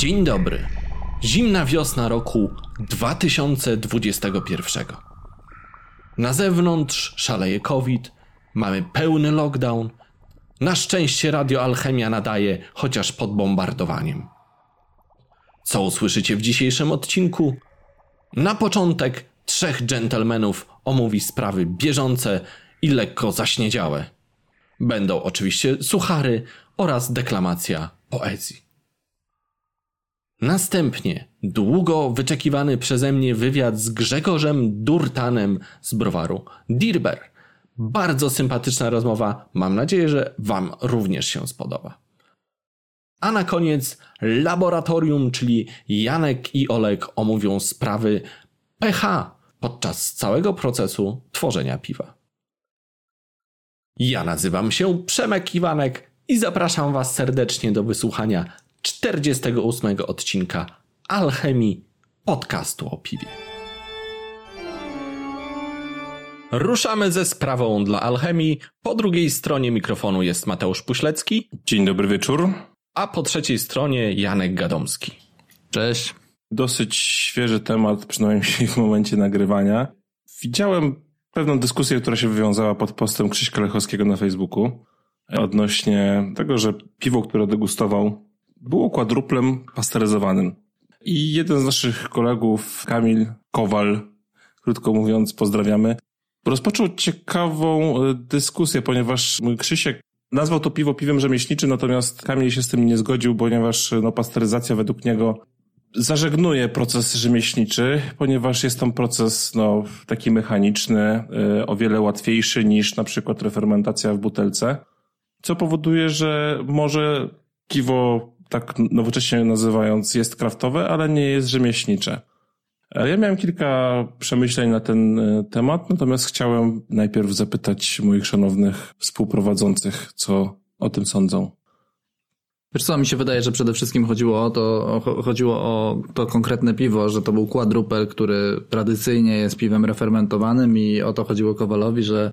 Dzień dobry. Zimna wiosna roku 2021. Na zewnątrz szaleje COVID, mamy pełny lockdown. Na szczęście Radio Alchemia nadaje chociaż pod bombardowaniem. Co usłyszycie w dzisiejszym odcinku? Na początek trzech dżentelmenów omówi sprawy bieżące i lekko zaśniedziałe. Będą oczywiście suchary oraz deklamacja poezji. Następnie długo wyczekiwany przeze mnie wywiad z Grzegorzem Durtanem z browaru Dirber. Bardzo sympatyczna rozmowa. Mam nadzieję, że Wam również się spodoba. A na koniec laboratorium, czyli Janek i Olek omówią sprawy pH podczas całego procesu tworzenia piwa. Ja nazywam się Przemek Iwanek i zapraszam Was serdecznie do wysłuchania 48 odcinka Alchemii podcastu o piwie. Ruszamy ze sprawą dla Alchemii. Po drugiej stronie mikrofonu jest Mateusz Puślecki. Dzień dobry wieczór. A po trzeciej stronie Janek Gadomski. Cześć. Dosyć świeży temat, przynajmniej w momencie nagrywania. Widziałem pewną dyskusję, która się wywiązała pod postem Krzyśka Lechowskiego na Facebooku odnośnie tego, że piwo, które degustował, było kwadruplem pasteryzowanym. I jeden z naszych kolegów, Kamil Kowal, krótko mówiąc, pozdrawiamy, rozpoczął ciekawą e, dyskusję, ponieważ Krzysiek nazwał to piwo piwem rzemieślniczym, natomiast Kamil się z tym nie zgodził, ponieważ no, pasteryzacja według niego zażegnuje proces rzemieślniczy, ponieważ jest to proces no, taki mechaniczny, y, o wiele łatwiejszy niż na przykład refermentacja w butelce, co powoduje, że może piwo, tak nowocześnie nazywając, jest kraftowe, ale nie jest rzemieślnicze. Ja miałem kilka przemyśleń na ten y, temat, natomiast chciałem najpierw zapytać moich szanownych współprowadzących, co o tym sądzą. Wiesz co, mi się wydaje, że przede wszystkim chodziło o to, chodziło o to konkretne piwo, że to był quadrupel, który tradycyjnie jest piwem refermentowanym i o to chodziło Kowalowi, że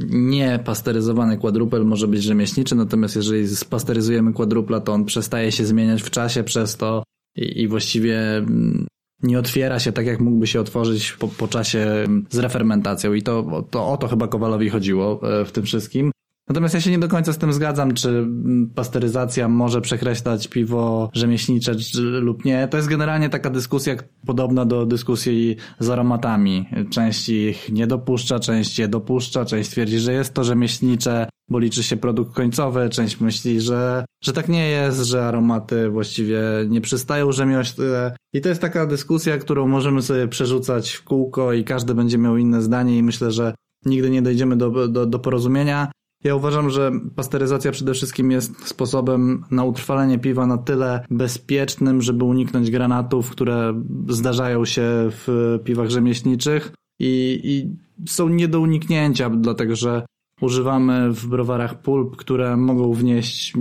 nie pasteryzowany quadrupel może być rzemieślniczy, natomiast jeżeli spasteryzujemy quadrupla, to on przestaje się zmieniać w czasie przez to i, i właściwie mm, nie otwiera się tak, jak mógłby się otworzyć po, po czasie z refermentacją i to, to o to chyba Kowalowi chodziło e, w tym wszystkim. Natomiast ja się nie do końca z tym zgadzam, czy pasteryzacja może przekreślać piwo rzemieślnicze czy, lub nie. To jest generalnie taka dyskusja podobna do dyskusji z aromatami. Część ich nie dopuszcza, część je dopuszcza, część twierdzi, że jest to rzemieślnicze, bo liczy się produkt końcowy, część myśli, że, że tak nie jest, że aromaty właściwie nie przystają rzemiośle. I to jest taka dyskusja, którą możemy sobie przerzucać w kółko i każdy będzie miał inne zdanie i myślę, że nigdy nie dojdziemy do, do, do porozumienia. Ja uważam, że pasteryzacja przede wszystkim jest sposobem na utrwalenie piwa na tyle bezpiecznym, żeby uniknąć granatów, które zdarzają się w piwach rzemieślniczych i, i są nie do uniknięcia, dlatego że używamy w browarach pulp, które mogą wnieść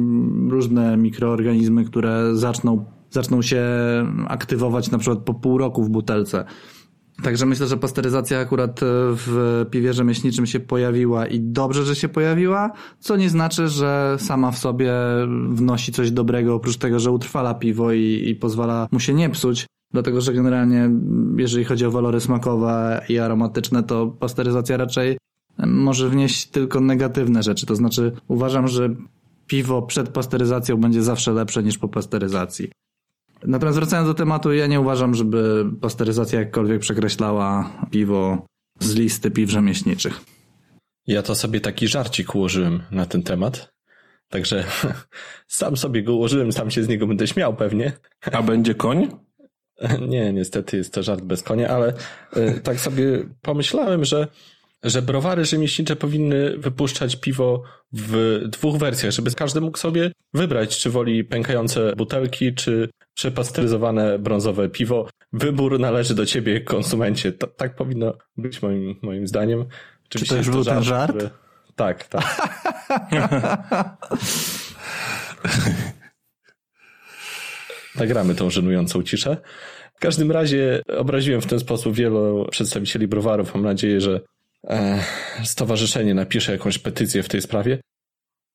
różne mikroorganizmy, które zaczną, zaczną się aktywować na przykład po pół roku w butelce. Także myślę, że pasteryzacja akurat e, w piwie rzemieślniczym się pojawiła i dobrze, że się pojawiła, co nie znaczy, że sama w sobie wnosi coś dobrego, oprócz tego, że utrwala piwo i, i pozwala mu się nie psuć. Dlatego, że generalnie, jeżeli chodzi o walory smakowe i aromatyczne, to pasteryzacja raczej może wnieść tylko negatywne rzeczy. To znaczy, uważam, że piwo przed pasteryzacją będzie zawsze lepsze niż po pasteryzacji. Natomiast wracając do tematu, ja nie uważam, żeby pasteryzacja jakkolwiek przekreślała piwo z listy piw rzemieślniczych. Ja to sobie taki żarcik ułożyłem na ten temat. Także sam sobie go ułożyłem, sam się z niego będę śmiał pewnie. A będzie koń? Nie, niestety jest to żart bez konia, ale e, tak sobie pomyślałem, że że browary rzemieślnicze powinny wypuszczać piwo w dwóch wersjach, żeby każdy mógł sobie wybrać, czy woli pękające butelki, czy przepasteryzowane brązowe piwo. Wybór należy do ciebie, konsumencie. Tak powinno być moim, moim zdaniem. Oczywiście czy to już był ten żart? Który... Tak, tak. Nagramy tą żenującą ciszę. W każdym razie obraziłem w ten sposób wielu przedstawicieli browarów. Mam nadzieję, że stowarzyszenie napisze jakąś petycję w tej sprawie.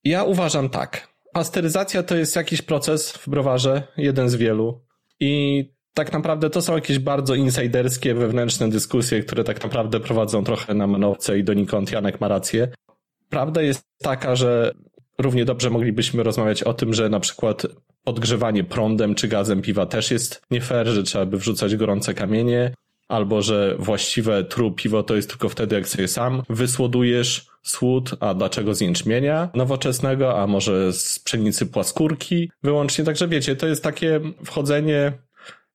Ja uważam tak, pasteryzacja to jest jakiś proces w browarze, jeden z wielu. I tak naprawdę to są jakieś bardzo insiderskie, wewnętrzne dyskusje, które tak naprawdę prowadzą trochę na manowce i donikąd Janek ma rację. Prawda jest taka, że równie dobrze moglibyśmy rozmawiać o tym, że na przykład odgrzewanie prądem czy gazem piwa też jest nie fair, że trzeba by wrzucać gorące kamienie, albo że właściwe tru piwo to jest tylko wtedy, jak sobie sam wysłodujesz słód, a dlaczego z jęczmienia nowoczesnego, a może z pszenicy płaskórki wyłącznie. Także wiecie, to jest takie wchodzenie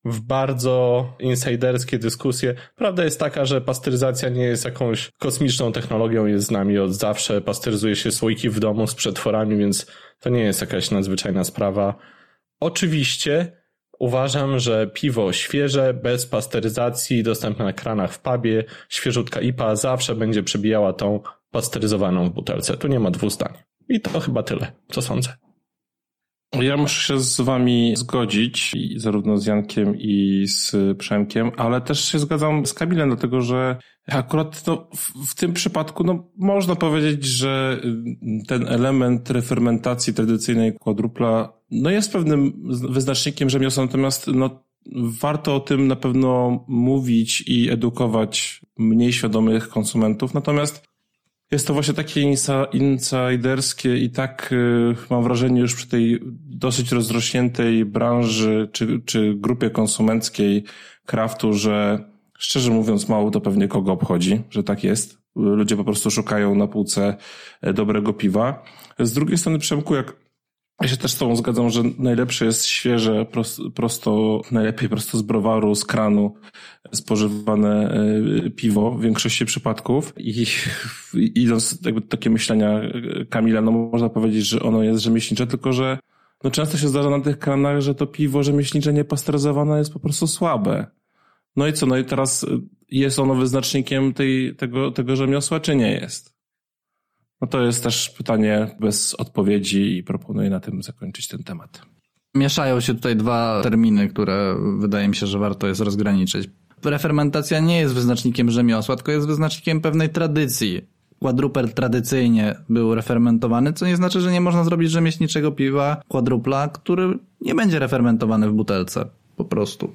w bardzo insiderskie dyskusje. Prawda jest taka, że pasteryzacja nie jest jakąś kosmiczną technologią, jest z nami od zawsze. Pasteryzuje się słoiki w domu z przetworami, więc to nie jest jakaś nadzwyczajna sprawa. Oczywiście uważam, że piwo świeże, bez pasteryzacji, dostępne na kranach w pubie, świeżutka IPA zawsze będzie przebijała tą pasteryzowaną w butelce. Tu nie ma dwóch zdań. I to chyba tyle, co sądzę. Ja muszę się z wami zgodzić, zarówno z Jankiem i z Przemkiem, ale też się zgadzam z Kamilem, dlatego że akurat no, w, w, tym przypadku no, można powiedzieć, że ten element refermentacji tradycyjnej kwadrupla no, jest pewnym wyznacznikiem rzemiosła, natomiast no, warto o tym na pewno mówić i edukować mniej świadomych konsumentów. Natomiast jest to właśnie takie insiderskie i tak y, mam wrażenie już przy tej dosyć rozrośniętej branży czy, czy grupie konsumenckiej kraftu, że szczerze mówiąc mało to pewnie kogo obchodzi, że tak jest. Ludzie po prostu szukają na półce e, dobrego piwa. Z drugiej strony, Przemku, jak ja się też z Tobą zgadzam, że najlepsze jest świeże, prosto, najlepiej prosto z browaru, z kranu spożywane e, piwo w większości przypadków. I idąc jakby takie myślenia e, Kamila, no można powiedzieć, że ono jest rzemieślnicze, tylko że no często się zdarza na tych kranach, że to piwo rzemieślnicze niepasteryzowane jest po prostu słabe. No i co, no i teraz jest ono wyznacznikiem tej, tego, tego rzemiosła, czy nie jest? No to jest też pytanie bez odpowiedzi i proponuję na tym zakończyć ten temat. Mieszają się tutaj dwa terminy, które wydaje mi się, że warto jest rozgraniczyć. Refermentacja nie jest wyznacznikiem rzemiosła, tylko jest wyznacznikiem pewnej tradycji. Quadruper tradycyjnie był refermentowany, co nie znaczy, że nie można zrobić rzemieślniczego piwa quadrupla, który nie będzie refermentowany w butelce. Po prostu.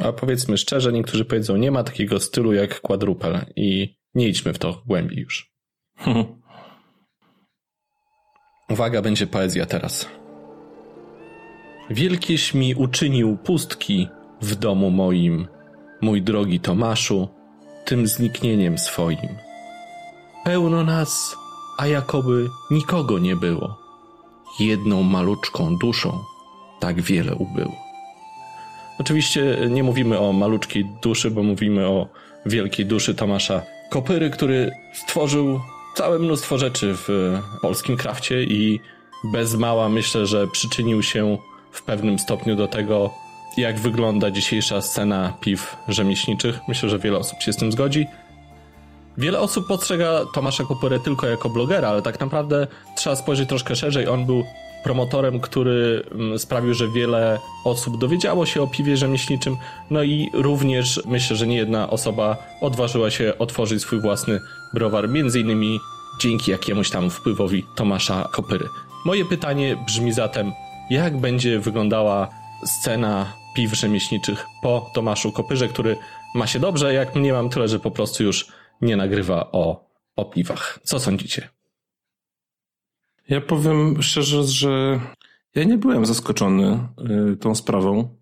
A powiedzmy szczerze, niektórzy powiedzą, nie ma takiego stylu jak quadrupel i nie idźmy w to głębiej już. Uwaga, będzie poezja teraz. Wielkieś mi uczynił pustki w domu moim, mój drogi Tomaszu, tym zniknieniem swoim. Pełno nas, a jakoby nikogo nie było. Jedną maluczką duszą tak wiele ubyło. Oczywiście nie mówimy o maluczkiej duszy, bo mówimy o wielkiej duszy Tomasza Kopyry, który stworzył całe mnóstwo rzeczy w polskim krafcie i bez mała myślę, że przyczynił się w pewnym stopniu do tego, jak wygląda dzisiejsza scena piw rzemieślniczych. Myślę, że wiele osób się z tym zgodzi. Wiele osób postrzega Tomasza Kopyrę tylko jako blogera, ale tak naprawdę trzeba spojrzeć troszkę szerzej. On był promotorem, który mm, sprawił, że wiele osób dowiedziało się o piwie rzemieślniczym, no i również myślę, że nie jedna osoba odważyła się otworzyć swój własny browar, między innymi dzięki jakiemuś tam wpływowi Tomasza Kopyry. Moje pytanie brzmi zatem, jak będzie wyglądała scena piw rzemieślniczych po Tomaszu Kopyrze, który ma się dobrze, jak mnie mam tyle, że po prostu już nie nagrywa o, o piwach. Co sądzicie? Ja powiem szczerze, że ja nie byłem zaskoczony y, tą sprawą.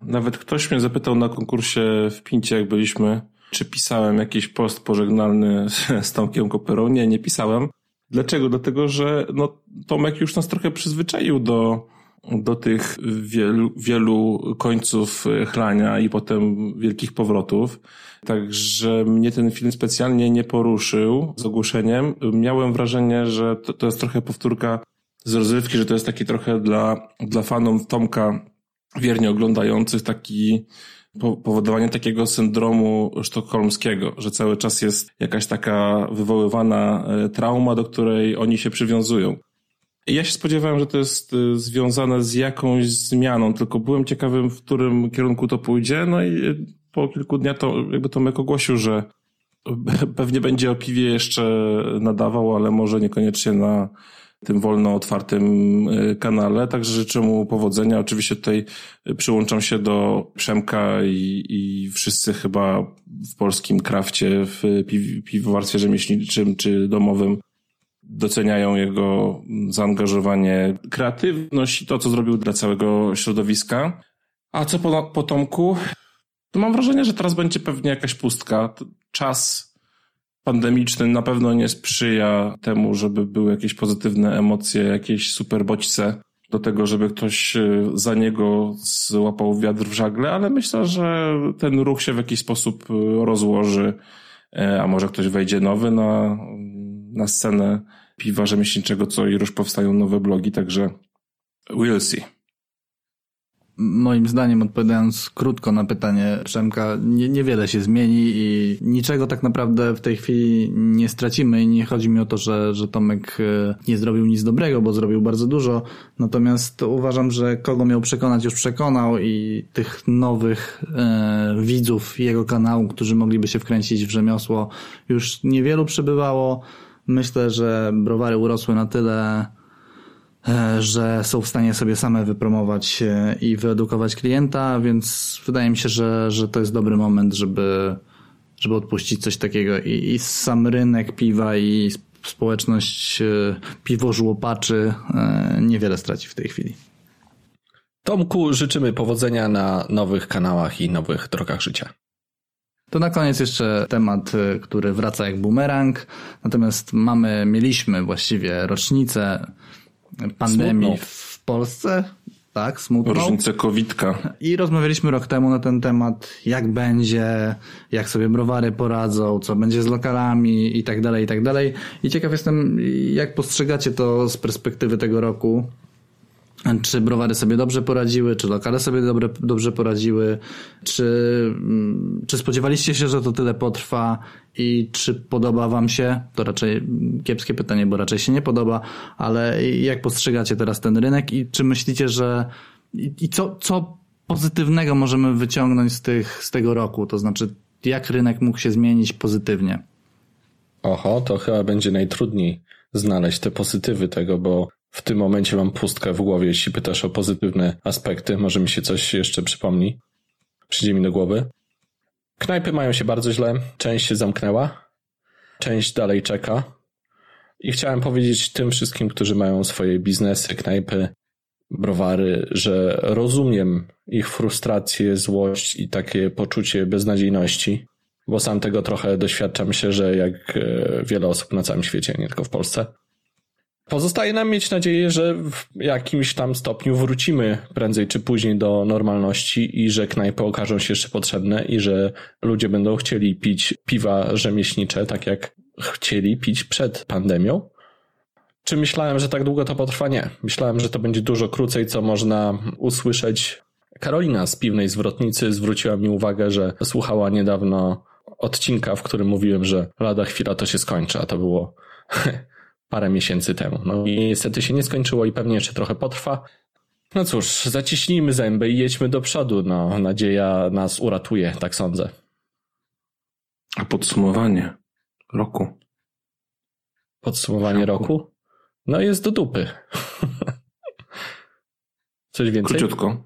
Nawet ktoś mnie zapytał na konkursie w Pincie, jak byliśmy, czy pisałem jakiś post pożegnalny z Tomkiem Koperą. Nie, nie pisałem. Dlaczego? Dlatego, że no, Tomek już nas trochę przyzwyczaił do, do tych wielu, wielu końców chlania i potem wielkich powrotów. Także mnie ten film specjalnie nie poruszył z ogłoszeniem. Miałem wrażenie, że to, to jest trochę powtórka z rozrywki, że to jest taki trochę dla, dla fanom Tomka wiernie oglądających taki powodowanie takiego syndromu sztokholmskiego, że cały czas jest jakaś taka wywoływana e, trauma, do której oni się przywiązują. Ja się spodziewałem, że to jest e, związane z jakąś zmianą, tylko byłem ciekawym, w którym kierunku to pójdzie. No i po kilku dniach to jakby Tomek ogłosił, że pewnie będzie o piwie jeszcze nadawał, ale może niekoniecznie na, tym wolno otwartym y, kanale. Także życzę mu powodzenia. Oczywiście tutaj przyłączam się do Przemka i, i wszyscy chyba w polskim krafcie, w piwowarstwie rzemieślniczym czy domowym doceniają jego zaangażowanie, kreatywność i to, co zrobił dla całego środowiska. A co po, po Tomku? To mam wrażenie, że teraz będzie pewnie jakaś pustka. Czas pandemiczny na pewno nie sprzyja temu, żeby były jakieś pozytywne emocje, jakieś super bodźce do tego, żeby ktoś e, za niego złapał wiatr w żagle, ale myślę, że ten ruch się w jakiś sposób e, rozłoży, e, a może ktoś wejdzie nowy na, na scenę piwa rzemieślniczego, co i już powstają nowe blogi, także we'll see moim zdaniem, odpowiadając krótko na pytanie Przemka, nie, niewiele się zmieni i niczego tak naprawdę w tej chwili nie stracimy i nie chodzi mi o to, że, że Tomek e, nie zrobił nic dobrego, bo zrobił bardzo dużo, natomiast uważam, że kogo miał przekonać, już przekonał i tych nowych e, widzów jego kanału, którzy mogliby się wkręcić w rzemiosło, już niewielu przybywało. Myślę, że browary urosły na tyle że są w stanie sobie same wypromować i wyedukować klienta, więc wydaje mi się, że, że to jest dobry moment, żeby, żeby odpuścić coś takiego i, i sam rynek piwa i społeczność e, piwożłopaczy e, niewiele straci w tej chwili. Tomku, życzymy powodzenia na nowych kanałach i nowych drogach życia. To na koniec jeszcze temat, który wraca jak bumerang. Natomiast mamy, mieliśmy właściwie rocznicę pandemii Smutną. w Polsce. Tak, smutną. Różnicę covidka. I rozmawialiśmy rok temu na ten temat, jak będzie, jak sobie browary poradzą, co będzie z lokalami i tak dalej, i tak dalej. I ciekaw jestem, jak postrzegacie to z perspektywy tego roku czy browary sobie dobrze poradziły, czy lokale sobie dobre, dobrze poradziły, czy, mm, czy spodziewaliście się, że to tyle potrwa i czy podoba wam się? To raczej kiepskie pytanie, bo raczej się nie podoba, ale jak postrzegacie teraz ten rynek i czy myślicie, że i, i co, co pozytywnego możemy wyciągnąć z, tych, z tego roku? To znaczy, jak rynek mógł się zmienić pozytywnie? Oho, to chyba będzie najtrudniej znaleźć te pozytywy tego, bo w tym momencie mam pustkę w głowie, jeśli pytasz o pozytywne aspekty. Może mi się coś jeszcze przypomni. Przyjdzie mi do głowy. Knajpy mają się bardzo źle. Część się zamknęła. Część dalej czeka. I chciałem powiedzieć tym wszystkim, którzy mają swoje biznesy, knajpy, browary, że rozumiem ich frustrację, złość i takie poczucie beznadziejności, bo sam tego trochę doświadczam się, że jak e, wiele osób na całym świecie, nie tylko w Polsce. Pozostaje nam mieć nadzieję, że w jakimś tam stopniu wrócimy prędzej czy później do normalności i że knajpy okażą się jeszcze potrzebne i że ludzie będą chcieli pić piwa rzemieślnicze, tak jak chcieli pić przed pandemią. Czy myślałem, że tak długo to potrwa? Nie. Myślałem, że to będzie dużo krócej, co można usłyszeć. Karolina z piwnej zwrotnicy zwróciła mi uwagę, że słuchała niedawno odcinka, w którym mówiłem, że lada chwila to się skończy, a to było parę miesięcy temu. No i niestety się nie skończyło i pewnie jeszcze trochę potrwa. No cóż, zaciśnijmy zęby i jedźmy do przodu. No, nadzieja nas uratuje, tak sądzę. A podsumowanie roku? Podsumowanie roku? roku? No jest do dupy. Coś więcej? Króciutko.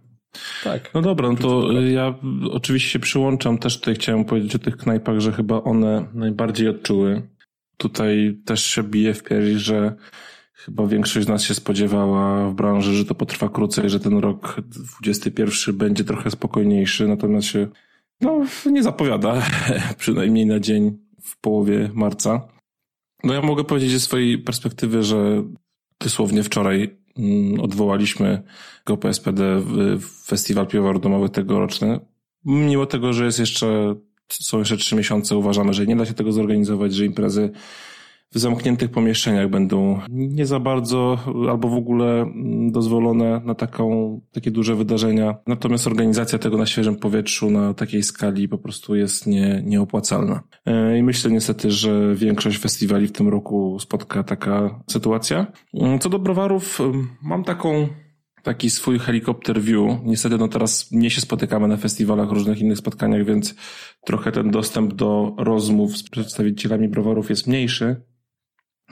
Tak. No dobra, no to ja oczywiście się przyłączam. Też tutaj chciałem powiedzieć o tych knajpach, że chyba one najbardziej odczuły tutaj też się bije w piersi, że chyba większość z nas się spodziewała w branży, że to potrwa krócej, że ten rok 21 będzie trochę spokojniejszy, natomiast się no, nie zapowiada, przynajmniej na dzień w połowie marca. No ja mogę powiedzieć ze swojej perspektywy, że dosłownie wczoraj mm, odwołaliśmy GoPSPD Festiwal Piwowaru Domowy tegoroczny. Mimo tego, że jest jeszcze są jeszcze trzy miesiące, uważamy, że nie da się tego zorganizować, że imprezy w zamkniętych pomieszczeniach będą nie za bardzo albo w ogóle dozwolone na taką, takie duże wydarzenia. Natomiast organizacja tego na świeżym powietrzu na takiej skali po prostu jest nie, nieopłacalna. E, I myślę niestety, że większość festiwali w tym roku spotka taka sytuacja. Co do browarów, mam taką taki swój helikopter view. Niestety no teraz nie się spotykamy na festiwalach, różnych innych spotkaniach, więc trochę ten dostęp do rozmów z przedstawicielami browarów jest mniejszy.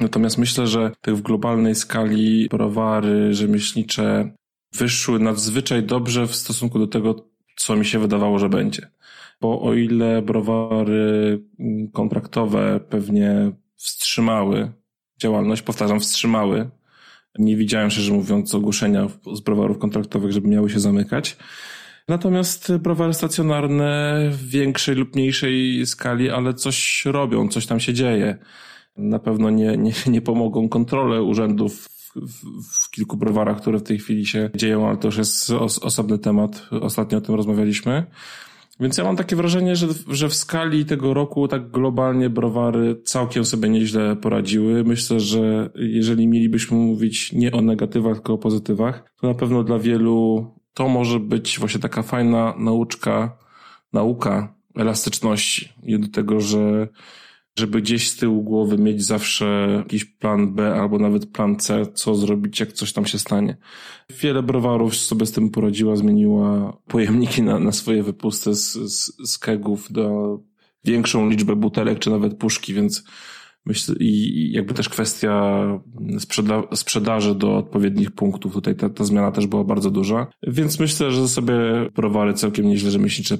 Natomiast myślę, że tak w globalnej skali browary rzemieślnicze wyszły nadzwyczaj dobrze w stosunku do tego, co mi się wydawało, że będzie. Bo o ile browary kontraktowe pewnie wstrzymały działalność, powtarzam, wstrzymały, nie widziałem, szczerze mówiąc, ogłoszenia z browarów kontraktowych, żeby miały się zamykać. Natomiast browary stacjonarne w większej lub mniejszej skali, ale coś robią, coś tam się dzieje. Na pewno nie, nie, nie pomogą kontrole urzędów w, w, kilku browarach, które w tej chwili się dzieją, ale to już jest os, osobny temat. Ostatnio o tym rozmawialiśmy. Więc ja mam takie wrażenie, że, że w skali tego roku tak globalnie browary całkiem sobie nieźle poradziły. Myślę, że jeżeli mielibyśmy mówić nie o negatywach, tylko o pozytywach, to na pewno dla wielu to może być właśnie taka fajna nauczka, nauka elastyczności i do tego, że żeby gdzieś z tyłu głowy mieć zawsze jakiś plan B albo nawet plan C, co zrobić, jak coś tam się stanie. Wiele browarów sobie z tym poradziła, zmieniła pojemniki na, na swoje wypusty z, z, z kegów do większą liczbę butelek, czy nawet puszki, więc Myślę, i jakby też kwestia sprzeda sprzedaży do odpowiednich punktów. Tutaj ta, ta zmiana też była bardzo duża. Więc myślę, że sobie browary całkiem nieźle rzemieślnicze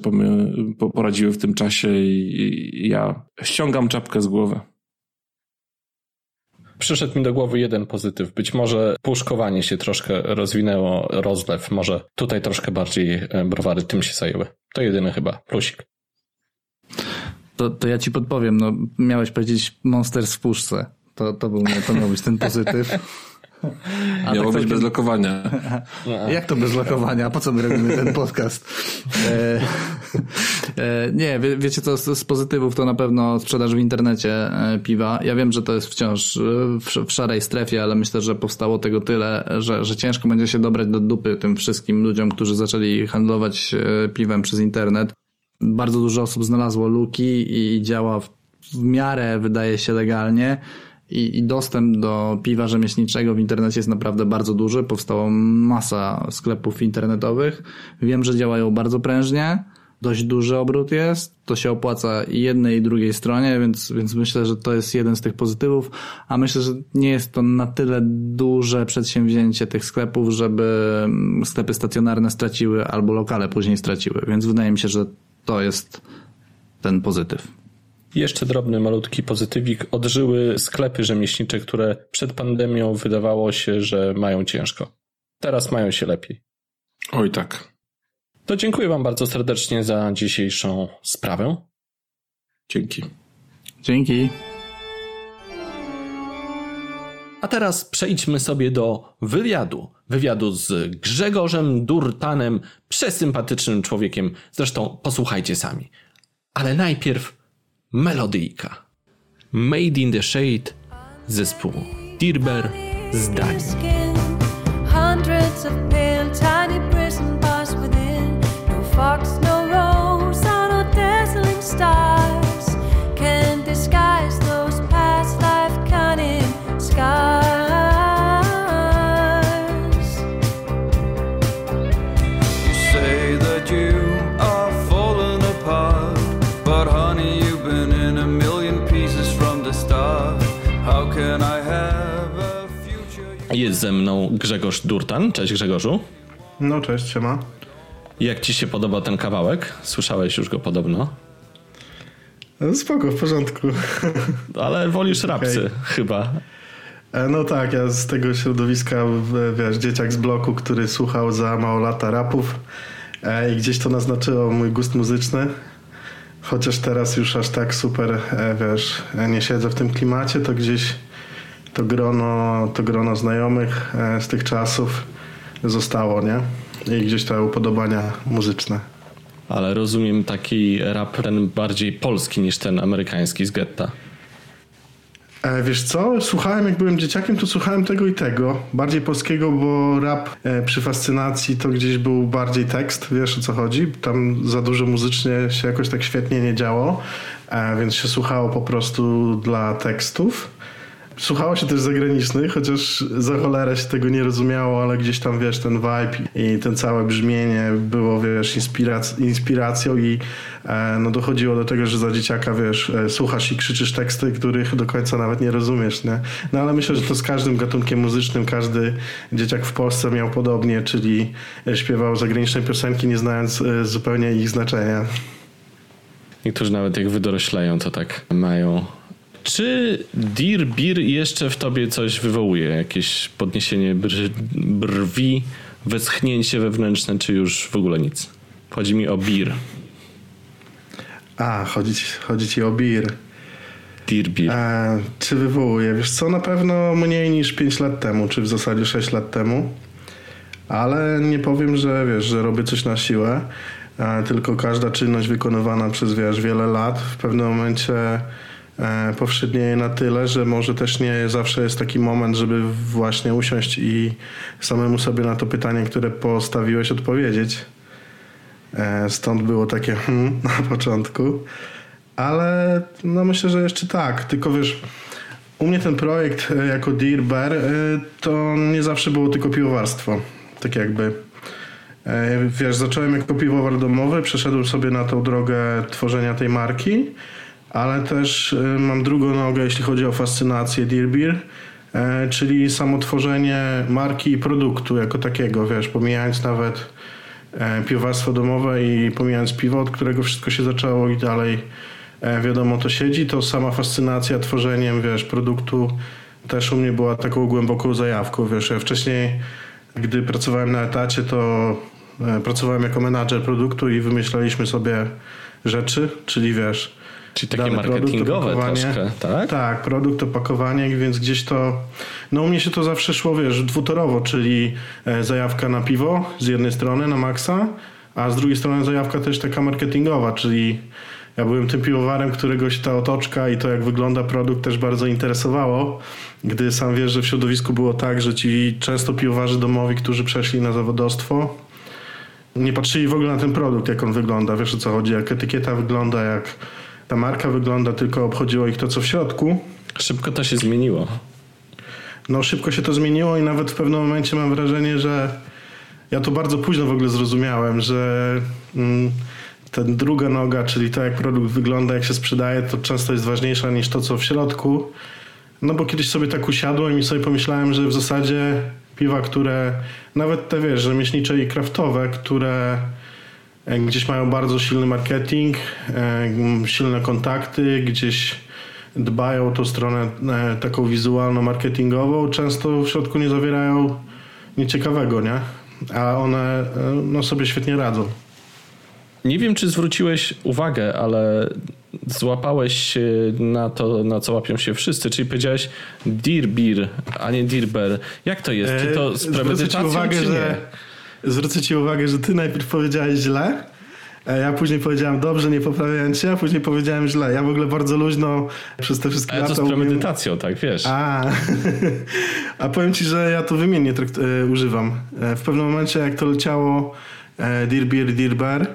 poradziły w tym czasie i, i ja ściągam czapkę z głowy. Przyszedł mi do głowy jeden pozytyw. Być może puszkowanie się troszkę rozwinęło, rozlew. Może tutaj troszkę bardziej e, browary tym się zajęły. To jedyny chyba plusik. To, to ja ci podpowiem, no miałeś powiedzieć Monsters w puszce. To, to, był, to miał być ten pozytyw. A Miało tak być bez lokowania. Jak to bez lokowania? Po co my robimy ten podcast? E, e, nie, wie, wiecie co, z, z, pozytywów to na pewno sprzedaż w internecie e, piwa. Ja wiem, że to jest wciąż w, w, szarej strefie, ale myślę, że powstało tego tyle, że, że ciężko będzie się dobrać do dupy tym wszystkim ludziom, którzy zaczęli handlować e, piwem przez internet bardzo dużo osób znalazło luki i działa w, w miarę, wydaje się, legalnie. I, I, dostęp do piwa rzemieślniczego w internecie jest naprawdę bardzo duży. Powstało masa sklepów internetowych. Wiem, że działają bardzo prężnie. Dość duży obrót jest. To się opłaca i jednej i drugiej stronie, więc, więc myślę, że to jest jeden z tych pozytywów. A myślę, że nie jest to na tyle duże przedsięwzięcie tych sklepów, żeby sklepy stacjonarne straciły albo lokale później straciły. Więc wydaje mi się, że to jest ten pozytyw. Jeszcze drobny, malutki pozytywik. Odżyły sklepy rzemieślnicze, które przed pandemią wydawało się, że mają ciężko. Teraz mają się lepiej. Oj tak. To dziękuję Wam bardzo serdecznie za dzisiejszą sprawę. Dzięki. Dzięki. A teraz przejdźmy sobie do wywiadu. Wywiadu z Grzegorzem Durtanem, przesympatycznym człowiekiem. Zresztą posłuchajcie sami. Ale najpierw melodyjka. Made in the Shade zespół Dirber z No fox, no rose, no dazzling stars ze mną Grzegorz Durtan. Cześć Grzegorzu. No cześć, siema. Jak ci się podoba ten kawałek? Słyszałeś już go podobno. No, spoko, w porządku. Ale wolisz rapsy okay. chyba. E, no tak, ja z tego środowiska, wiesz, dzieciak z bloku, który słuchał za mało lata rapów e, i gdzieś to naznaczyło mój gust muzyczny. Chociaż teraz już aż tak super, e, wiesz, nie siedzę w tym klimacie, to gdzieś to grono, to grono znajomych e, z tych czasów zostało, nie? I gdzieś te upodobania muzyczne. Ale rozumiem taki rap ten bardziej polski niż ten amerykański z getta. E, wiesz co, słuchałem jak byłem dzieciakiem, to słuchałem tego i tego. Bardziej polskiego, bo rap e, przy fascynacji to gdzieś był bardziej tekst, wiesz o co chodzi. Tam za dużo muzycznie się jakoś tak świetnie nie działo, więc się słuchało po prostu dla tekstów. Słuchało się też zagranicznych, chociaż za cholerę się tego nie rozumiało, ale gdzieś tam, wiesz, ten vibe i ten całe brzmienie było, wiesz, inspirac inspiracją i e, no dochodziło do tego, że za dzieciaka, wiesz, e, słuchasz i krzyczysz teksty, których do końca nawet nie rozumiesz, nie? No ale myślę, że to z każdym gatunkiem muzycznym, każdy dzieciak w Polsce miał podobnie, czyli e, śpiewał zagraniczne piosenki, nie znając e, zupełnie ich znaczenia. Niektórzy nawet jak wydorośleją, to tak mają. Czy Dear Beer jeszcze w tobie coś wywołuje? Jakieś podniesienie br- brwi, westchnięcie wewnętrzne, czy już w ogóle nic? Chodzi mi o beer. A, chodzi ci, chodzi ci o beer. Dear Beer. A, czy wywołuje? Wiesz co, na pewno mniej niż 5 lat temu, czy w zasadzie 6 lat temu. Ale nie powiem, że wiesz, że robię coś na siłę. A, tylko każda czynność wykonywana przez wiesz, wiele lat w pewnym momencie e, powszednieje na tyle, że może też nie zawsze jest taki moment, żeby właśnie usiąść i samemu sobie na to pytanie, które postawiłeś, odpowiedzieć. E, stąd było takie hmm na początku. Ale no myślę, że jeszcze tak. Tylko wiesz, u mnie ten projekt e, jako Dear Bear e, to nie zawsze było tylko piwowarstwo. Tak jakby. E, Wiesz, zacząłem jako piwowar domowy, przeszedłem sobie na tą drogę tworzenia tej marki, ale też e, mam drugą nogę, jeśli chodzi o fascynację Dear Beer, e, czyli samo tworzenie marki i produktu jako takiego, wiesz, pomijając nawet e, piwowarstwo domowe i pomijając piwo, od którego wszystko się zaczęło i dalej wiadomo to siedzi, to sama fascynacja tworzeniem, wiesz, produktu też u mnie była taką głęboką zajawką, wiesz, ja wcześniej gdy pracowałem na etacie, to pracowałem jako menadżer produktu i wymyślaliśmy sobie rzeczy, czyli wiesz, Czyli takie dany produkt, marketingowe opakowanie. troszkę, tak? Tak, produkt, opakowanie, więc gdzieś to. No u mnie się to zawsze szło, wiesz, dwutorowo, czyli e, zajawka na piwo z jednej strony, na maksa, a z drugiej strony zajawka też taka marketingowa, czyli ja byłem tym piwowarem, którego się ta otoczka i to, jak wygląda produkt, też bardzo interesowało. Gdy sam wiesz, że w środowisku było tak, że ci często piwowarzy domowi, którzy przeszli na zawodowstwo, nie patrzyli w ogóle na ten produkt, jak on wygląda, wiesz o co chodzi, jak etykieta wygląda, jak ta marka wygląda, tylko obchodziło ich to, co w środku. Szybko to się zmieniło. No szybko się to zmieniło i nawet w pewnym momencie mam wrażenie, że ja to bardzo późno w ogóle zrozumiałem, że mm, ta druga noga, czyli to jak produkt wygląda, jak się sprzedaje, to często jest ważniejsza niż to, co w środku. No bo kiedyś sobie tak usiadłem i sobie pomyślałem, że w zasadzie piwa, które nawet te wiesz, rzemieślnicze i kraftowe, które gdzieś mają bardzo silny marketing, e, silne kontakty, gdzieś dbają o tą stronę e, taką wizualno-marketingową, często w środku nie zawierają nieciekawego, nie? A one e, no, sobie świetnie radzą. Nie wiem, czy zwróciłeś uwagę, ale złapałeś się na to, na co łapią się wszyscy, czyli powiedziałeś Dear Beer, a nie Dear Bear. Jak to jest? Czy to z E, premedytacją, uwagę, czy nie? że Zwrócę ci uwagę, że ty najpierw powiedziałeś źle, a ja później powiedziałem dobrze, nie poprawiając się, a później powiedziałem źle. Ja w ogóle bardzo luźno przez te wszystkie Ale to lata z umiem- premedytacją, tak, wiesz. A, a powiem ci, że ja to wymiennie trakt, e, używam. E, w pewnym momencie, jak to leciało e, Dear Beer, Dear Bear,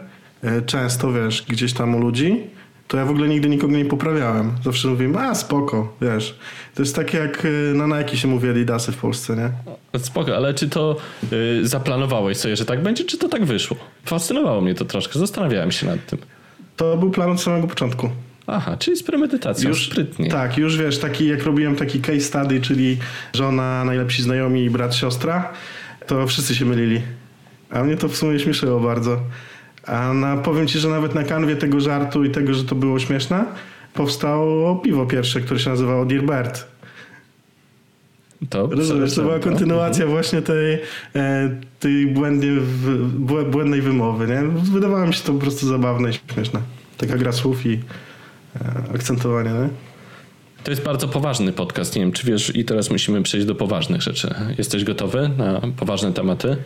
e, często, wiesz, gdzieś tam u ludzi, to ja w ogóle nigdy nikogo nie poprawiałem. Zawsze mówiłem, a spoko, wiesz. To jest tak jak e, na Nike się mówi Adidasy w Polsce, nie? Spoko, ale czy to y, zaplanowałeś sobie, że tak będzie, czy to tak wyszło? Fascynowało mnie to troszkę, zastanawiałem się nad tym. To był plan od samego początku. Aha, czyli z premedytacją, już, sprytnie. Tak, już wiesz, taki jak robiłem taki case study, czyli żona, najlepsi znajomi i brat, siostra, to wszyscy się mylili. A mnie to w sumie śmieszyło bardzo. A na, powiem ci, że nawet na kanwie tego żartu i tego, że to było śmieszne, powstało piwo pierwsze, które się nazywało Dear Bird. To, Rozumiesz, to była kontynuacja właśnie tej, e, tej błędnie, błędnej wymowy. Nie? Wydawało mi się to po prostu zabawne i śmieszne. Taka gra słów i e, akcentowanie. Nie? To jest bardzo poważny podcast, nie wiem czy wiesz i teraz musimy przejść do poważnych rzeczy. Jesteś gotowy na poważne tematy?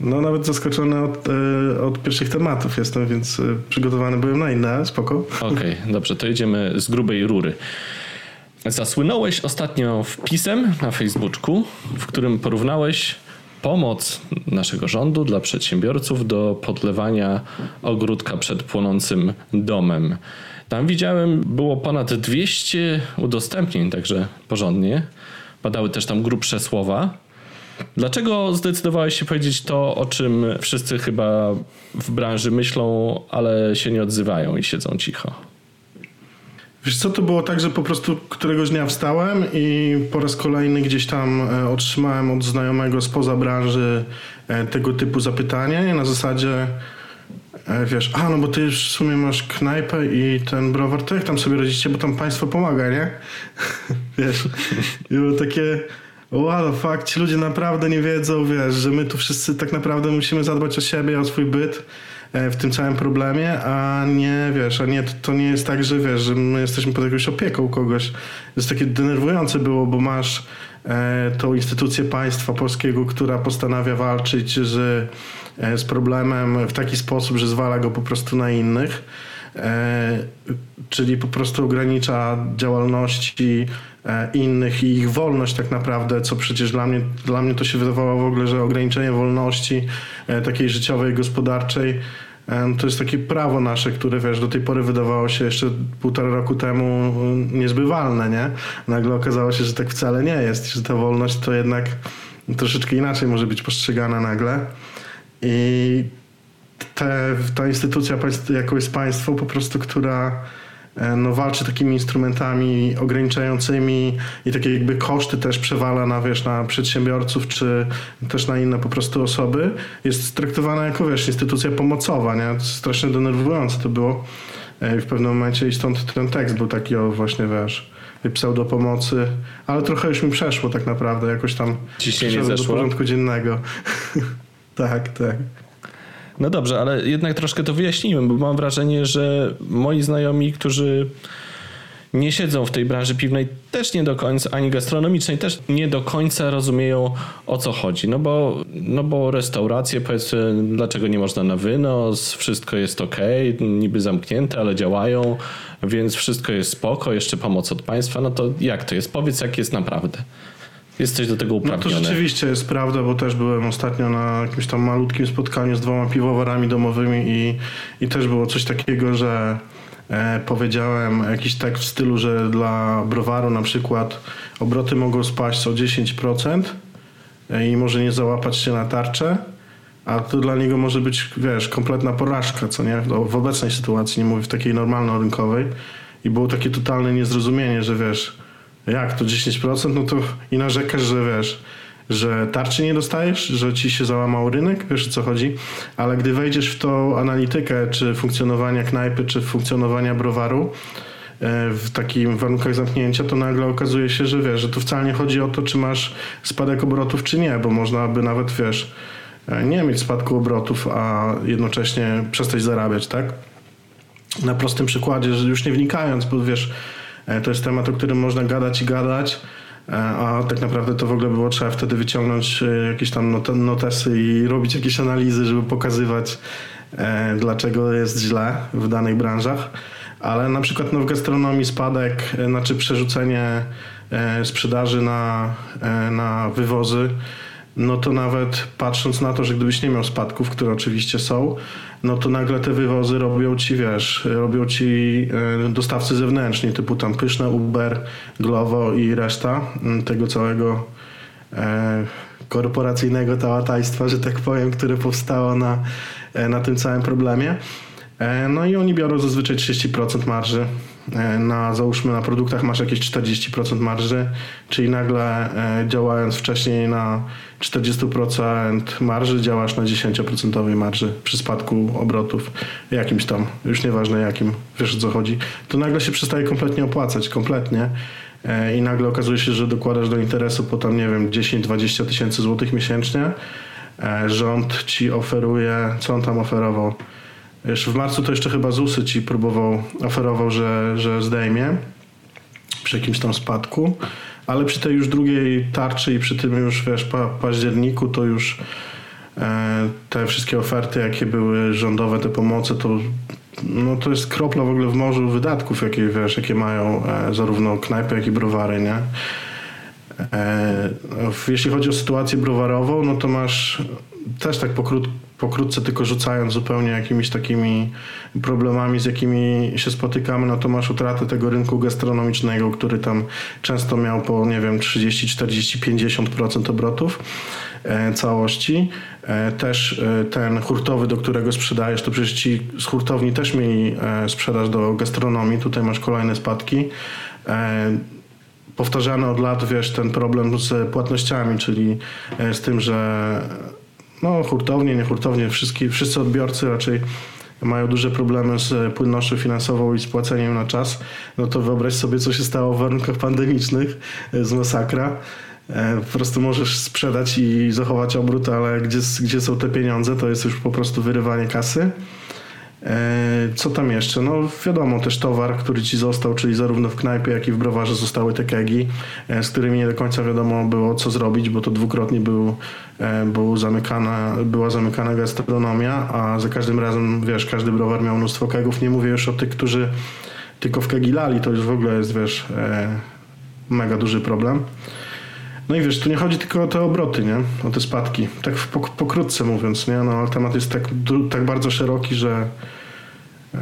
No nawet zaskoczony od, e, od pierwszych tematów jestem, więc e, przygotowany byłem na inne, spoko. Okej, dobrze, to jedziemy z grubej rury. Zasłynąłeś ostatnio wpisem na Facebooku, w którym porównałeś pomoc naszego rządu dla przedsiębiorców do podlewania ogródka przed płonącym domem. Tam widziałem, było ponad 200 udostępnień, także porządnie. Padały też tam grubsze słowa. Dlaczego zdecydowałeś się powiedzieć to, o czym wszyscy chyba w branży myślą, ale się nie odzywają i siedzą cicho? Wiesz co, to było tak, że po prostu któregoś dnia wstałem i po raz kolejny gdzieś tam e, otrzymałem od znajomego spoza branży e, tego typu zapytanie na zasadzie e, wiesz, a no bo ty już w sumie masz knajpę i ten browar, to jak tam sobie radzicie, bo tam państwo pomaga, nie? wiesz, i było takie what the fuck, ci ludzie naprawdę nie wiedzą, wiesz, że my tu wszyscy tak naprawdę musimy zadbać o siebie, o swój byt w tym całym problemie, a nie, wiesz, a nie, to nie jest tak, że wiesz, że my jesteśmy pod jakąś opieką kogoś. Jest takie denerwujące było, bo masz e, tą instytucję państwa polskiego, która postanawia walczyć z, e, z problemem w taki sposób, że zwala go po prostu na innych. E, czyli po prostu ogranicza działalności e, innych i ich wolność tak naprawdę, co przecież dla mnie, dla mnie to się wydawało w ogóle, że ograniczenie wolności e, takiej życiowej, gospodarczej to jest takie prawo nasze, które wiesz, do tej pory wydawało się jeszcze półtora roku temu niezbywalne, nie? Nagle okazało się, że tak wcale nie jest, że ta wolność to jednak troszeczkę inaczej może być postrzegana nagle. I te, ta instytucja, jaką jest państwo, po prostu, która e, no, walczy takimi instrumentami ograniczającymi i takie jakby koszty też przewala na, wiesz, na przedsiębiorców czy też na inne po prostu osoby, jest traktowana jako wiesz, instytucja pomocowa. Nie? Strasznie denerwujące to było e, w pewnym momencie i stąd ten tekst był taki o właśnie wiesz pseudo pomocy, ale trochę już mi przeszło tak naprawdę, jakoś tam Ciśnienie zeszło. do porządku dziennego. tak, tak. No dobrze, ale jednak troszkę to wyjaśniłem, bo mam wrażenie, że moi znajomi, którzy nie siedzą w tej branży piwnej, też nie do końca, ani gastronomicznej, też nie do końca rozumieją o co chodzi. No bo, no bo restauracje, powiedzmy, dlaczego nie można na wynos, wszystko jest ok, niby zamknięte, ale działają, więc wszystko jest spoko, jeszcze pomoc od państwa. No to jak to jest? Powiedz, jak jest naprawdę jesteś do tego uprawniony. No to rzeczywiście jest prawda, bo też byłem ostatnio na jakimś tam malutkim spotkaniu z dwoma piwowarami domowymi i, i też było coś takiego, że e, powiedziałem jakiś tekst w stylu, że dla browaru na przykład obroty mogą spaść o 10% e, i może nie załapać się na tarczę, a to dla niego może być, wiesz, kompletna porażka, co nie? W obecnej sytuacji, nie mówię w takiej normalno-rynkowej. I było takie totalne niezrozumienie, że wiesz, jak to 10%? No to i narzekasz, że wiesz, że tarczy nie dostajesz, że ci się załamał rynek, wiesz o co chodzi, ale gdy wejdziesz w tą analitykę, czy funkcjonowania knajpy, czy funkcjonowania browaru, e, w takim warunkach zamknięcia, to nagle okazuje się, że wiesz, że tu wcale nie chodzi o to, czy masz spadek obrotów, czy nie, bo można by nawet, wiesz, e, nie mieć spadku obrotów, a jednocześnie przestać zarabiać, tak? Na prostym przykładzie, że już nie wnikając, bo wiesz, to jest temat, o którym można gadać i gadać, e, a tak naprawdę to w ogóle było trzeba wtedy wyciągnąć e, jakieś tam notesy i robić jakieś analizy, żeby pokazywać, dlaczego jest źle w danych branżach. Ale na przykład no, w gastronomii spadek, znaczy przerzucenie sprzedaży na, na wywozy, no to nawet patrząc na to, że gdybyś nie miał spadków, które oczywiście są, no to nagle te wywozy robią ci, wiesz, robią ci e, dostawcy zewnętrzni, typu tam Pyszne, Uber, Glovo i reszta mm, tego całego e, korporacyjnego tałatajstwa, że tak powiem, które powstało na, e, na tym całym problemie. No i oni biorą zazwyczaj 30% marży na załóżmy na produktach masz jakieś 40% marży, czyli nagle e, działając wcześniej na 40% marży, działasz na 10% marży przy spadku obrotów jakimś tam, już nieważne jakim, wiesz o co chodzi, to nagle się przestaje kompletnie opłacać, kompletnie. E, i nagle okazuje się, że dokładasz do interesu po tam, nie wiem, 10-20 tysięcy złotych miesięcznie, rząd ci oferuje, co on tam oferował? Wiesz, w marcu to jeszcze chyba ZUSy ci próbował, oferował, że, że zdejmie przy jakimś tam spadku, ale przy tej już drugiej tarczy i przy tym już, wiesz, pa, październiku to już e, te wszystkie oferty, jakie były rządowe, te pomocy, to no to jest kropla w ogóle w morzu wydatków, jakie, wiesz, jakie mają e, zarówno knajpy, jak i browary, nie? E, jeśli chodzi o sytuację browarową, no to masz też tak pokrót, pokrótce tylko rzucając zupełnie jakimiś takimi problemami, z jakimi się spotykamy, no to masz utratę tego rynku gastronomicznego, który tam często miał po, nie wiem, 30, 40, 50% obrotów e, całości. E, też e, ten hurtowy, do którego sprzedajesz, to przecież ci z hurtowni też mieli sprzedaż do gastronomii. Tutaj masz kolejne spadki. Powtarzany od lat, wiesz, ten problem z płatnościami, czyli z tym, że no, hurtownie, nie hurtownie, wszyscy, wszyscy odbiorcy raczej mają duże problemy z płynnością finansową i z płaceniem na czas, no to wyobraź sobie, co się stało w warunkach pandemicznych e, z masakra. E, Po prostu możesz sprzedać i zachować obrót, ale gdzie, gdzie są te pieniądze, to jest już po prostu wyrywanie kasy. E, Co tam jeszcze? No wiadomo, też towar, który ci został, czyli zarówno w knajpie, jak i w browarze zostały te kegi, e, z którymi nie do końca wiadomo było, co zrobić, bo to dwukrotnie był, e, był zamykana, była zamykana gastronomia, a za każdym razem, wiesz, każdy browar miał mnóstwo kegów. Nie mówię już o tych, którzy tylko w kegi lali, to już w ogóle jest, wiesz, mega duży problem. No i wiesz, tu nie chodzi tylko o te obroty, nie? O te spadki. Tak pokrótce mówiąc, nie? No ale temat jest tak, tak bardzo szeroki, że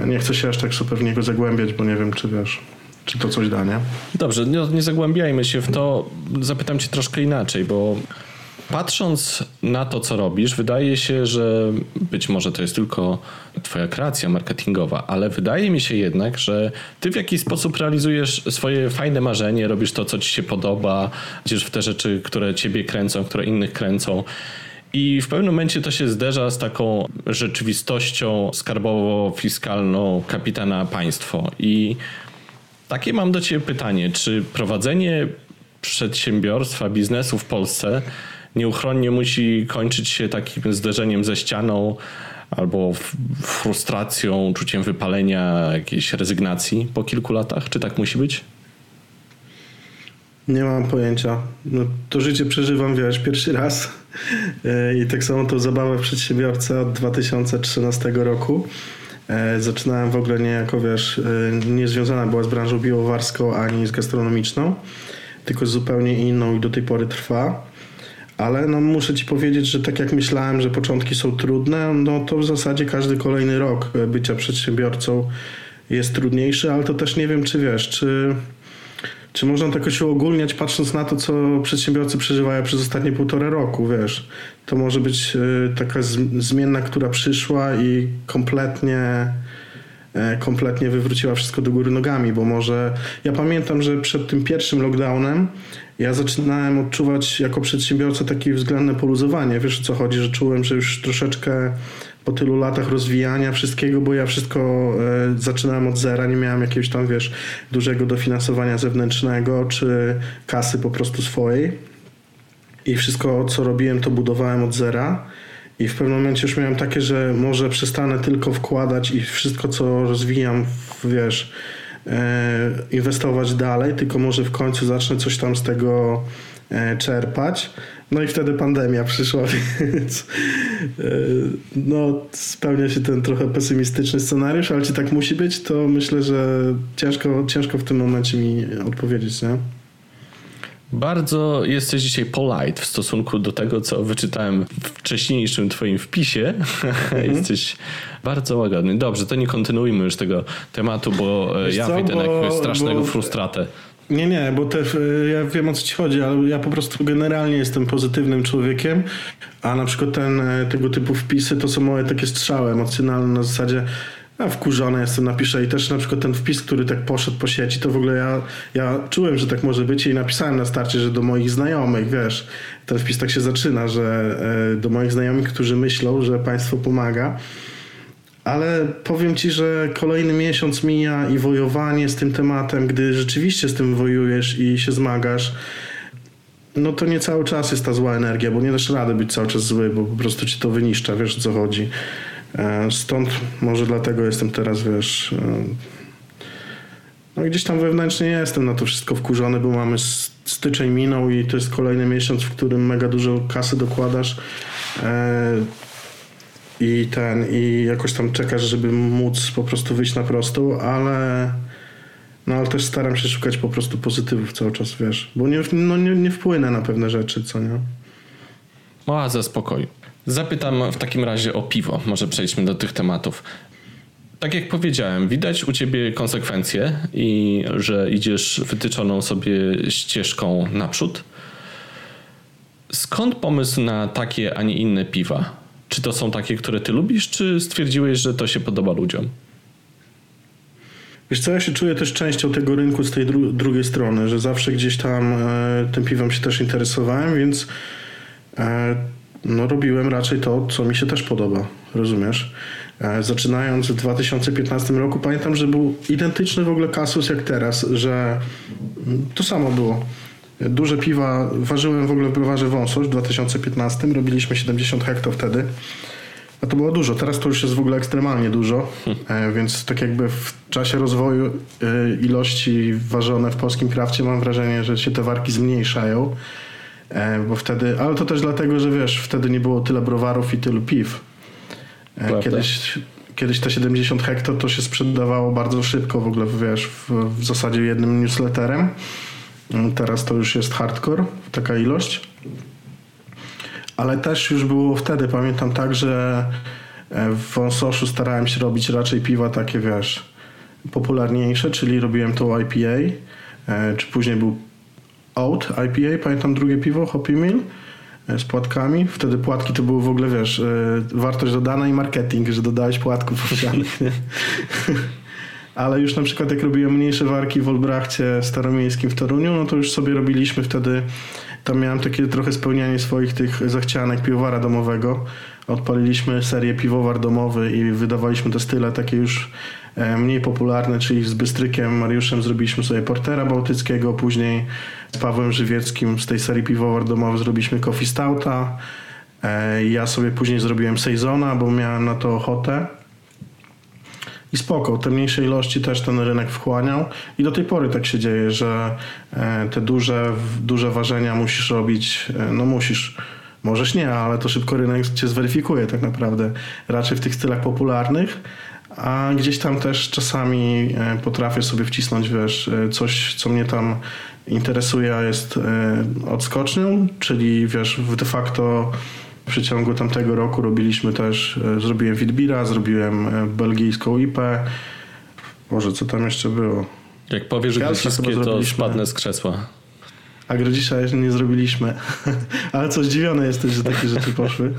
nie chcę się aż tak super w niego zagłębiać, bo nie wiem, czy wiesz, czy to coś da, nie? Dobrze, nie, nie zagłębiajmy się w to. Zapytam cię troszkę inaczej, bo patrząc na to, co robisz, wydaje się, że być może to jest tylko twoja kreacja marketingowa, ale wydaje mi się jednak, że ty w jakiś sposób realizujesz swoje fajne marzenie, robisz to, co ci się podoba, idziesz w te rzeczy, które ciebie kręcą, które innych kręcą. I w pewnym momencie to się zderza z taką rzeczywistością skarbowo-fiskalną kapitana państwo. I takie mam do Ciebie pytanie. Czy prowadzenie przedsiębiorstwa, biznesu w Polsce nieuchronnie musi kończyć się takim zderzeniem ze ścianą albo frustracją, uczuciem wypalenia, jakiejś rezygnacji po kilku latach? Czy tak musi być? Nie mam pojęcia. No, to życie przeżywam, wiesz, pierwszy raz. E, I tak samo tą zabawę w przedsiębiorcę od 2013 roku. E, Zaczynałem w ogóle nie jako, wiesz, e, nie związana była z branżą piwowarską ani z gastronomiczną, tylko z zupełnie inną i do tej pory trwa. Ale no, muszę ci powiedzieć, że tak jak myślałem, że początki są trudne, no to w zasadzie każdy kolejny rok e, bycia przedsiębiorcą jest trudniejszy, ale to też nie wiem, czy wiesz, czy, czy można to jakoś uogólniać, patrząc na to, co przedsiębiorcy przeżywają przez ostatnie półtora roku, wiesz. To może być e, taka zm- zmienna, która przyszła i kompletnie e, kompletnie wywróciła wszystko do góry nogami, bo może ja pamiętam, że przed tym pierwszym lockdownem ja zaczynałem odczuwać jako przedsiębiorca takie względne poluzowanie. Wiesz o co chodzi, że czułem, że już troszeczkę po tylu latach rozwijania wszystkiego, bo ja wszystko e, zaczynałem od zera, nie miałem jakiegoś tam, wiesz, dużego dofinansowania zewnętrznego, czy kasy po prostu swojej. I wszystko, co robiłem, to budowałem od zera. I w pewnym momencie już miałem takie, że może przestanę tylko wkładać i wszystko, co rozwijam, wiesz, inwestować dalej, tylko może w końcu zacznę coś tam z tego e, czerpać. No i wtedy pandemia przyszła, więc e, no, spełnia się ten trochę pesymistyczny scenariusz, ale czy tak musi być, to myślę, że ciężko, ciężko w tym momencie mi odpowiedzieć, nie? Bardzo jesteś dzisiaj polite w stosunku do tego, co wyczytałem w wcześniejszym twoim wpisie. jesteś bardzo łagodny. Dobrze, to nie kontynuujmy już tego tematu, bo e, Wiesz ja co, wyjdę na bo- jakiegoś strasznego bo- frustratę. Nie, nie, bo te, ja wiem o co ci chodzi, ale ja po prostu generalnie jestem pozytywnym człowiekiem, a na przykład ten, e, tego typu wpisy to są moje takie strzały emocjonalne na zasadzie a wkurzony jestem, napiszę. I też na przykład ten wpis, który tak poszedł po sieci, to w ogóle ja, ja czułem, że tak może być i napisałem na starcie, że do moich znajomych, wiesz, ten wpis tak się zaczyna, że e, do moich znajomych, którzy myślą, że państwo pomaga, ale powiem ci, że kolejny miesiąc mija i wojowanie z tym tematem, gdy rzeczywiście z tym wojujesz i się zmagasz, no to nie cały czas jest ta zła energia, bo nie dasz rady być cały czas zły, bo po prostu ci to wyniszcza, wiesz o co chodzi. E, Stąd może dlatego jestem teraz, wiesz, e, no gdzieś tam wewnętrznie jestem na to wszystko wkurzony, bo mamy styczeń minął i to jest kolejny miesiąc, w którym mega dużo kasy dokładasz. E, i ten, i jakoś tam czekasz, żeby móc po prostu wyjść na prostą, ale no ale też staram się szukać po prostu pozytywów cały czas, wiesz, bo nie, no, nie, nie wpłynę na pewne rzeczy, co nie? Oaza spokoju. Zapytam w takim razie o piwo. Może przejdźmy do tych tematów. Tak jak powiedziałem, widać u ciebie konsekwencje i że idziesz wytyczoną sobie ścieżką naprzód. Skąd pomysł na takie, a nie inne piwa? Czy to są takie, które ty lubisz, czy stwierdziłeś, że to się podoba ludziom? Wiesz co, ja się czuję też częścią tego rynku z tej dru drugiej strony, że zawsze gdzieś tam e, tym piwem się też interesowałem, więc e, no, robiłem raczej to, co mi się też podoba, rozumiesz? E, zaczynając w 2015 roku, pamiętam, że był identyczny w ogóle kasus jak teraz, że to samo było. Duże piwa, ważyłem w ogóle w browarze Wąsosz w 2015, robiliśmy 70 hektar wtedy. A to było dużo, teraz to już jest w ogóle ekstremalnie dużo, e, więc tak jakby w czasie rozwoju e, ilości ważone w polskim krafcie mam wrażenie, że się te warki zmniejszają, e, bo wtedy, ale to też dlatego, że wiesz, wtedy nie było tyle browarów i tylu piw. Kiedyś, kiedyś te 70 hektar to się sprzedawało bardzo szybko w ogóle, wiesz, w, w zasadzie jednym newsletterem. Teraz to już jest hardcore, taka ilość ale też już było wtedy, pamiętam tak, że e, w Wąsoszu starałem się robić raczej piwa takie, wiesz, popularniejsze, czyli robiłem to IPA, e, czy później był Oat IPA, pamiętam drugie piwo, Hoppy Mill e, z płatkami. Wtedy płatki to były w ogóle, wiesz, wartość dodana i marketing, że dodałeś płatków owsianych, nie? Ale już na przykład jak robiłem mniejsze warki w Olbrachcie Staromiejskim w Toruniu, no to już sobie robiliśmy wtedy tam miałem takie trochę spełnianie swoich tych zachcianek piwowara domowego. Odpaliliśmy serię piwowar domowy i wydawaliśmy te style takie już e, mniej popularne, czyli z Bystrykiem Mariuszem zrobiliśmy sobie Portera Bałtyckiego, później z Pawłem Żywieckim z tej serii piwowar domowy zrobiliśmy Coffee Stouta. E, ja sobie później zrobiłem Sezona, bo miałem na to ochotę. I spoko, te mniejsze ilości też ten rynek wchłaniał i do tej pory tak się dzieje, że e, te duże, duże ważenia musisz robić, e, no musisz, możesz nie, ale to szybko rynek cię zweryfikuje tak naprawdę, raczej w tych stylach popularnych, a gdzieś tam też czasami e, potrafię sobie wcisnąć, wiesz, coś, co mnie tam interesuje, a jest odskocznią, czyli wiesz, de facto w przeciągu tamtego roku robiliśmy też, e, zrobiłem Witbira, zrobiłem e, belgijską IPę. Może co tam jeszcze było? Jak powiesz grodziskie, to spadnę z krzesła. A grodzisza jeszcze nie zrobiliśmy. Ale co, zdziwiony jesteś, że takie rzeczy poszły?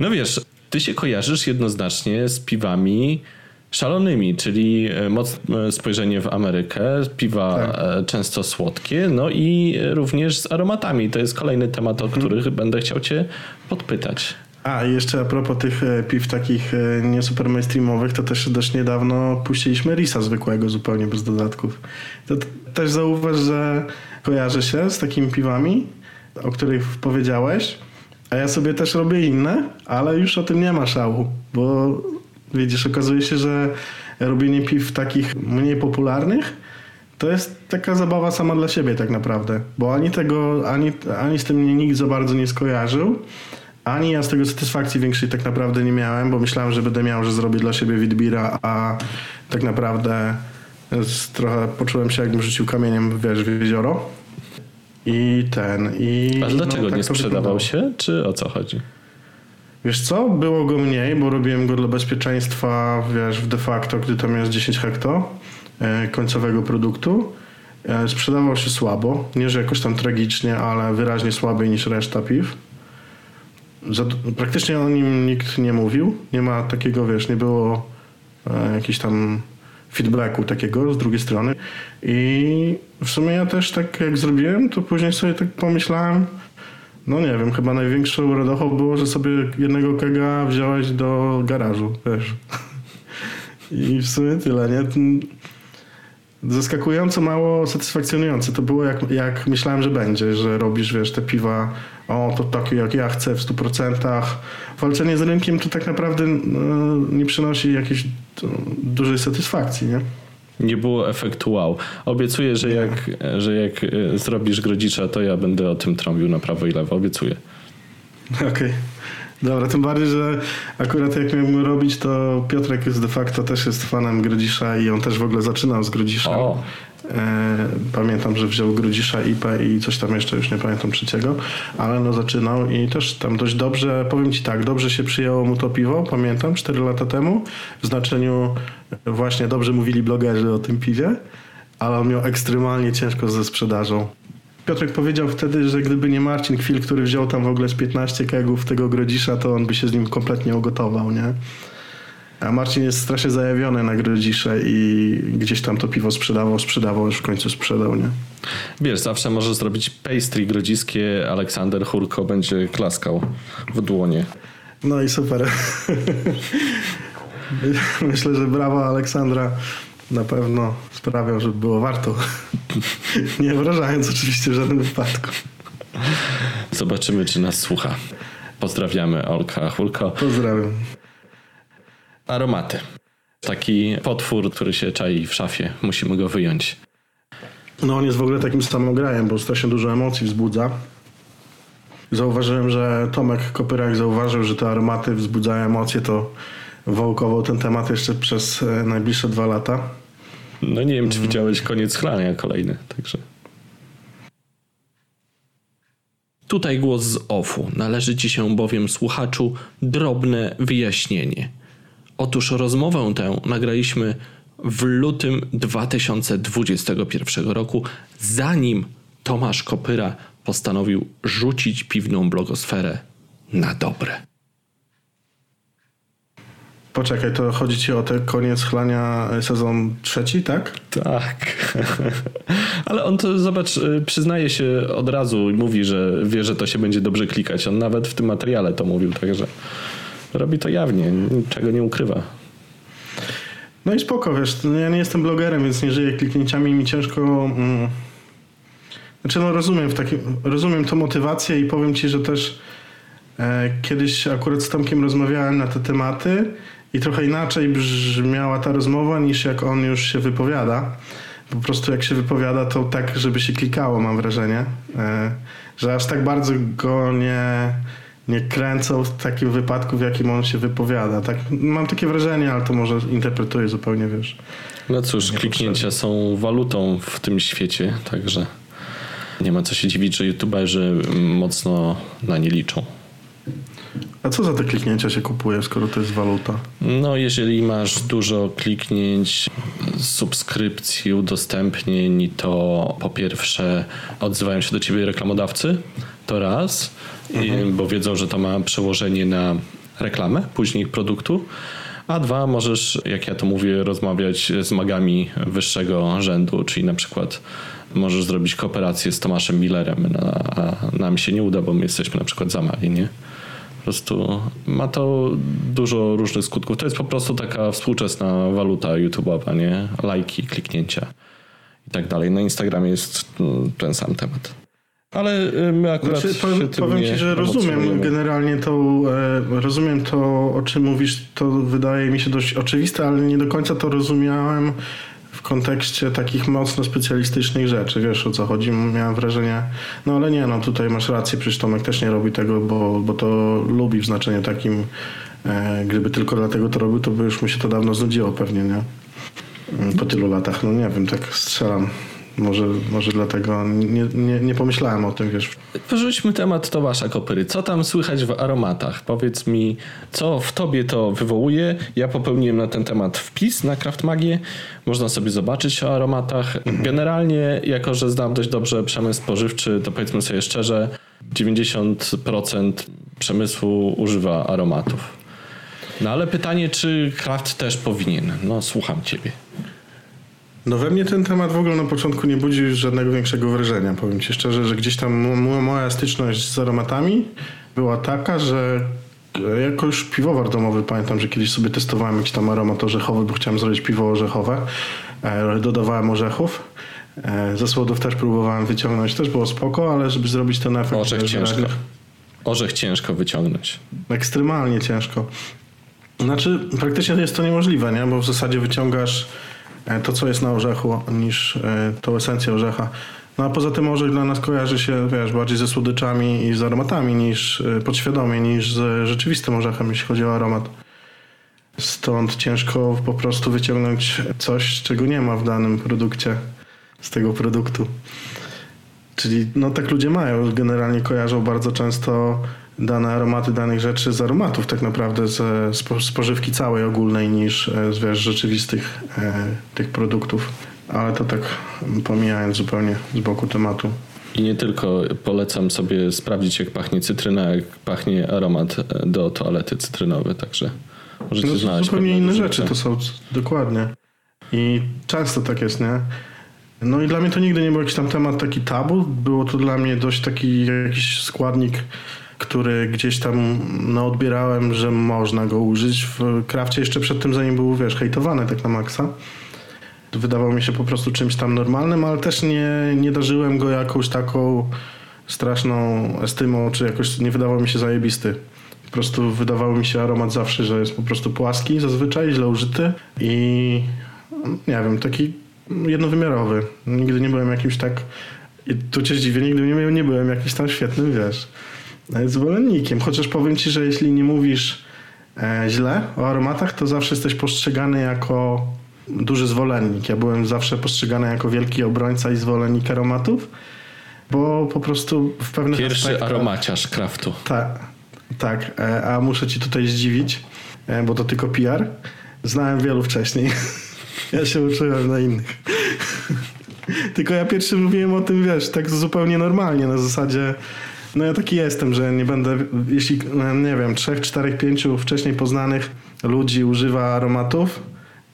No wiesz, ty się kojarzysz jednoznacznie z piwami szalonymi, czyli e, mocne spojrzenie w Amerykę, piwa tak. E, często słodkie, no i również z aromatami. To jest kolejny temat, o mhm. których będę chciał cię podpytać. A, jeszcze a propos tych e, piw takich nie super mainstreamowych, to też dość niedawno puściliśmy Risa zwykłego, zupełnie bez dodatków. To też zauważ, że kojarzy się z takimi piwami, o których powiedziałeś, a ja sobie też robię inne, ale już o tym nie ma szału, bo Widzisz, okazuje się, że robienie piw takich mniej popularnych to jest taka zabawa sama dla siebie tak naprawdę, bo ani tego, ani, ani z tym mnie nikt za bardzo nie skojarzył, ani ja z tego satysfakcji większej tak naprawdę nie miałem, bo myślałem, że będę miał, że zrobię dla siebie Witbira, a tak naprawdę trochę poczułem się jakbym rzucił kamieniem wiesz, w jezioro. I ten, i... A dlaczego no, tak nie sprzedawał się, czy o co chodzi? Wiesz co, było go mniej, bo robiłem go dla bezpieczeństwa, wiesz, de facto, gdy tam jest 10 hekto e, końcowego produktu. E, sprzedawał się słabo, nie że jakoś tam tragicznie, ale wyraźnie słabiej niż reszta piw. Praktycznie o nim nikt nie mówił. Nie ma takiego, wiesz, nie było e, jakiś tam feedbacku takiego z drugiej strony. I w sumie ja też tak jak zrobiłem, to później sobie tak pomyślałem, no nie wiem, chyba największą radochą było, że sobie jednego kega wziąłeś do garażu, wiesz. I w sumie tyle, nie? Zaskakująco mało satysfakcjonujące. To było jak, jak myślałem, że będzie, że robisz, wiesz, te piwa, o, to takie jak ja chcę w 100%. Walczenie z rynkiem to tak naprawdę no, nie przynosi jakiejś dużej satysfakcji, nie? Nie było efektu wow. Obiecuję, że jak, że jak e, zrobisz grodzicza, to ja będę o tym trąbił na prawo i lewo. Obiecuję. Okej. Okay. Dobra, tym bardziej, że akurat jak miałbym robić, to Piotrek jest de facto też jest fanem Grodzisza i on też w ogóle zaczynał z Grodzisza. O. E, pamiętam, że wziął Grodzisza, IP i coś tam jeszcze, już nie pamiętam trzeciego, ale no zaczynał i też tam dość dobrze, powiem Ci tak, dobrze się przyjęło mu to piwo, pamiętam, 4 lata temu, w znaczeniu właśnie dobrze mówili blogerzy o tym piwie, ale on miał ekstremalnie ciężko ze sprzedażą. Piotrek powiedział wtedy, że gdyby nie Marcin Kwil, który wziął tam w ogóle z 15 kegów tego Grodzisza, to on by się z nim kompletnie ugotował, nie? A Marcin jest strasznie zajawiony na Grodzisze i gdzieś tam to piwo sprzedawał, sprzedawał, już w końcu sprzedał, nie? Wiesz, zawsze możesz zrobić pastry grodziskie, Aleksander Hurko będzie klaskał w dłonie. No i super. Myślę, że brawa Aleksandra na pewno sprawiał, żeby było warto. Nie wrażając oczywiście w żadnym wypadku. Zobaczymy, czy nas słucha. Pozdrawiamy Olka Hulko. Pozdrawiam. Aromaty. Taki potwór, który się czai w szafie. Musimy go wyjąć. No on jest w ogóle takim samograjem, bo strasznie dużo emocji wzbudza. Zauważyłem, że Tomek Kopyrak zauważył, że te aromaty wzbudzają emocje, to wałkował ten temat jeszcze przez e, najbliższe dwa lata. No nie wiem, czy widziałeś koniec chlania kolejny, także... Tutaj głos z OFU. Należy ci się bowiem, słuchaczu, drobne wyjaśnienie. Otóż rozmowę tę nagraliśmy w lutym 2021 roku, zanim Tomasz Kopyra postanowił rzucić piwną blogosferę na dobre. Poczekaj, to chodzi ci o ten koniec chlania e, sezon trzeci, tak? Tak. Ale on to, zobacz, y, przyznaje się od razu i mówi, że wie, że to się będzie dobrze klikać. On nawet w tym materiale to mówił, także robi to jawnie, niczego nie ukrywa. No i spoko, wiesz, no ja nie jestem blogerem, więc nie żyję kliknięciami i mi ciężko... Mm, znaczy no rozumiem, w takim, rozumiem tą motywację i powiem ci, że też e, kiedyś akurat z Tomkiem rozmawiałem na te tematy i trochę inaczej brzmiała ta rozmowa niż jak on już się wypowiada. Po prostu jak się wypowiada, to tak, żeby się klikało, mam wrażenie. E, że aż tak bardzo go nie, nie kręcą w takim wypadku, w jakim on się wypowiada. Tak, mam takie wrażenie, ale to może interpretuję zupełnie, wiesz. No cóż, kliknięcia są walutą w tym świecie, także nie ma co się dziwić, że youtuberzy mocno na nie liczą. A co za te kliknięcia się kupuje, skoro to jest waluta? No, jeżeli masz dużo kliknięć, subskrypcji, udostępnień, to po pierwsze odzywają się do ciebie reklamodawcy, to raz, i, bo wiedzą, że to ma przełożenie na reklamę później produktu. A dwa, możesz, jak ja to mówię, rozmawiać z magami wyższego rzędu, czyli na przykład możesz zrobić kooperację z Tomaszem Millerem, no, a nam się nie uda, bo my jesteśmy na przykład za mali, nie? Po prostu ma to dużo różnych skutków. To jest po prostu taka współczesna waluta YouTube'owa, nie? Lajki, kliknięcia i tak dalej. Na Instagramie jest mm, ten sam temat. Ale y, my akurat Znaczy, powiem, powiem ci, że rozumiem generalnie to, e, rozumiem to, o czym mówisz, to wydaje mi się dość oczywiste, ale nie do końca to rozumiałem w kontekście takich mocno specjalistycznych rzeczy, wiesz o co chodzi, miałem wrażenie, no ale nie, no tutaj masz rację, przecież Tomek też nie robi tego, bo, bo to lubi w znaczeniu takim, e, gdyby tylko dlatego to robił, to by już mu się to dawno znudziło pewnie, nie? Po tylu latach, no nie wiem, tak strzelam. Może, może dlatego nie, nie, nie pomyślałem o tym, wiesz. Wyrzućmy temat Tomasza Kopyry. Co tam słychać w aromatach? Powiedz mi, co w tobie to wywołuje? Ja popełniłem na ten temat wpis na Craft Magię. Można sobie zobaczyć o aromatach. Generalnie, jako że znam dość dobrze przemysł spożywczy, to powiedzmy sobie szczerze, 90% przemysłu używa aromatów. No ale pytanie, czy Kraft też powinien? No słucham ciebie. No we mnie ten temat w ogóle na początku nie budził żadnego większego wrażenia. Powiem ci szczerze, że gdzieś tam mo- moja styczność z aromatami była taka, że jako już piwowar domowy pamiętam, że kiedyś sobie testowałem jakiś tam aromat orzechowy, bo chciałem zrobić piwo orzechowe. E, Dodawałem orzechów. E, Ze słodów też próbowałem wyciągnąć, też było spoko, ale żeby zrobić ten efekt... Orzech ciężko. Orzech ciężko wyciągnąć. Ekstremalnie ciężko. Znaczy, praktycznie jest to niemożliwe, nie? Bo w zasadzie wyciągasz to, co jest na orzechu, niż e, tą esencję orzecha, No a poza tym orzech dla nas kojarzy się, wiesz, bardziej ze słodyczami i z aromatami niż y, podświadomie, niż z rzeczywistym orzechem, jeśli chodzi o aromat. Stąd ciężko po prostu wyciągnąć coś, czego nie ma w danym produkcie, z tego produktu. Czyli no tak ludzie mają, generalnie kojarzą bardzo często dane aromaty danych rzeczy z aromatów tak naprawdę ze spo, spożywki całej ogólnej niż e, z wiesz, rzeczywistych e, tych produktów. Ale to tak pomijając zupełnie z boku tematu. I nie tylko polecam sobie sprawdzić jak pachnie cytryna, jak pachnie aromat do toalety cytrynowy, także możecie no, znaleźć. Zupełnie inne rzeczy to są, dokładnie. I często tak jest, nie? No i dla mnie to nigdy nie był jakiś tam temat taki tabu. Było to dla mnie dość taki jakiś składnik, który gdzieś tam no, odbierałem, że można go użyć. W krafcie jeszcze przed tym, zanim był, wiesz, hejtowany tak na maksa. Wydawał mi się po prostu czymś tam normalnym, ale też nie, nie darzyłem go jakąś taką straszną estymą, czy jakoś nie wydawał mi się zajebisty. Po prostu wydawał mi się aromat zawsze, że jest po prostu płaski zazwyczaj, źle użyty i nie wiem, taki jednowymiarowy. Nigdy nie byłem jakimś tak, i tu cię zdziwię, nigdy nie, nie byłem jakimś tam świetnym, wiesz, zwolennikiem. Chociaż powiem ci, że jeśli nie mówisz e, źle o aromatach, to zawsze jesteś postrzegany jako duży zwolennik. Ja byłem zawsze postrzegany jako wielki obrońca i zwolennik aromatów, bo po prostu w pewnych Pierwszy aspektach... aromaciarz kraftu. Tak, tak. E, a muszę ci tutaj zdziwić, e, bo to tylko PR. Znałem wielu wcześniej. Ja się uczyłem na innych. Tylko ja pierwszy mówiłem o tym, wiesz, tak zupełnie normalnie, na zasadzie no ja taki jestem, że nie będę, jeśli, nie wiem, trzech, czterech, pięciu wcześniej poznanych ludzi używa aromatów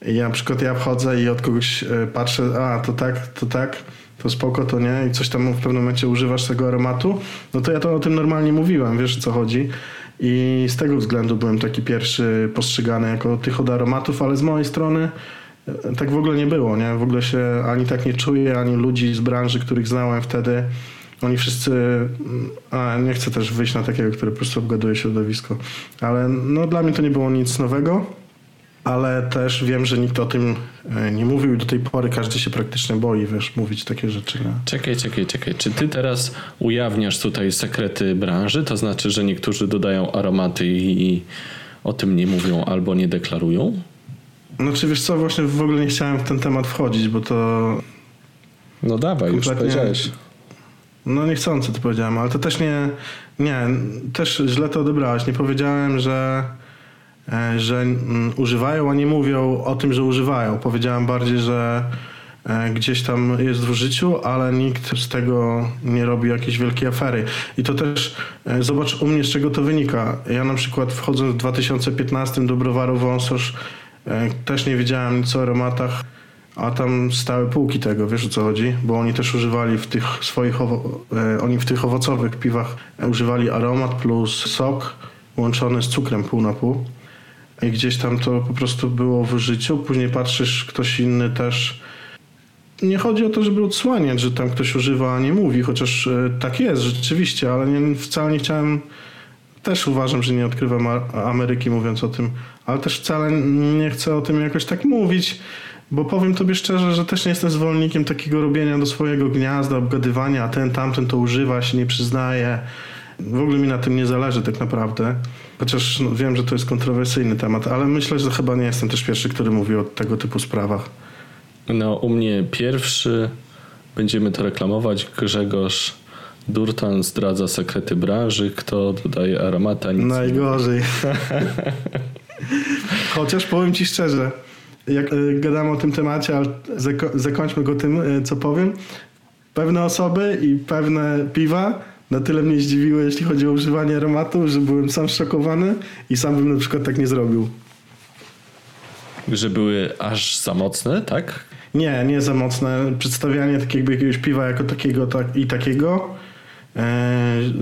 i na przykład ja wchodzę i od kogoś e, patrzę, a to tak, to tak, to spoko, to nie i coś tam w pewnym momencie używasz tego aromatu, no to ja to o tym normalnie mówiłem, wiesz o co chodzi. I z tego względu byłem taki pierwszy postrzegany jako tych od aromatów, ale z mojej strony tak w ogóle nie było, nie? W ogóle się ani tak nie czuję, ani ludzi z branży, których znałem wtedy, oni wszyscy, a nie chcę też wyjść na takiego, który po prostu obgaduje środowisko, ale no dla mnie to nie było nic nowego, ale też wiem, że nikt o tym e, nie mówił i do tej pory każdy się praktycznie boi, wiesz, mówić takie rzeczy. Nie? Czekaj, czekaj, czekaj. Czy ty teraz ujawniasz tutaj sekrety branży? To znaczy, że niektórzy dodają aromaty i o tym nie mówią albo nie deklarują? No czy wiesz co, właśnie w ogóle nie chciałem w ten temat wchodzić, bo to... No dawaj, już powiedziałeś. No niechcący to powiedziałem, ale to też nie... Nie, też źle to odebrałeś. Nie powiedziałem, że e, że mm, używają, a nie mówią o tym, że używają. Powiedziałem bardziej, że e, gdzieś tam jest w życiu, ale nikt z tego nie robi jakiejś wielkiej afery. I to też, e, zobacz u mnie z czego to wynika. Ja na przykład wchodząc w 2015 do browaru Wąsosz też nie wiedziałem nic o aromatach, a tam stały półki tego, wiesz o co chodzi? Bo oni też używali w tych swoich, e, oni w tych owocowych piwach używali aromat plus sok łączony z cukrem pół na pół. I gdzieś tam to po prostu było w życiu. Później patrzysz, ktoś inny też. Nie chodzi o to, żeby odsłaniać, że tam ktoś używa, a nie mówi, chociaż e, tak jest rzeczywiście, ale nie, wcale nie chciałem też uważam, że nie odkrywam Ameryki mówiąc o tym, ale też wcale nie chcę o tym jakoś tak mówić, bo powiem tobie szczerze, że też nie jestem zwolennikiem takiego robienia do swojego gniazda, obgadywania, a ten tamten to używa, się nie przyznaje. W ogóle mi na tym nie zależy tak naprawdę. Chociaż no, wiem, że to jest kontrowersyjny temat, ale myślę, że chyba nie jestem też pierwszy, który mówi o tego typu sprawach. No, u mnie pierwszy, będziemy to reklamować, Grzegorz Durtan zdradza sekrety branży, kto dodaje aromata. Nic Najgorzej. Chociaż powiem ci szczerze, jak e, gadamy o tym temacie, ale zakończmy go tym, e, co powiem. Pewne osoby i pewne piwa na tyle mnie zdziwiły, jeśli chodzi o używanie aromatu, że byłem sam szokowany i sam bym na przykład tak nie zrobił. Że były aż za mocne, tak? Nie, nie za mocne. Przedstawianie takiego jakiegoś piwa jako takiego tak, i takiego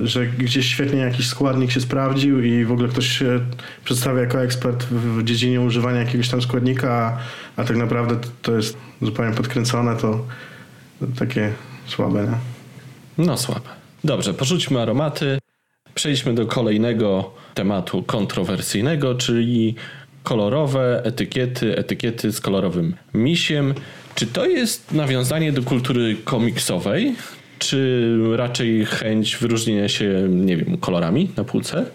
że gdzieś świetnie jakiś składnik się sprawdził i w ogóle ktoś się przedstawia jako ekspert w dziedzinie używania jakiegoś tam składnika, a, tak naprawdę to jest zupełnie podkręcone, to takie słabe, nie? No słabe. Dobrze, porzućmy aromaty. Przejdźmy do kolejnego tematu kontrowersyjnego, czyli kolorowe etykiety, etykiety z kolorowym misiem. Czy to jest nawiązanie do kultury komiksowej, czy raczej chęć wyróżnienia się, nie wiem, kolorami na półce?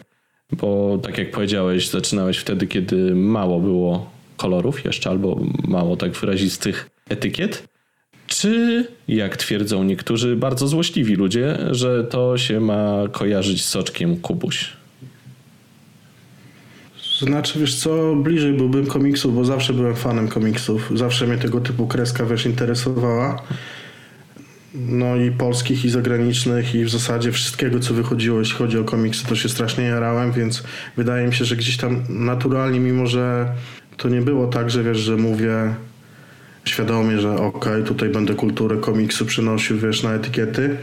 Bo tak jak powiedziałeś, zaczynałeś wtedy, kiedy mało było kolorów jeszcze, albo mało tak wyrazistych etykiet. Czy, jak twierdzą niektórzy bardzo złośliwi ludzie, że to się ma kojarzyć z soczkiem Kubuś? Znaczy, wiesz co, bliżej byłbym komiksów, bo zawsze byłem fanem komiksów. Zawsze mnie tego typu kreska, wiesz, interesowała. No i polskich, i zagranicznych, i w zasadzie wszystkiego, co wychodziło, jeśli chodzi o komiksy, to się strasznie jarałem, więc wydaje mi się, że gdzieś tam naturalnie, mimo że to nie było tak, że wiesz, że mówię świadomie, że okej, okay, tutaj będę kulturę komiksu przynosił, wiesz, na etykiety.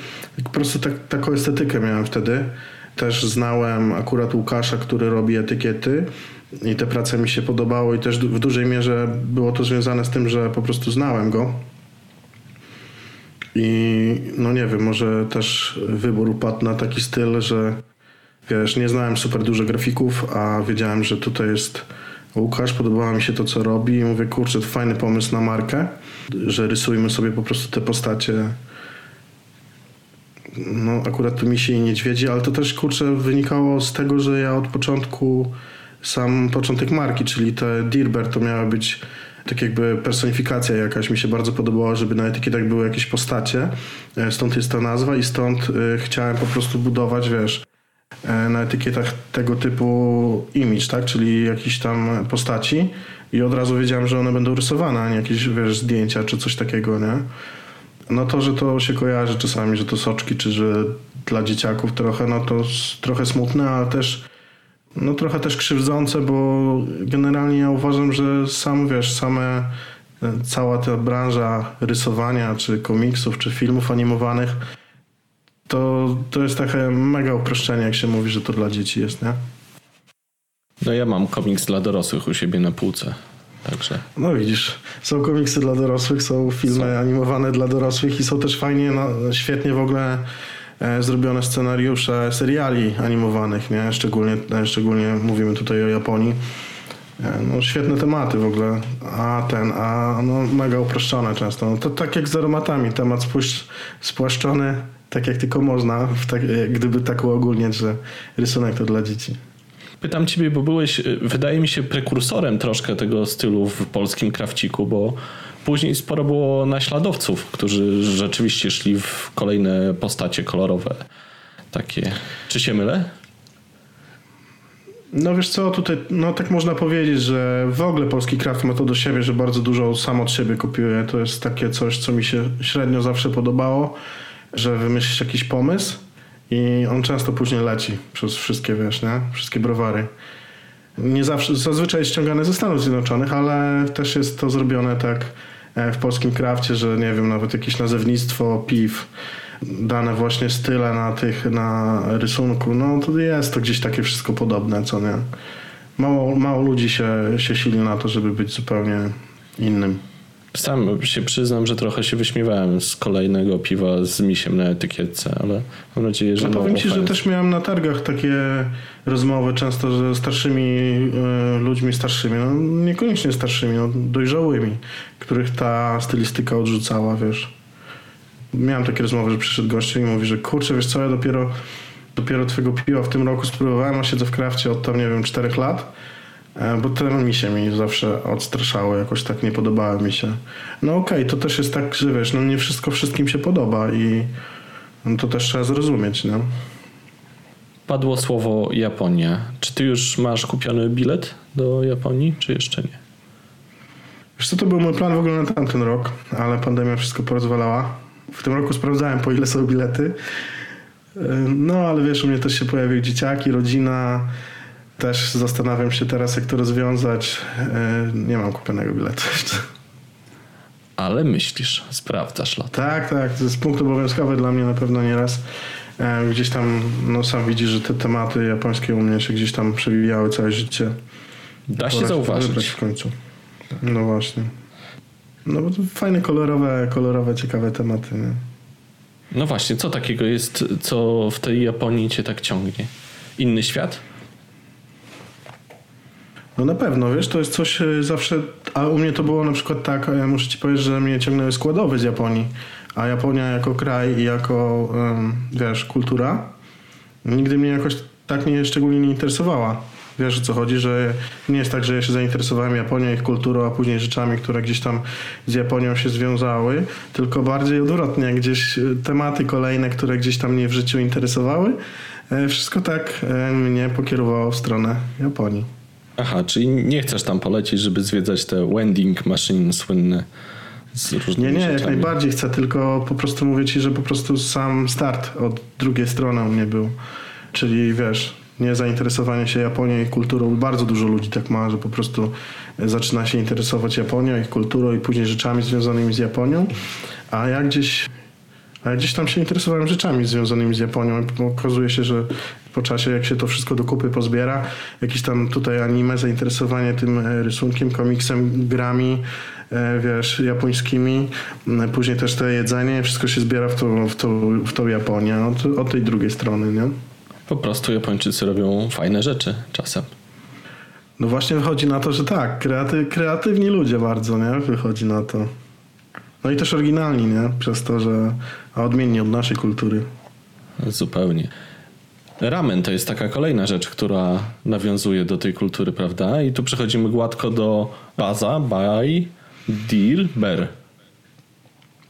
Po prostu tak, taką estetykę miałem wtedy. Też znałem akurat Łukasza, który robi etykiety i te prace mi się podobały i też w dużej mierze było to związane z tym, że po prostu znałem go. I no nie wiem, może też wybór upadł na taki styl, że wiesz, nie znałem super dużo grafików, a wiedziałem, że tutaj jest Łukasz, podobało mi się to, co robi i mówię, kurczę, to fajny pomysł na markę, że rysujmy sobie po prostu te postacie. No akurat tu misi i niedźwiedzi, ale to też, kurczę, wynikało z tego, że ja od początku sam początek marki, czyli te Dilbert to miała być tak jakby personifikacja jakaś. Mi się bardzo podobało, żeby na etykietach były jakieś postacie. E, stąd jest ta nazwa i stąd e, chciałem po prostu budować, wiesz, e, na etykietach tego typu image, tak? Czyli jakiś tam postaci i od razu wiedziałem, że one będą rysowane, a nie jakieś, wiesz, zdjęcia czy coś takiego, nie? No to, że to się kojarzy czasami, że to soczki, czy że dla dzieciaków trochę, no to trochę smutne, ale też no trochę też krzywdzące, bo generalnie ja uważam, że sam wiesz, same cała ta branża rysowania, czy komiksów, czy filmów animowanych, to, to jest takie mega uproszczenie, jak się mówi, że to dla dzieci jest, nie? No ja mam komiks dla dorosłych u siebie na półce. Także. No widzisz, są komiksy dla dorosłych, są filmy są. animowane dla dorosłych i są też fajnie, no, świetnie w ogóle e, zrobione scenariusze seriali animowanych, nie? Szczególnie, e, szczególnie mówimy tutaj o Japonii. E, no, świetne tematy w ogóle, a ten, a no, mega uproszczone często. No, to tak jak z aromatami, temat spłaszczony, tak jak tylko można, tak, gdyby tak uogólniać, że rysunek to dla dzieci. Pytam ciebie, bo byłeś, wydaje mi się, prekursorem troszkę tego stylu w polskim krawciku, bo później sporo było naśladowców, którzy rzeczywiście szli w kolejne postacie kolorowe. Takie. Czy się mylę? No wiesz co, tutaj no tak można powiedzieć, że w ogóle polski kraft ma to do siebie, że bardzo dużo sam od siebie kopiuje. To jest takie coś, co mi się średnio zawsze podobało, że wymyślisz jakiś pomysł i on często później leci przez wszystkie, wiesz, nie? Wszystkie browary. Nie zawsze, zazwyczaj jest ściągane ze Stanów Zjednoczonych, ale też jest to zrobione tak w polskim krafcie, że nie wiem, nawet jakieś nazewnictwo piw, dane właśnie style na tych, na rysunku, no to jest to gdzieś takie wszystko podobne, co nie? Mało, mało ludzi się, się sili na to, żeby być zupełnie innym. Sam się przyznam, że trochę się wyśmiewałem z kolejnego piwa z misiem na etykietce, ale mam nadzieję, że... No powiem ci, że też miałem na targach takie rozmowy często ze starszymi y, ludźmi, starszymi, no niekoniecznie starszymi, no dojrzałymi, których ta stylistyka odrzucała, wiesz. Miałem takie rozmowy, że przyszedł gościu i mówi, że kurczę, wiesz co, ja dopiero, dopiero twojego piwa w tym roku spróbowałem, a siedzę w krafcie od tam, nie wiem, czterech lat bo te misie mi zawsze odstraszały, jakoś tak nie podobały mi się. No okej, okay, to też jest tak, że wiesz, no nie wszystko wszystkim się podoba i to też trzeba zrozumieć, nie? Padło słowo Japonia. Czy ty już masz kupiony bilet do Japonii, czy jeszcze nie? Wiesz co, to był mój plan w ogóle na tamten rok, ale pandemia wszystko porozwalała. W tym roku sprawdzałem, po ile są bilety. E, no, ale wiesz, u mnie też się pojawiły dzieciaki, rodzina, też zastanawiam się teraz, jak to rozwiązać. E, nie mam kupionego biletu jeszcze. Ale myślisz, sprawdzasz lot. Tak, tak. To jest punkt obowiązkowy dla mnie na pewno nieraz. E, gdzieś tam, no sam widzisz, że te tematy japońskie u mnie się gdzieś tam przewijały całe życie. Da się zauważyć. w końcu. No właśnie. No bo to fajne, kolorowe, kolorowe, ciekawe tematy. Nie? No właśnie, co takiego jest, co w tej Japonii cię tak ciągnie? Inny świat? No na pewno, wiesz, to jest coś e, zawsze, a u mnie to było na przykład tak, ja muszę ci powiedzieć, że mnie ciągnęły składowe z Japonii, a Japonia jako kraj i jako, wiesz, kultura nigdy mnie jakoś tak mnie szczególnie nie interesowała. Wiesz o co chodzi, że nie jest tak, że ja się zainteresowałem Japonią, ich kulturą, a później rzeczami, które gdzieś tam z Japonią się związały, tylko bardziej odwrotnie, gdzieś e, tematy kolejne, które gdzieś tam mnie w życiu interesowały, e, wszystko tak mnie pokierowało w stronę Japonii. Aha, czyli nie chcesz tam polecieć, żeby zwiedzać te wending machine słynne z różnymi Nie, nie, rzeczami. jak najbardziej chcę, tylko po prostu mówię ci, że po prostu sam start od drugiej strony u mnie był. Czyli wiesz, nie zainteresowanie się Japonią i kulturą. Bardzo dużo ludzi tak ma, że po prostu zaczyna się interesować Japonią, ich kulturą i później rzeczami związanymi z Japonią. A ja gdzieś, a ja gdzieś tam się interesowałem rzeczami związanymi z Japonią. Okazuje się, że po czasie, jak się to wszystko do kupy pozbiera, jakieś tam tutaj anime, zainteresowanie tym e, rysunkiem, komiksem, grami, e, wiesz, japońskimi, później też to jedzenie, wszystko się zbiera w tą, w tą, w tą Japonię, od, od tej drugiej strony, nie? Po prostu Japończycy robią fajne rzeczy czasem. No właśnie wychodzi na to, że tak, kreaty, kreatywni ludzie bardzo, nie? Wychodzi na to. No i też oryginalni, nie? Przez to, że a odmiennie od naszej kultury. Zupełnie. Ramen to jest taka kolejna rzecz, która nawiązuje do tej kultury, prawda? I tu przechodzimy gładko do Baza, Bai, Deal, Bear.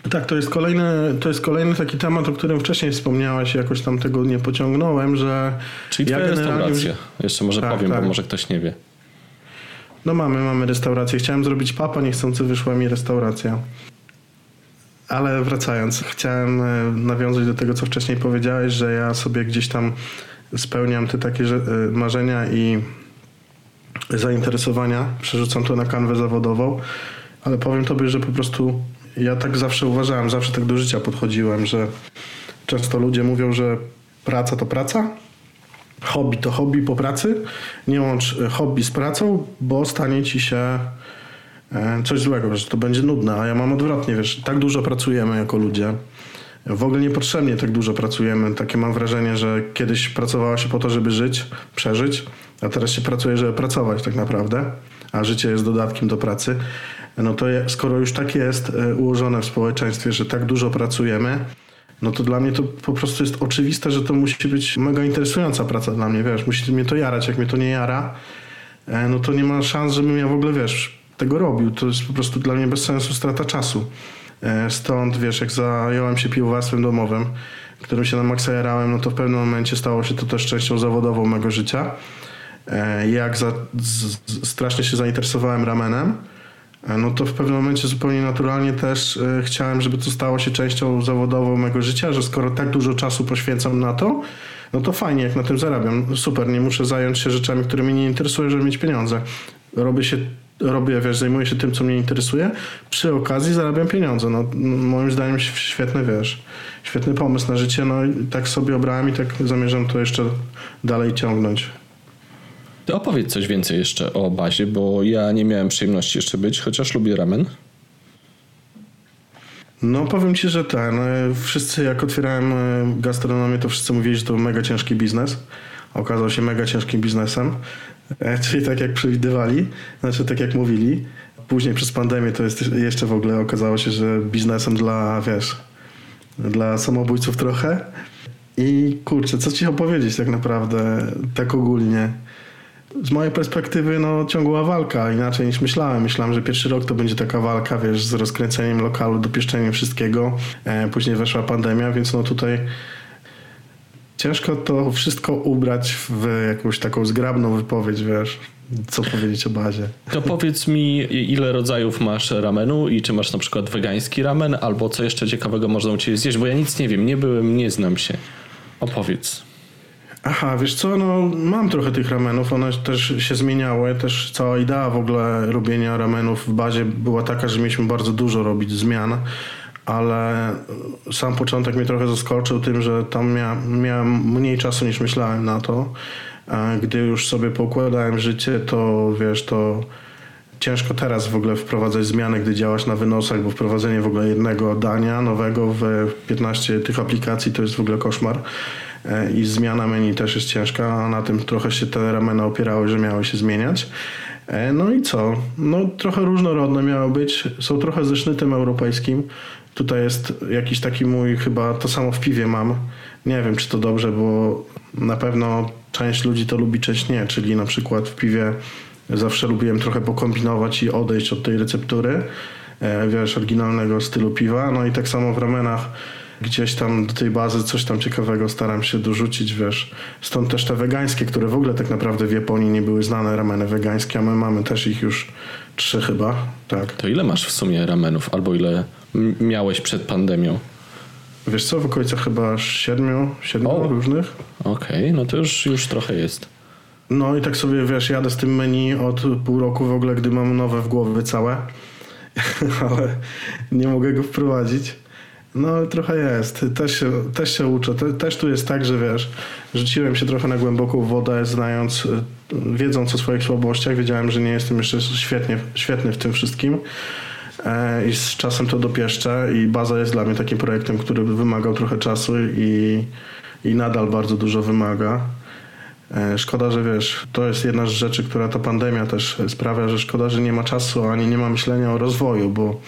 Tak, to jest, kolejny, to jest kolejny taki temat, o którym wcześniej wspomniałeś, jakoś tam tego nie pociągnąłem, że... Czyli twoja ja generalnie- restauracja. Jeszcze może Tak, powiem, tak. bo może ktoś nie wie. No mamy, mamy restaurację. Chciałem zrobić papa, niechcący wyszła mi restauracja. Ale wracając, chciałem e, nawiązać do tego, co wcześniej powiedziałeś, że ja sobie gdzieś tam spełniam te takie e, marzenia i zainteresowania, przerzucam to na kanwę zawodową, ale powiem tobie, że po prostu ja tak zawsze uważałem, zawsze tak do życia podchodziłem, że często ludzie mówią, że praca to praca, hobby to hobby po pracy. Nie łącz e, hobby z pracą, bo stanie ci się coś złego, że to będzie nudne. A ja mam odwrotnie, wiesz, tak dużo pracujemy jako ludzie. W ogóle niepotrzebnie tak dużo pracujemy. Takie mam wrażenie, że kiedyś pracowało się po to, żeby żyć, przeżyć, a teraz się pracuje, żeby pracować tak naprawdę, a życie jest dodatkiem do pracy. No to skoro już tak jest e, ułożone w społeczeństwie, że tak dużo pracujemy, no to dla mnie to po prostu jest oczywiste, że to musi być mega interesująca praca dla mnie, wiesz, musi mnie to jarać, jak mnie to nie jara, e, no to nie ma szans, żebym ja w ogóle, wiesz, tego robił, to jest po prostu dla mnie bez sensu strata czasu. E, Stąd, wiesz, jak zająłem się piwowarstwem domowym, którym się na maksa jarałem, no to w pewnym momencie stało się to też częścią zawodową mego życia. E, Jak za, z, strasznie się zainteresowałem ramenem, E, no to w pewnym momencie zupełnie naturalnie też chciałem, żeby to stało się częścią zawodową mego życia, że skoro tak dużo czasu poświęcam na to, no to fajnie, jak na tym zarabiam. Super, nie muszę zająć się rzeczami, które mnie nie interesują, żeby mieć pieniądze. Robię się, robię, wiesz, zajmuję się tym, co mnie interesuje. Przy okazji zarabiam pieniądze. No, moim zdaniem świetny, wiesz, świetny pomysł na życie. No i tak sobie obrałem i tak zamierzam to jeszcze dalej ciągnąć. Ty opowiedz coś więcej jeszcze o bazie, bo ja nie miałem przyjemności jeszcze być, chociaż lubię ramen. No powiem ci, że ten, e, wszyscy jak otwierałem e, gastronomię, to wszyscy mówili, że to mega ciężki biznes. Okazał się mega ciężkim biznesem, czyli tak jak przewidywali, znaczy tak jak mówili. Później przez pandemię to jest jeszcze w ogóle okazało się, że biznesem dla, wiesz, dla samobójców trochę. I kurczę, co ci opowiedzieć tak naprawdę, tak ogólnie. Z mojej perspektywy no, ciągła walka, inaczej niż myślałem. Myślałem, że pierwszy rok to będzie taka walka, wiesz, z rozkręceniem lokalu, dopieszczeniem wszystkiego. E, później weszła pandemia, więc no tutaj ciężko to wszystko ubrać w jakąś taką zgrabną wypowiedź, wiesz, co powiedzieć o bazie. To powiedz mi, ile rodzajów masz ramenu i czy masz na przykład wegański ramen, albo co jeszcze ciekawego można u Ciebie zjeść, bo ja nic nie wiem, nie byłem, nie znam się. Opowiedz. Aha, wiesz co, no mam trochę tych ramenów, one też się zmieniały, też cała idea w ogóle robienia ramenów w bazie była taka, że mieliśmy bardzo dużo robić zmian, ale sam początek mnie trochę zaskoczył tym, że tam mia, miałem mniej czasu niż myślałem na to. Gdy już sobie poukładałem życie, to wiesz, to ciężko teraz w ogóle wprowadzać zmiany, gdy działasz na wynosach, bo wprowadzenie w ogóle jednego dania nowego w 15 tych aplikacji to jest w ogóle koszmar. E, I zmiana menu też jest ciężka, a na tym trochę się te rameny opierały, że miały się zmieniać. E, no i co? No trochę różnorodne miało być. Są trochę ze sznytem europejskim. Tutaj jest jakiś taki mój, chyba to samo w piwie mam. Nie wiem, czy to dobrze, bo na pewno część ludzi to lubi, część nie. Czyli na przykład w piwie zawsze lubiłem trochę pokombinować i odejść od tej receptury, e, wiesz, oryginalnego stylu piwa. No i tak samo w ramenach gdzieś tam do tej bazy coś tam ciekawego staram się dorzucić, wiesz. Stąd też te wegańskie, które w ogóle tak naprawdę w Japonii nie były znane, rameny wegańskie, a my mamy też ich już trzy chyba, tak. To ile masz w sumie ramenów, albo ile miałeś przed pandemią? Wiesz co, w okolicach chyba siedmiu, siedmiu O. różnych. Okej, okay, no to już, już trochę jest. No i tak sobie, wiesz, jadę z tym menu od pół roku w ogóle, gdy mam nowe w głowie całe, ale nie mogę go wprowadzić. No ale trochę jest. Też się, też się uczę. Te, też tu jest tak, że wiesz, rzuciłem się trochę na głęboką wodę, znając, y, wiedząc o swoich słabościach. Wiedziałem, że nie jestem jeszcze świetnie, świetny w tym wszystkim. E, I z czasem to dopieszczę i baza jest dla mnie takim projektem, który wymagał trochę czasu i, i nadal bardzo dużo wymaga. E, Szkoda, że wiesz, to jest jedna z rzeczy, która ta pandemia też sprawia, że szkoda, że nie ma czasu ani nie ma myślenia o rozwoju, bo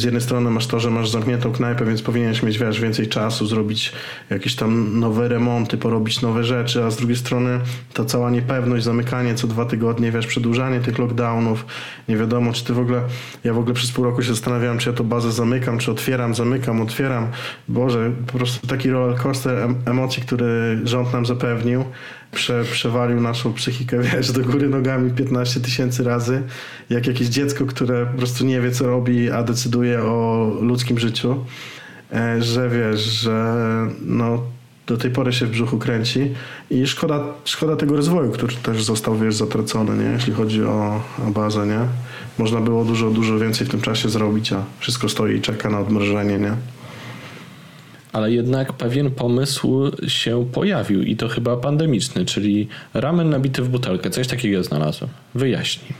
z jednej strony masz to, że masz zamkniętą knajpę, więc powinieneś mieć wiesz, więcej czasu, zrobić jakieś tam nowe remonty, porobić nowe rzeczy, a z drugiej strony ta cała niepewność, zamykanie co dwa tygodnie, wiesz, przedłużanie tych lockdownów, nie wiadomo, czy ty w ogóle, ja w ogóle przez pół roku się zastanawiałem, czy ja to bazę zamykam, czy otwieram, zamykam, otwieram. Boże, po prostu taki roller coaster em- emocji, który rząd nam zapewnił, prze, przewalił naszą psychikę, wiesz, do góry nogami 15 tysięcy razy, jak jakieś dziecko, które po prostu nie wie, co robi, a decyduje o ludzkim życiu, e, że wiesz, że no, do tej pory się w brzuchu kręci i szkoda, szkoda tego rozwoju, który też został, wiesz, zatracony, nie? jeśli chodzi o, o bazę, nie? Można było dużo, dużo więcej w tym czasie zrobić, a wszystko stoi i czeka na odmrożenie, nie? Ale jednak pewien pomysł się pojawił i to chyba pandemiczny, czyli ramen nabity w butelkę. Coś takiego znalazłem. Wyjaśnij.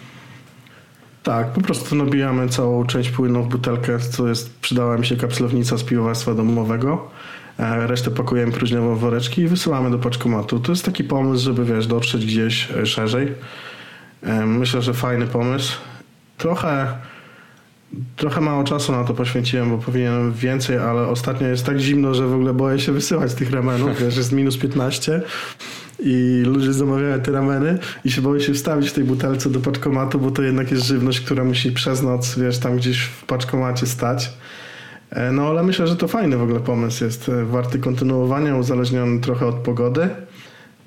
Tak, po prostu nabijamy całą część płynu w butelkę, co jest, przydała mi się kapslownica z piwowarstwa domowego. E, Resztę pakujemy próżniowo w woreczki i wysyłamy do paczkomatu. To jest taki pomysł, żeby wiesz, dotrzeć gdzieś e, szerzej. E, Myślę, że fajny pomysł. Trochę, trochę mało czasu na to poświęciłem, bo powinienem więcej, ale ostatnio jest tak zimno, że w ogóle boję się wysyłać tych ramenów. Wiesz, jest minus 15 i ludzie zamawiają te rameny i się boję się wstawić w tej butelce do paczkomatu, bo to jednak jest żywność, która musi przez noc, wiesz, tam gdzieś w paczkomacie stać. E, No ale myślę, że to fajny w ogóle pomysł jest, e, warty kontynuowania, uzależniony trochę od pogody.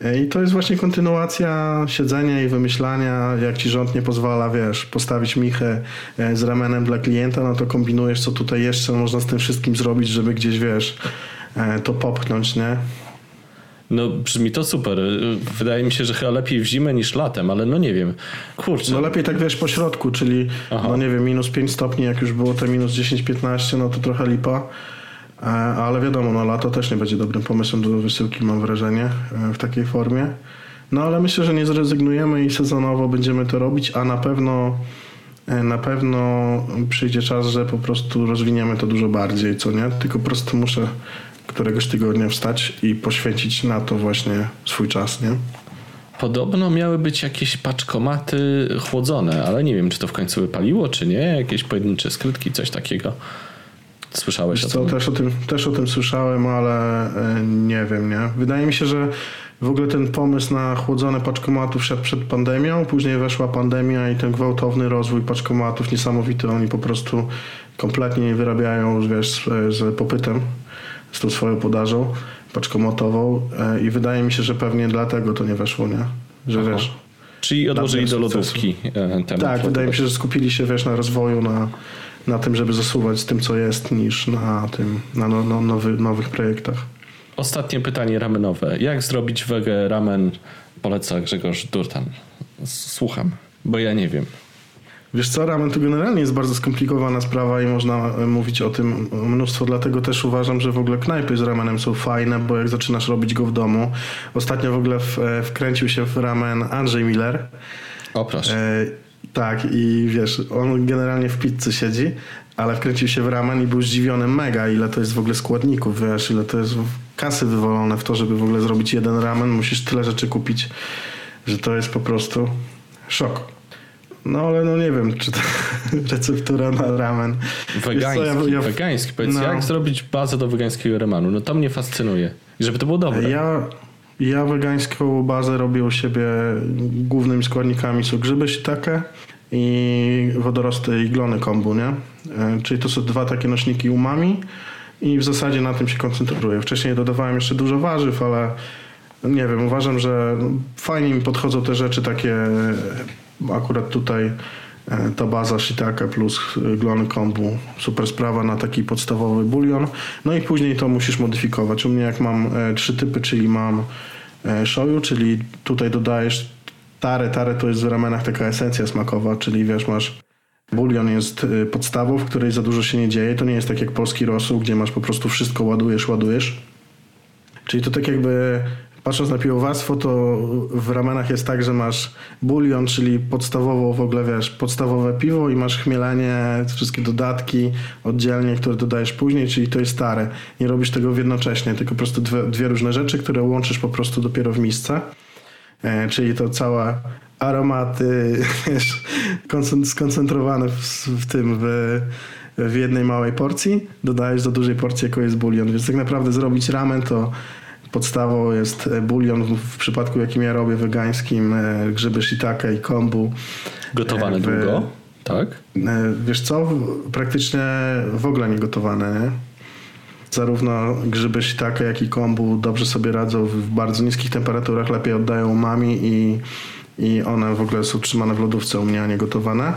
E, I to jest właśnie kontynuacja siedzenia i wymyślania, jak ci rząd nie pozwala, wiesz, postawić michę e, z ramenem dla klienta, no to kombinujesz, co tutaj jeszcze można z tym wszystkim zrobić, żeby gdzieś, wiesz, e, to popchnąć, nie? No brzmi to super. Wydaje mi się, że chyba lepiej w zimę niż latem, ale no nie wiem. Kurczę. No lepiej tak wiesz po środku, czyli Aha. no nie wiem, minus 5 stopni, jak już było te minus 10-15, no to trochę lipa. E, Ale wiadomo, no lato też nie będzie dobrym pomysłem do wysyłki, mam wrażenie, e, w takiej formie. No ale myślę, że nie zrezygnujemy i sezonowo będziemy to robić, a na pewno e, na pewno przyjdzie czas, że po prostu rozwiniemy to dużo bardziej, co nie? Tylko po prostu muszę któregoś tygodnia wstać i poświęcić na to właśnie swój czas, nie? Podobno miały być jakieś paczkomaty chłodzone, ale nie wiem, czy to w końcu wypaliło, czy nie. Jakieś pojedyncze skrytki, coś takiego. Słyszałeś Wiesz o co, tym? też o, tym, też o tym słyszałem, ale e, nie wiem, nie? Wydaje mi się, że w ogóle ten pomysł na chłodzone paczkomatów wszedł przed pandemią, później weszła pandemia i ten gwałtowny rozwój paczkomatów niesamowity. Oni po prostu kompletnie nie wyrabiają wiesz, z, z popytem, z tą swoją podażą paczkomatową e, i wydaje mi się, że pewnie dlatego to nie weszło, nie? Że Aha. wiesz... Czyli odłożyli do lodówki e, temat. Tak, wydaje mi się, że skupili się wiesz, na rozwoju, na, na tym, żeby zasuwać z tym, co jest, niż na tym, na no, no, nowy, nowych projektach. Ostatnie pytanie ramenowe. Jak zrobić wege ramen poleca Grzegorz Durtan? Słucham, bo ja nie wiem. Wiesz co, ramen to generalnie jest bardzo skomplikowana sprawa i można e, mówić o tym mnóstwo, dlatego też uważam, że w ogóle knajpy z ramenem są fajne, bo jak zaczynasz robić go w domu, ostatnio w ogóle e, wkręcił się w ramen Andrzej Miller, O proszę. Tak, i wiesz, on generalnie w pizzy siedzi, ale wkręcił się w ramen i był zdziwiony mega, ile to jest w ogóle składników, wiesz, ile to jest kasy wywalone w to, żeby w ogóle zrobić jeden ramen. Musisz tyle rzeczy kupić, że to jest po prostu szok. No ale no nie wiem, czy to receptura na ramen. Wegański, co, ja, ja, wegański. Powiedz, no. jak zrobić bazę do wegańskiego ramenu? No to mnie fascynuje. I żeby to było dobre. Ja, ja wegańską bazę robię u siebie. Głównymi składnikami są grzyby shiitake i wodorosty iglony kombu, nie? E, Czyli to są dwa takie nośniki umami i w zasadzie na tym się koncentruję. Wcześniej dodawałem jeszcze dużo warzyw, ale nie wiem, uważam, że fajnie mi podchodzą te rzeczy takie akurat tutaj e, ta baza shiitake plus glony kombu. Super sprawa na taki podstawowy bulion. No i później to musisz modyfikować. U mnie jak mam e, trzy typy, czyli mam e, shoyu, czyli tutaj dodajesz tare. Tare to jest w ramenach taka esencja smakowa, czyli wiesz, masz bulion jest e, podstawą, w której za dużo się nie dzieje. To nie jest tak jak polski rosół, gdzie masz po prostu wszystko ładujesz, ładujesz. Czyli to tak jakby patrząc na piwowarstwo, to w ramenach jest tak, że masz bulion, czyli podstawową w ogóle, wiesz, podstawowe piwo i masz chmielenie, wszystkie dodatki oddzielnie, które dodajesz później, czyli to jest stare. Nie robisz tego jednocześnie, tylko po prostu dwie, dwie różne rzeczy, które łączysz po prostu dopiero w misce. E, czyli to całe aromaty, wiesz, koncent- skoncentrowane w, w tym, w, w jednej małej porcji, dodajesz do dużej porcji, jaką jest bulion. Więc tak naprawdę zrobić ramen to podstawą jest bulion w, przypadku jakim ja robię wegańskim, e, grzyby shiitake i kombu. Gotowane E, w- długo? Tak? E, Wiesz co? Praktycznie w ogóle nie gotowane, nie? Zarówno grzyby shiitake, jak i kombu dobrze sobie radzą w bardzo niskich temperaturach, lepiej oddają umami i, i one w ogóle są trzymane w lodówce u mnie, a nie gotowane.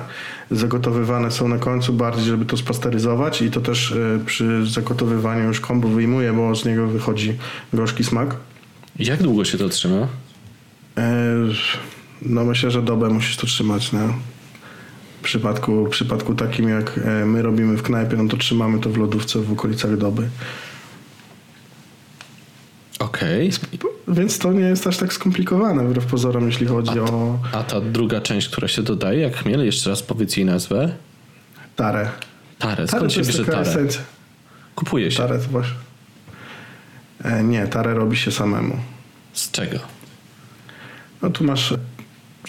Zagotowywane są na końcu bardziej, żeby to spasteryzować i to też e, przy zagotowywaniu już kombu wyjmuję, bo z niego wychodzi gorzki smak. Jak długo się to trzyma? E, No myślę, że dobę musisz to trzymać, nie? W przypadku, w przypadku takim jak e, my robimy w knajpie, no to trzymamy to w lodówce w okolicach doby. Okej. Więc to nie jest aż tak skomplikowane wbrew pozorom, jeśli chodzi o A ta druga część, która się dodaje, jak chmiel, jeszcze raz powiedz jej nazwę. tarę. Tarę. Tarę Skąd to się bierze tarę? esencja. Kupuje się. Tarę to właśnie. E, Nie, tarę robi się samemu. Z czego? No tu masz,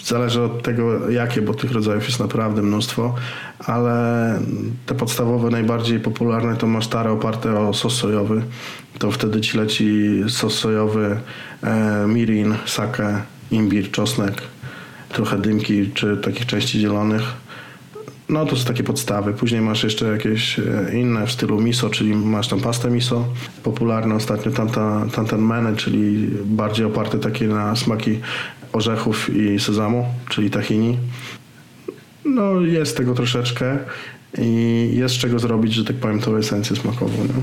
zależy od tego jakie, bo tych rodzajów jest naprawdę mnóstwo, ale te podstawowe, najbardziej popularne to masz tare oparte o sos sojowy. To wtedy ci leci sos sojowy, e, mirin, sake, imbir, czosnek, trochę dymki czy takich części zielonych. No to są takie podstawy. Później masz jeszcze jakieś e, inne w stylu miso, czyli masz tam pastę miso. Popularne ostatnio tanta, tantan mene, czyli bardziej oparte takie na smaki orzechów i sezamu, czyli tahini. No jest tego troszeczkę i jest czego zrobić, że tak powiem, tą esencję smakową. Nie?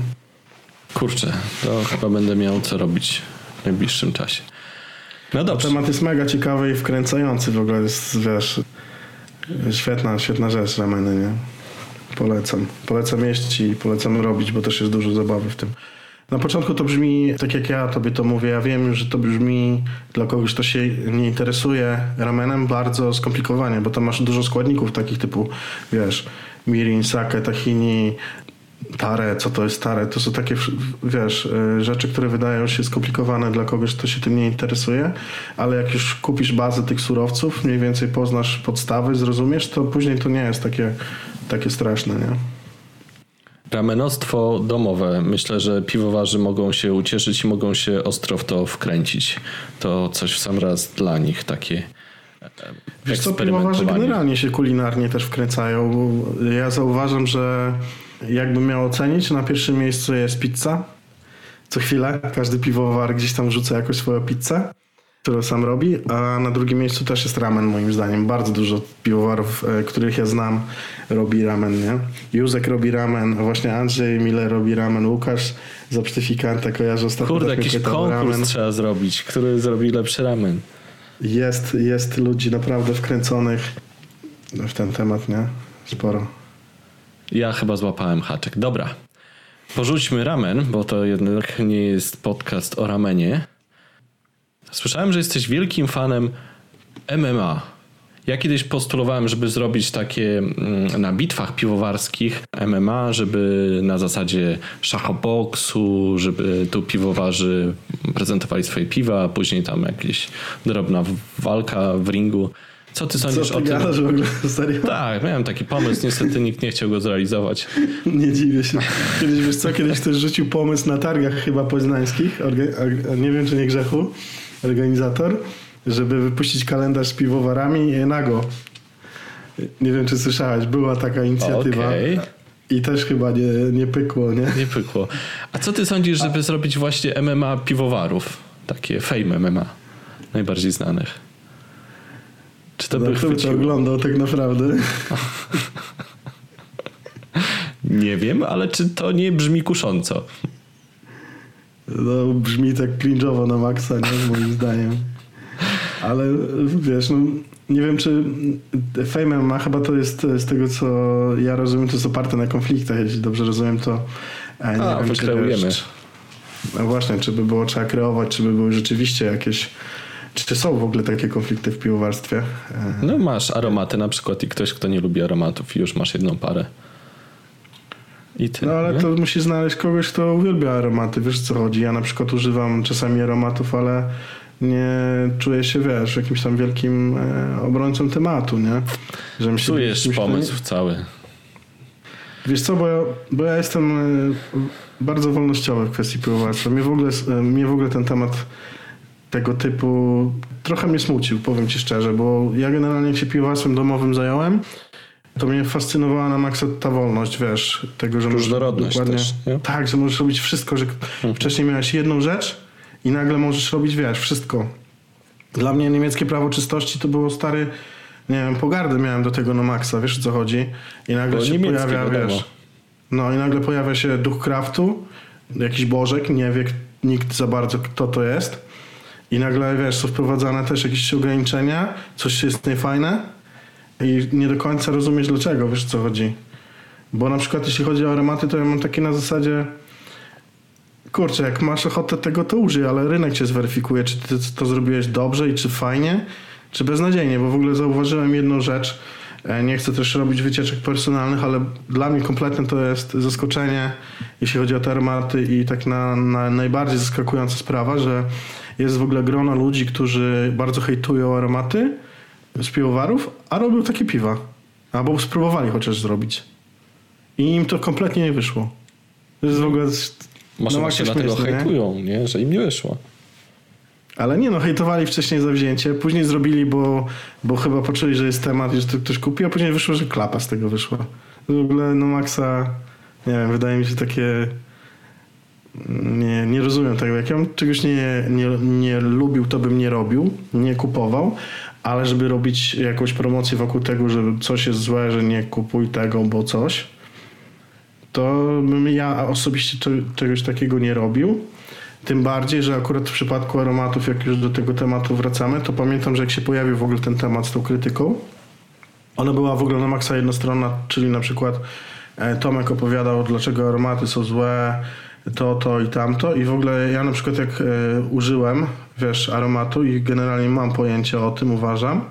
Kurczę, to chyba będę miał co robić w najbliższym czasie. No dobrze. Temat jest mega ciekawy i wkręcający w ogóle. Jest, wiesz, świetna, świetna rzecz rameny, nie? Polecam. Polecam jeść i polecam robić, bo też jest dużo zabawy w tym. Na początku to brzmi, tak jak ja tobie to mówię, ja wiem, że to brzmi dla kogoś, kto się nie interesuje ramenem, bardzo skomplikowanie, bo tam masz dużo składników takich typu, wiesz, mirin, sake, tahini, tare, co to jest tare, to są takie, wiesz, y, rzeczy, które wydają się skomplikowane dla kogoś, kto się tym nie interesuje, ale jak już kupisz bazę tych surowców, mniej więcej poznasz podstawy, zrozumiesz, to później to nie jest takie, takie straszne, nie? Ramenostwo domowe. Myślę, że piwowarzy mogą się ucieszyć i mogą się ostro w to wkręcić. To coś w sam raz dla nich takie e, Wiesz co, piwowarze eksperymentowanie. generalnie się kulinarnie też wkręcają. Ja zauważam, że jakbym miał ocenić, na pierwszym miejscu jest pizza. Co chwilę każdy piwowar gdzieś tam rzuca jakąś swoją pizzę, którą sam robi, a na drugim miejscu też jest ramen moim zdaniem. Bardzo dużo piwowarów, e, których ja znam, robi ramen, nie? Józek robi ramen, a właśnie Andrzej Miller robi ramen, Łukasz z Obsztyfikanta kojarzę ostatnio. Kurde, jakiś konkurs ramen. trzeba zrobić, który zrobi lepszy ramen. Jest, jest ludzi naprawdę wkręconych w ten temat, nie? Sporo. Ja chyba złapałem haczyk. Dobra. Porzućmy ramen, bo to jednak nie jest podcast o ramenie. Słyszałem, że jesteś wielkim fanem MMA. Ja kiedyś postulowałem, żeby zrobić takie mm, na bitwach piwowarskich MMA, żeby na zasadzie szachoboksu, żeby tu piwowarzy prezentowali swoje piwa, a później tam jakieś drobna walka w ringu. Co ty Co sądzisz ty o tym? w ogóle? Serio? Tak, miałem taki pomysł, niestety nikt nie chciał go zrealizować. Nie dziwię się. Kiedyś, wiesz co, kiedyś ktoś rzucił pomysł na targach chyba poznańskich, nie wiem czy nie grzechu, organizator, żeby wypuścić kalendarz z piwowarami nago. Nie wiem czy słyszałeś, była taka inicjatywa. Okej. I też chyba nie, nie pykło, nie? Nie pykło. A co ty sądzisz, żeby zrobić właśnie MMA piwowarów? Takie fame MMA. Najbardziej znanych. Czy to No, by by to chwyciło? oglądał tak naprawdę? Nie wiem, ale czy to nie brzmi kusząco? No, brzmi tak cringe'owo na maksa, nie? Moim zdaniem. Ale wiesz, no, nie wiem czy Fame ma chyba to jest z tego co ja rozumiem, to jest oparte na konfliktach, jeśli dobrze rozumiem to e, nie A, wiem, czy, wykreujemy. wiesz, czy, no właśnie, czy by było trzeba kreować, czy by były rzeczywiście jakieś czy są w ogóle takie konflikty w piwowarstwie? E, No masz aromaty na przykład i ktoś, kto nie lubi aromatów i już masz jedną parę. I ty. No ale nie? to musisz znaleźć kogoś, kto uwielbia aromaty, wiesz co chodzi. Ja na przykład używam czasami aromatów, ale nie czuję się, wiesz, jakimś tam wielkim e, obrońcą tematu, nie? Że mi się Czujesz czymś- pomysł cały. Wiesz co, bo ja, bo ja jestem e, bardzo wolnościowy w kwestii piwowarstwa. Mnie w ogóle, e, mnie w ogóle ten temat tego typu trochę mnie smucił, powiem ci szczerze, bo ja generalnie się piwowarstwem domowym zająłem, to mnie fascynowała na maksa ta wolność, wiesz, tego, że możesz Różnorodność też, nie? Tak, że możesz robić wszystko, że wcześniej miałeś jedną rzecz i nagle możesz robić, wiesz, wszystko. Dla mnie niemieckie prawo czystości to było stary, nie wiem, pogardę miałem do tego na maksa, wiesz o co chodzi? I nagle się pojawia, wiadomo. wiesz, no i nagle pojawia się duch kraftu, jakiś bożek, nie wie nikt za bardzo kto to jest. I nagle, wiesz, są wprowadzane też jakieś ograniczenia, coś jest niefajne i nie do końca rozumiesz dlaczego, wiesz co chodzi. Bo na przykład jeśli chodzi o aromaty, to ja mam takie na zasadzie kurczę, jak masz ochotę tego, to użyj, ale rynek cię zweryfikuje, czy ty to zrobiłeś dobrze i czy fajnie, czy beznadziejnie, bo w ogóle zauważyłem jedną rzecz, E, nie chcę też robić wycieczek personalnych, ale dla mnie kompletne to jest zaskoczenie, jeśli chodzi o te aromaty i tak na, na najbardziej zaskakująca sprawa, że jest w ogóle grono ludzi, którzy bardzo hejtują aromaty z piwowarów, a robią takie piwa. Albo spróbowali chociaż zrobić. I im to kompletnie nie wyszło. To jest w ogóle... Może no, właśnie dlatego śmieszne, nie? hejtują, nie? Że im nie wyszło. Ale nie no, hejtowali wcześniej zawzięcie, później zrobili, bo, bo chyba poczuli, że jest temat i że to ktoś kupi, a później wyszło, że klapa z tego wyszła. W ogóle no Maxa, nie wiem, wydaje mi się takie... Nie, nie rozumiem tego. Jak ja bym czegoś nie, nie, nie lubił, to bym nie robił, nie kupował, ale żeby robić jakąś promocję wokół tego, że coś jest złe, że nie kupuj tego, bo coś, to bym ja osobiście cze- czegoś takiego nie robił. Tym bardziej, że akurat w przypadku aromatów, jak już do tego tematu wracamy, to pamiętam, że jak się pojawił w ogóle ten temat z tą krytyką, ona była w ogóle na maksa jednostronna, czyli na przykład e, Tomek opowiadał, dlaczego aromaty są złe, to, to i tamto. I w ogóle ja na przykład jak e, użyłem, wiesz, aromatu i generalnie mam pojęcie o tym, uważam,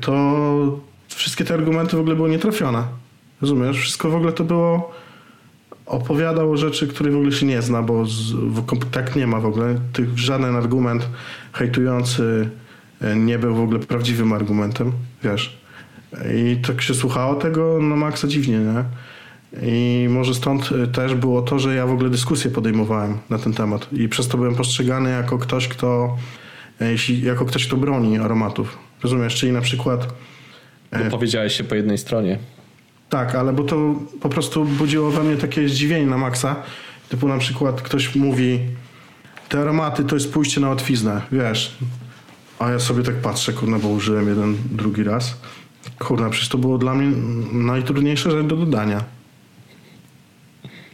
to wszystkie te argumenty w ogóle były nietrafione. Rozumiesz? Wszystko w ogóle to było opowiadał o rzeczy, których w ogóle się nie zna, bo z, w, tak nie ma w ogóle. Tych, żaden argument hejtujący e, nie był w ogóle prawdziwym argumentem, wiesz. I tak się słuchało tego na maksa dziwnie, nie? I może stąd e, też było to, że ja w ogóle dyskusję podejmowałem na ten temat i przez to byłem postrzegany jako ktoś, kto e, jako ktoś, kto broni aromatów. Rozumiesz? Czyli na przykład Bo powiedziałeś się po jednej stronie. tak, ale bo to po prostu budziło we mnie takie zdziwienie na maksa. Typu na przykład ktoś mówi, te aromaty to jest pójście na łatwiznę, wiesz. A ja sobie tak patrzę, kurna, bo użyłem jeden, drugi raz. Kurna, przecież to było dla mnie najtrudniejsza rzecz do dodania.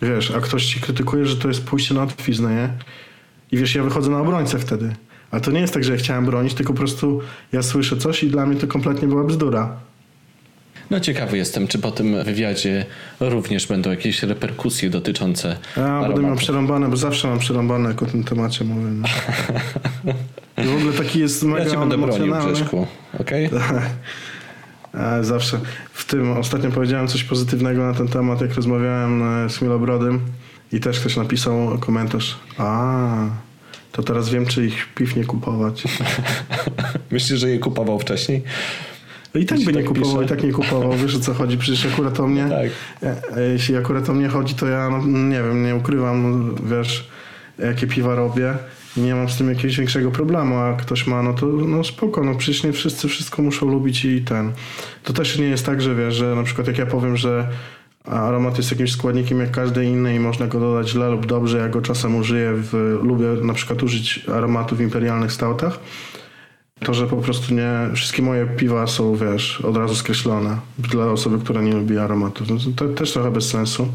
Wiesz, a ktoś ci krytykuje, że to jest pójście na łatwiznę, nie? I wiesz, ja wychodzę na obrońcę wtedy. Ale to nie jest tak, że ja chciałem bronić, tylko po prostu ja słyszę coś i dla mnie to kompletnie była bzdura. No ciekawy jestem, czy po tym wywiadzie również będą jakieś reperkusje dotyczące Ja będę miał aromatów. przerąbane, bo zawsze mam przerąbane, jak o tym temacie mówię. No. I w ogóle taki jest mega Ja cię będę bronił. Grzeszku. Okej? E, Zawsze. W tym ostatnio powiedziałem coś pozytywnego na ten temat, jak rozmawiałem e, z Milobrodym i też ktoś napisał komentarz. A, to teraz wiem, czy ich piw nie kupować. Myślisz, że je kupował wcześniej? I tak Jeśli by nie tak kupował, pisze. i tak nie kupował, wiesz o co chodzi, przecież akurat o mnie, Tak. e, e, jeśli akurat o mnie chodzi, to ja, no, nie wiem, nie ukrywam, wiesz, jakie piwa robię nie mam z tym jakiegoś większego problemu, a ktoś ma, no to no spoko, no przecież nie wszyscy wszystko muszą lubić i ten. To też nie jest tak, że wiesz, że na przykład jak ja powiem, że aromat jest jakimś składnikiem jak każdy inny i można go dodać źle lub dobrze, ja go czasem użyję, w, lubię na przykład użyć aromatu w imperialnych stoutach, to, że po prostu nie wszystkie moje piwa są, wiesz, od razu skreślone dla osoby, która nie lubi aromatów. No, to też trochę bez sensu.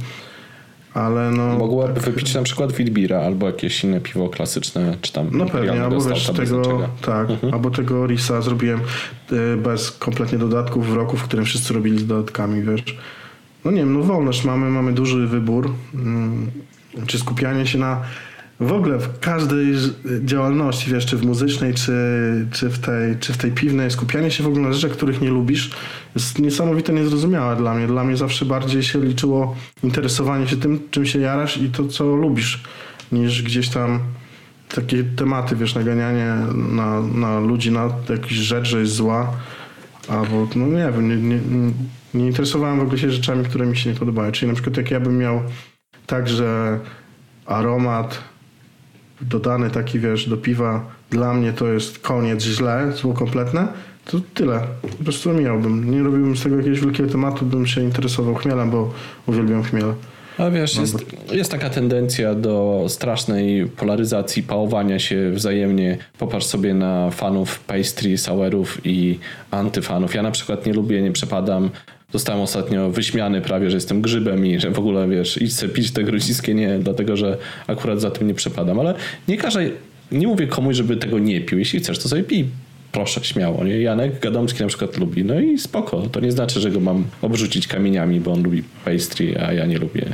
Ale no. Mogłaby wypić na przykład Witbira albo jakieś inne piwo klasyczne, czy tam No pewnie, albo wiesz, tego, tak, albo tego Risa zrobiłem y, bez kompletnie dodatków w roku, w którym wszyscy robili z dodatkami, wiesz. No nie wiem, no wolność mamy, mamy duży wybór. Mm, Czy skupianie się na w ogóle w każdej działalności, wiesz, czy w muzycznej, czy, czy, w tej, czy w tej piwnej, skupianie się w ogóle na rzeczach, których nie lubisz, jest niesamowite niezrozumiałe dla mnie. Dla mnie zawsze bardziej się liczyło interesowanie się tym, czym się jarasz i to, co lubisz, niż gdzieś tam takie tematy, wiesz, naganianie na, na ludzi, na jakąś rzecz, że jest zła, albo, no nie wiem, nie, nie, nie interesowałem w ogóle się rzeczami, które mi się nie podobały. Czyli na przykład jak ja bym miał tak, że aromat dodany taki, wiesz, do piwa dla mnie to jest koniec, źle, zło kompletne, to tyle. Po prostu mijałbym. Nie robiłbym z tego jakiegoś wielkiego tematu, bym się interesował chmielem, bo uwielbiam chmiel. A wiesz, jest, jest taka tendencja do strasznej polaryzacji, pałowania się wzajemnie. Popatrz sobie na fanów pastry, sourów i antyfanów. Ja na przykład nie lubię, nie przepadam. Zostałem ostatnio wyśmiany prawie, że jestem grzybem i że w ogóle, wiesz, idź sobie pić te gruzińskie, nie, dlatego, że akurat za tym nie przepadam. Ale nie każę, nie mówię komuś, żeby tego nie pił. Jeśli chcesz, to sobie pij. Proszę, śmiało. Nie? Janek Gadomski na przykład lubi. No i spoko. To nie znaczy, że go mam obrzucić kamieniami, bo on lubi pastry, a ja nie lubię.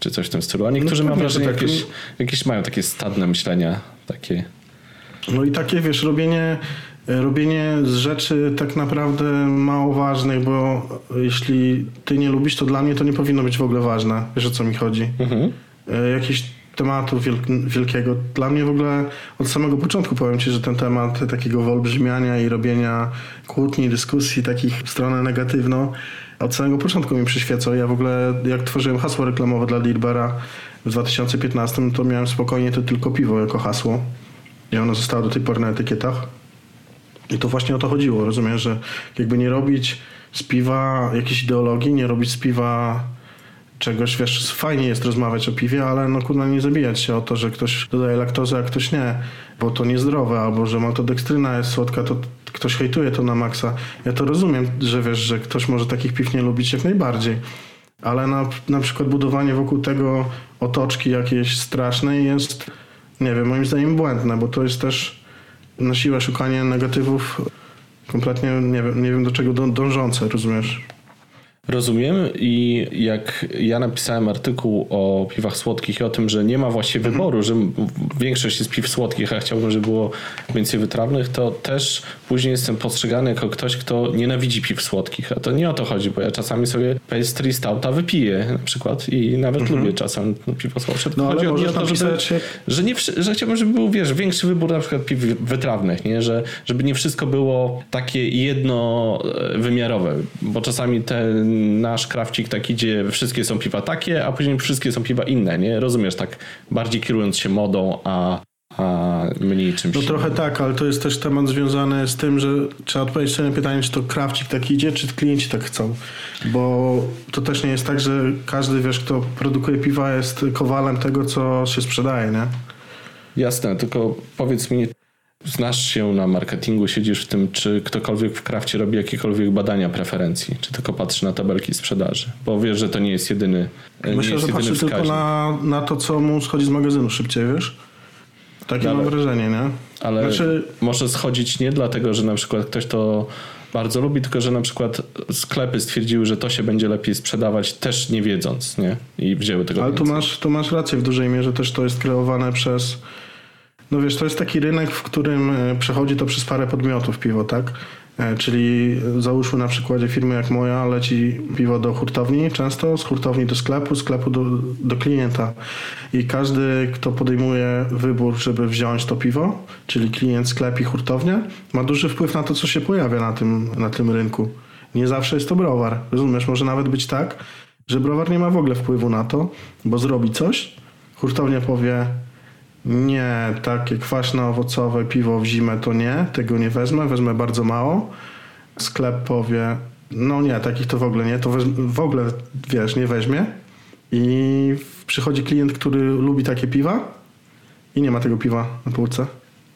Czy coś w tym stylu. A niektórzy No mam wrażenie, tak. jakieś, jakieś mają takie stadne myślenia. Takie. No i takie, wiesz, robienie, robienie z rzeczy tak naprawdę mało ważnych, bo jeśli ty nie lubisz, to dla mnie to nie powinno być w ogóle ważne. Wiesz o co mi chodzi? Mhm. E, Jakiś tematu wielk- wielkiego. Dla mnie w ogóle od samego początku powiem ci, że ten temat takiego wyolbrzymiania i robienia kłótni, dyskusji takich w stronę negatywną od samego początku mi przyświecał. Ja w ogóle jak tworzyłem hasło reklamowe dla Dilbera w 2015, to miałem spokojnie to tylko piwo jako hasło. I ono zostało do tej pory na etykietach. I to właśnie o to chodziło, rozumiesz, że jakby nie robić z piwa jakiejś ideologii, nie robić z piwa czegoś, wiesz, fajnie jest rozmawiać o piwie, ale no kurwa nie zabijać się o to, że ktoś dodaje laktozę, a ktoś nie, bo to niezdrowe, albo że maltodekstryna jest słodka, to ktoś hejtuje to na maksa. Ja to rozumiem, że wiesz, że ktoś może takich piw nie lubić jak najbardziej, ale na, na przykład budowanie wokół tego otoczki jakiejś strasznej jest, nie wiem, moim zdaniem błędne, bo to jest też na siłę szukanie negatywów kompletnie nie wiem, nie wiem do czego dą- dążące, rozumiesz? Rozumiem i jak ja napisałem artykuł o piwach słodkich i o tym, że nie ma właściwie Mhm. wyboru, że większość jest piw słodkich, a chciałbym, żeby było więcej wytrawnych, to też później jestem postrzegany jako ktoś, kto nienawidzi piw słodkich. A to nie o to chodzi, bo ja czasami sobie pastry stouta wypiję na przykład i nawet lubię czasem piwo słodsze. Mhm. No, ale chodzi o mnie o możesz to, żeby, że, nie, że chciałbym, żeby był wiesz, większy wybór na przykład piw wytrawnych, nie? Że, żeby nie wszystko było takie jednowymiarowe, bo czasami ten nasz krawcik tak idzie, wszystkie są piwa takie, a później wszystkie są piwa inne, nie? Rozumiesz, tak bardziej kierując się modą, a, a mniej czymś No trochę tak, ale to jest też temat związany z tym, że trzeba odpowiedzieć sobie na pytanie, czy to krawcik tak idzie, czy klienci tak chcą. Bo to też nie jest tak, że każdy, wiesz, kto produkuje piwa jest kowalem tego, co się sprzedaje, nie? Jasne, tylko powiedz mi, znasz się na marketingu, siedzisz w tym, czy ktokolwiek w krafcie robi jakiekolwiek badania preferencji, czy tylko patrzy na tabelki sprzedaży, bo wiesz, że to nie jest jedyny nie Myślę, jest że patrzy tylko wskaźnik. na, na to, co mu schodzi z magazynu szybciej, wiesz? Takie No ale- mam wrażenie, nie? Ale Znaczy, może schodzić nie dlatego, że na przykład ktoś to bardzo lubi, tylko że na przykład sklepy stwierdziły, że to się będzie lepiej sprzedawać, też nie wiedząc, nie? I wzięły tego ale tu masz, tu masz rację w dużej mierze, też to jest kreowane przez No wiesz, to jest taki rynek, w którym e, przechodzi to przez parę podmiotów piwo, tak? E, czyli załóżmy na przykładzie firmy jak moja, leci piwo do hurtowni często, z hurtowni do sklepu, sklepu do, do klienta. I każdy, kto podejmuje wybór, żeby wziąć to piwo, czyli klient, sklep i hurtownia, ma duży wpływ na to, co się pojawia na tym, na tym rynku. Nie zawsze jest to browar. Rozumiesz, może nawet być tak, że browar nie ma w ogóle wpływu na to, bo zrobi coś, hurtownia powie, nie, takie kwaśne owocowe piwo w zimę to nie, tego nie wezmę, wezmę bardzo mało. Sklep powie, no nie, takich to w ogóle nie, to w ogóle, wiesz, nie weźmie. I przychodzi klient, który lubi takie piwa i nie ma tego piwa na półce.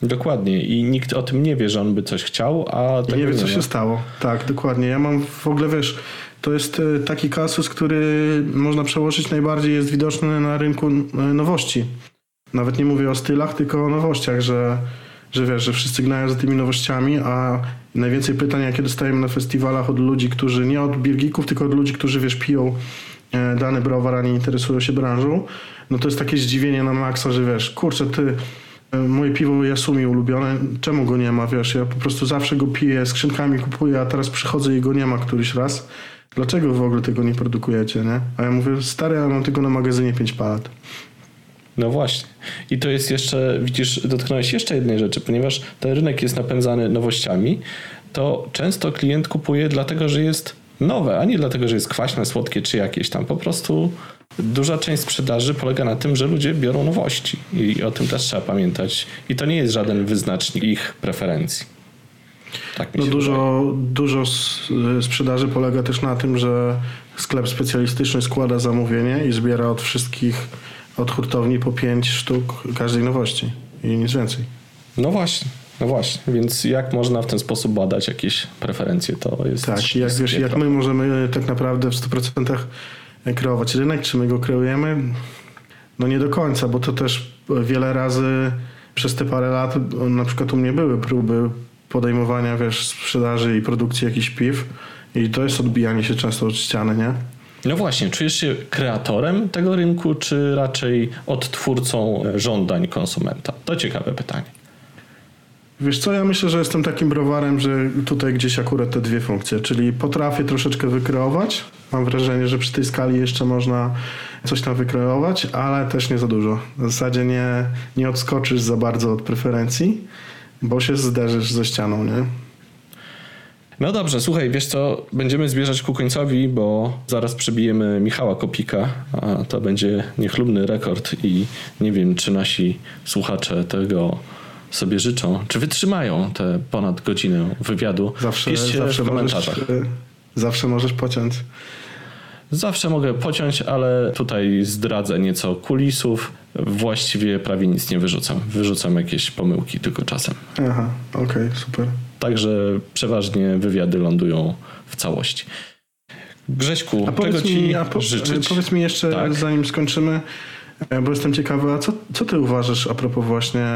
Dokładnie. I nikt o tym nie wie, że on by coś chciał, a I nie wie, co się stało. Tak, dokładnie. Ja mam w ogóle, wiesz, to jest e, taki kasus, który można przełożyć najbardziej jest widoczny na rynku e, nowości. Nawet nie mówię o stylach, tylko o nowościach, że, że wiesz, że wszyscy gnają za tymi nowościami, a najwięcej pytań, jakie dostajemy na festiwalach od ludzi, którzy nie od birgików, tylko od ludzi, którzy wiesz, piją e, dany browar, a nie interesują się branżą, no to jest takie zdziwienie na maksa, że wiesz, kurczę, ty e, moje piwo Yasumi ulubione, czemu go nie ma, wiesz, ja po prostu zawsze go piję, skrzynkami kupuję, a teraz przychodzę i go nie ma któryś raz. Dlaczego w ogóle tego nie produkujecie, nie? A ja mówię, stary, ja mam tylko na magazynie 5 palat. No właśnie. I to jest jeszcze, widzisz, dotknąłeś jeszcze jednej rzeczy, ponieważ ten rynek jest napędzany nowościami, to często klient kupuje dlatego, że jest nowe, a nie dlatego, że jest kwaśne, słodkie czy jakieś tam. Po prostu duża część sprzedaży polega na tym, że ludzie biorą nowości i o tym też trzeba pamiętać. I to nie jest żaden wyznacznik ich preferencji. Tak no dużo, dużo sprzedaży polega też na tym, że sklep specjalistyczny składa zamówienie i zbiera od wszystkich od hurtowni po 5 sztuk każdej nowości i nic więcej. No właśnie. No właśnie, więc jak można w ten sposób badać jakieś preferencje, to jest... Tak, jak, wiesz, jak my możemy tak naprawdę w 100% kreować rynek, czy my go kreujemy? No nie do końca, bo to też wiele razy przez te parę lat, na przykład u mnie były próby podejmowania, wiesz, sprzedaży i produkcji jakichś piw i to jest odbijanie się często od ściany, nie? No właśnie, czujesz się kreatorem tego rynku, czy raczej odtwórcą żądań konsumenta? To ciekawe pytanie. Wiesz co, ja myślę, że jestem takim browarem, że tutaj gdzieś akurat te dwie funkcje, czyli potrafię troszeczkę wykreować. Mam wrażenie, że przy tej skali jeszcze można coś tam wykreować, ale też nie za dużo. W zasadzie nie, nie odskoczysz za bardzo od preferencji, bo się zderzysz ze ścianą, nie? No dobrze, słuchaj, wiesz co, będziemy zmierzać ku końcowi, bo zaraz przebijemy Michała Kopika, a to będzie niechlubny rekord i nie wiem, czy nasi słuchacze tego sobie życzą, czy wytrzymają te ponad godzinę wywiadu. Zawsze, Piszcie zawsze w komentarzach. Możesz, zawsze możesz pociąć. Zawsze mogę pociąć, ale tutaj zdradzę nieco kulisów. Właściwie prawie nic nie wyrzucam. Wyrzucam jakieś pomyłki tylko czasem. Aha, okej, okay, super. Także przeważnie wywiady lądują w całości. Grześku, a czego ci mi, po, życzyć? Powiedz mi jeszcze, tak. zanim skończymy, e, bo jestem ciekawy, a co, co ty uważasz a propos właśnie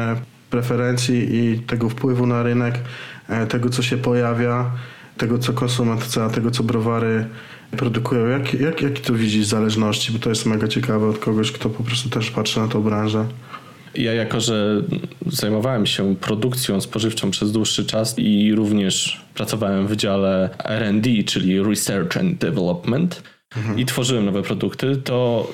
preferencji i tego wpływu na rynek, e, tego co się pojawia, tego co konsument chce, tego co browary produkują. Jak, jak, jak to widzisz zależności? Bo to jest mega ciekawe od kogoś, kto po prostu też patrzy na tą branżę. Ja jako, że zajmowałem się produkcją spożywczą przez dłuższy czas i również pracowałem w dziale R&D, czyli Research and Development mhm. i tworzyłem nowe produkty, to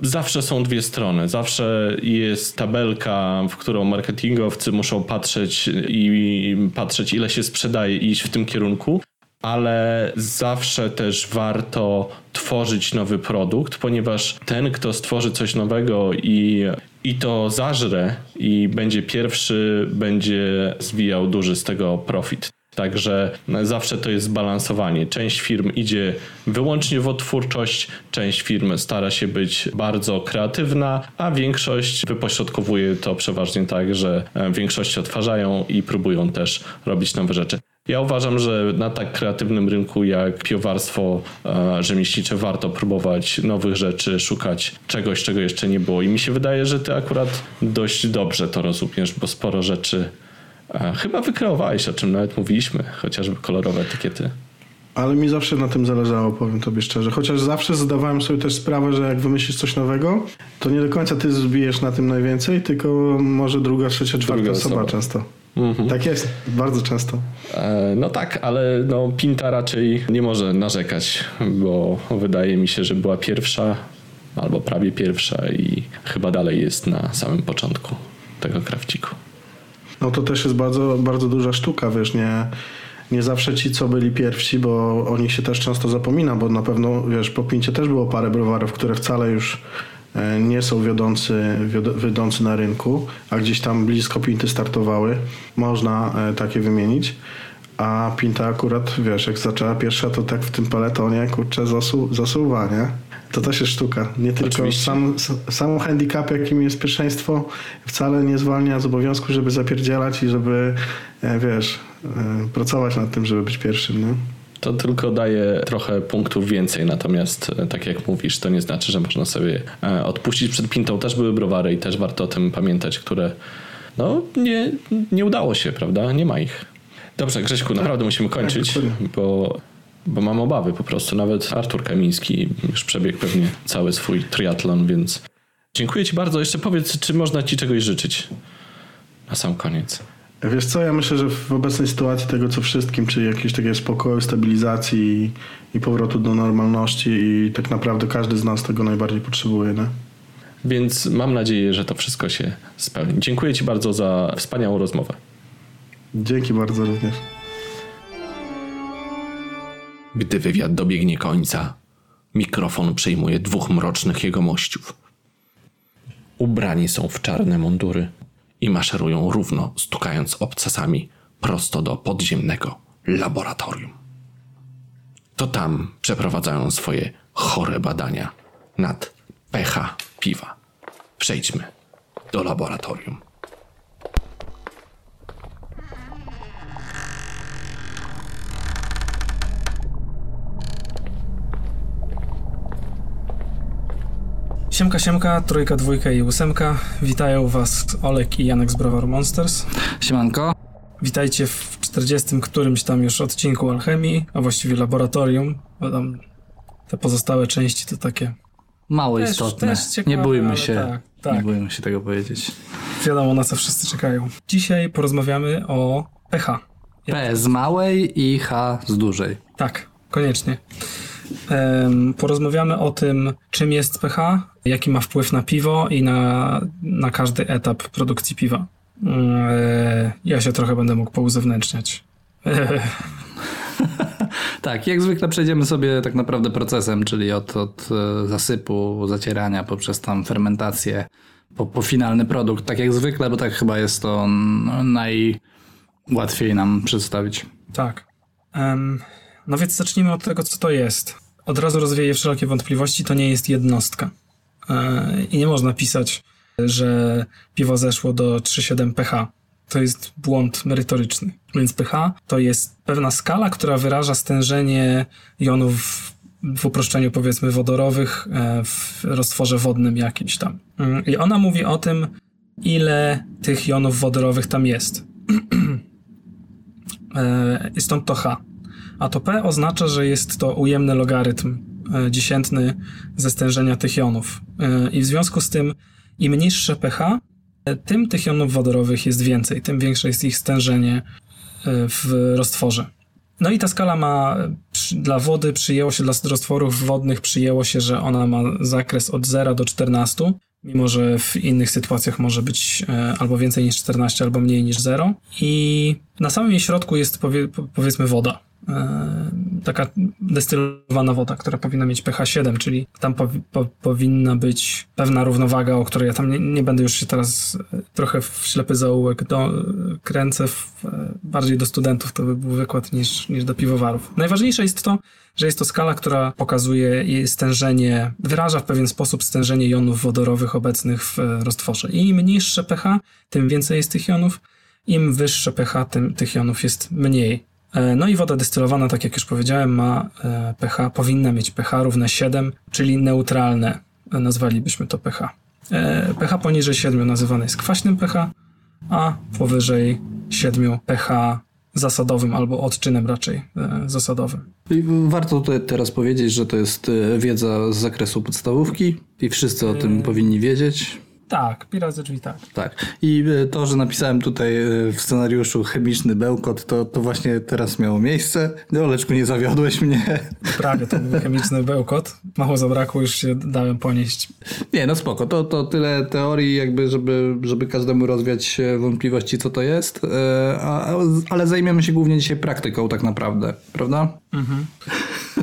zawsze są dwie strony. Zawsze jest tabelka, w którą marketingowcy muszą patrzeć i patrzeć ile się sprzedaje i iść w tym kierunku ale zawsze też warto tworzyć nowy produkt, ponieważ ten, kto stworzy coś nowego i, i to zażre i będzie pierwszy, będzie zwijał duży z tego profit. Także zawsze to jest zbalansowanie. Część firm idzie wyłącznie w odtwórczość, część firm stara się być bardzo kreatywna, a większość wypośrodkowuje to przeważnie tak, że większość odtwarzają i próbują też robić nowe rzeczy. Ja uważam, że na tak kreatywnym rynku jak piowarstwo e, rzemieślnicze warto próbować nowych rzeczy, szukać czegoś, czego jeszcze nie było. I mi się wydaje, że ty akurat dość dobrze to rozumiesz, bo sporo rzeczy e, chyba wykreowałeś, o czym nawet mówiliśmy, chociażby kolorowe etykiety. ale mi zawsze na tym zależało, powiem tobie szczerze. Chociaż zawsze zdawałem sobie też sprawę, że jak wymyślisz coś nowego, to nie do końca ty zbijesz na tym najwięcej, tylko może druga, trzecia, czwarta Druga osoba osoba. często. Tak jest, bardzo często. E, No tak, ale no, Pinta raczej nie może narzekać, bo wydaje mi się, że była pierwsza albo prawie pierwsza i chyba dalej jest na samym początku tego krawciku. No to też jest bardzo, bardzo duża sztuka, wiesz, nie, nie zawsze ci, co byli pierwsi, bo o nich się też często zapomina, bo na pewno, wiesz, po Pincie też było parę browarów, które wcale już nie są wiodący, wiod- wiodący na rynku, a gdzieś tam blisko Pinty startowały. Można e, takie wymienić. A Pinta akurat, wiesz, jak zaczęła pierwsza, to tak w tym peletonie, kurczę, zasu, zasuwa, nie? To też jest sztuka. Nie tylko Oczywiście. sam, sam handicap, jakim jest pierwszeństwo, wcale nie zwalnia z obowiązku, żeby zapierdzielać i żeby, e, wiesz, e, pracować nad tym, żeby być pierwszym, nie? To tylko daje trochę punktów więcej, natomiast e, tak jak mówisz, to nie znaczy, że można sobie e, odpuścić przed Pintą. Też były browary i też warto o tym pamiętać, które no nie, nie udało się, prawda? Nie ma ich. Dobrze, Grześku, naprawdę musimy kończyć, dokładnie. bo, bo mam obawy po prostu. Nawet Artur Kamiński już przebiegł pewnie cały swój triatlon, więc dziękuję Ci bardzo. Jeszcze powiedz, czy można Ci czegoś życzyć na sam koniec. Wiesz co, ja myślę, że w obecnej sytuacji tego co wszystkim, czyli jakiegoś takiego spokoju, stabilizacji i, i powrotu do normalności i tak naprawdę każdy z nas tego najbardziej potrzebuje, nie? Więc mam nadzieję, że to wszystko się spełni. Dziękuję Ci bardzo za wspaniałą rozmowę. Dzięki bardzo również. Gdy wywiad dobiegnie końca, mikrofon przejmuje dwóch mrocznych jegomościów. Ubrani są w czarne mundury i maszerują równo, stukając obcasami prosto do podziemnego laboratorium. To tam przeprowadzają swoje chore badania nad pH piwa. Przejdźmy do laboratorium. Siemka, siemka, trójka, dwójka i ósemka. Witają was Olek i Janek z Browar Monsters. Siemanko. Witajcie w 40 którymś tam już odcinku Alchemii, a właściwie laboratorium, bo tam te pozostałe części to takie, Mało Też- istotne. też ciekawe, nie bójmy się. tak, tak. Nie bójmy się tego powiedzieć. wiadomo na co wszyscy czekają. Dzisiaj porozmawiamy o pH. P z małej i H z dużej. Tak, koniecznie. Porozmawiamy o tym, czym jest pH, jaki ma wpływ na piwo i na, na każdy etap produkcji piwa. E, ja się trochę będę mógł pouzewnętrzniać. Tak, jak zwykle przejdziemy sobie tak naprawdę procesem, czyli od, od e, zasypu, zacierania poprzez tam fermentację po, po finalny produkt. Tak jak zwykle, bo tak chyba jest to najłatwiej nam przedstawić. Tak. Em, no więc zacznijmy od tego, co to jest. Od razu rozwieję wszelkie wątpliwości, to nie jest jednostka. E, I nie można pisać, że piwo zeszło do 3,7 pH. To jest błąd merytoryczny. Więc pH to jest pewna skala, która wyraża stężenie jonów w- uproszczeniu powiedzmy wodorowych e, w roztworze wodnym jakimś tam. Mm, I ona mówi o tym, ile tych jonów wodorowych tam jest. E, I stąd to H. A to P oznacza, że jest to ujemny logarytm dziesiętny ze stężenia tych jonów. E, I w związku z tym, im niższe pH, e, tym tych jonów wodorowych jest więcej, tym większe jest ich stężenie e, w roztworze. No i ta skala ma dla wody przyjęło się, dla roztworów wodnych przyjęło się, że ona ma zakres od 0 do 14, mimo że w innych sytuacjach może być e, albo więcej niż 14, albo mniej niż 0. I na samym jej środku jest powie, po- powiedzmy woda. E, taka destylowana woda, która powinna mieć pH 7, czyli tam powi- po, powinna być pewna równowaga, o której ja tam nie, nie będę już się teraz e, trochę w ślepy zaułek do, kręcę, w, e, bardziej do studentów to by był wykład niż, niż do piwowarów. Najważniejsze jest to, że jest to skala, która pokazuje stężenie, wyraża w pewien sposób stężenie jonów wodorowych obecnych w roztworze. I im niższe pH, tym więcej jest tych jonów, im wyższe pH, tym tych jonów jest mniej. E, No i woda destylowana, tak jak już powiedziałem, ma e, pH, powinna mieć pH równe 7, czyli neutralne, e, nazwalibyśmy to pH. PH poniżej 7 nazywane jest kwaśnym pH, a powyżej 7 pH zasadowym albo odczynem raczej zasadowym. I warto tutaj teraz powiedzieć, że to jest wiedza z zakresu podstawówki i wszyscy o tym powinni wiedzieć. Tak, pirat ze drzwi tak. Tak. I e, to, że napisałem tutaj e, w scenariuszu chemiczny bełkot, to, to właśnie teraz miało miejsce. No, Oleczku, nie zawiodłeś mnie. Prawie to był chemiczny bełkot. Mało zabrakło, już się dałem ponieść. Nie, no spoko. To, to tyle teorii, jakby, żeby, żeby każdemu rozwiać e, wątpliwości, co to jest. A- ale zajmiemy się głównie dzisiaj praktyką, tak naprawdę. Prawda? Mhm.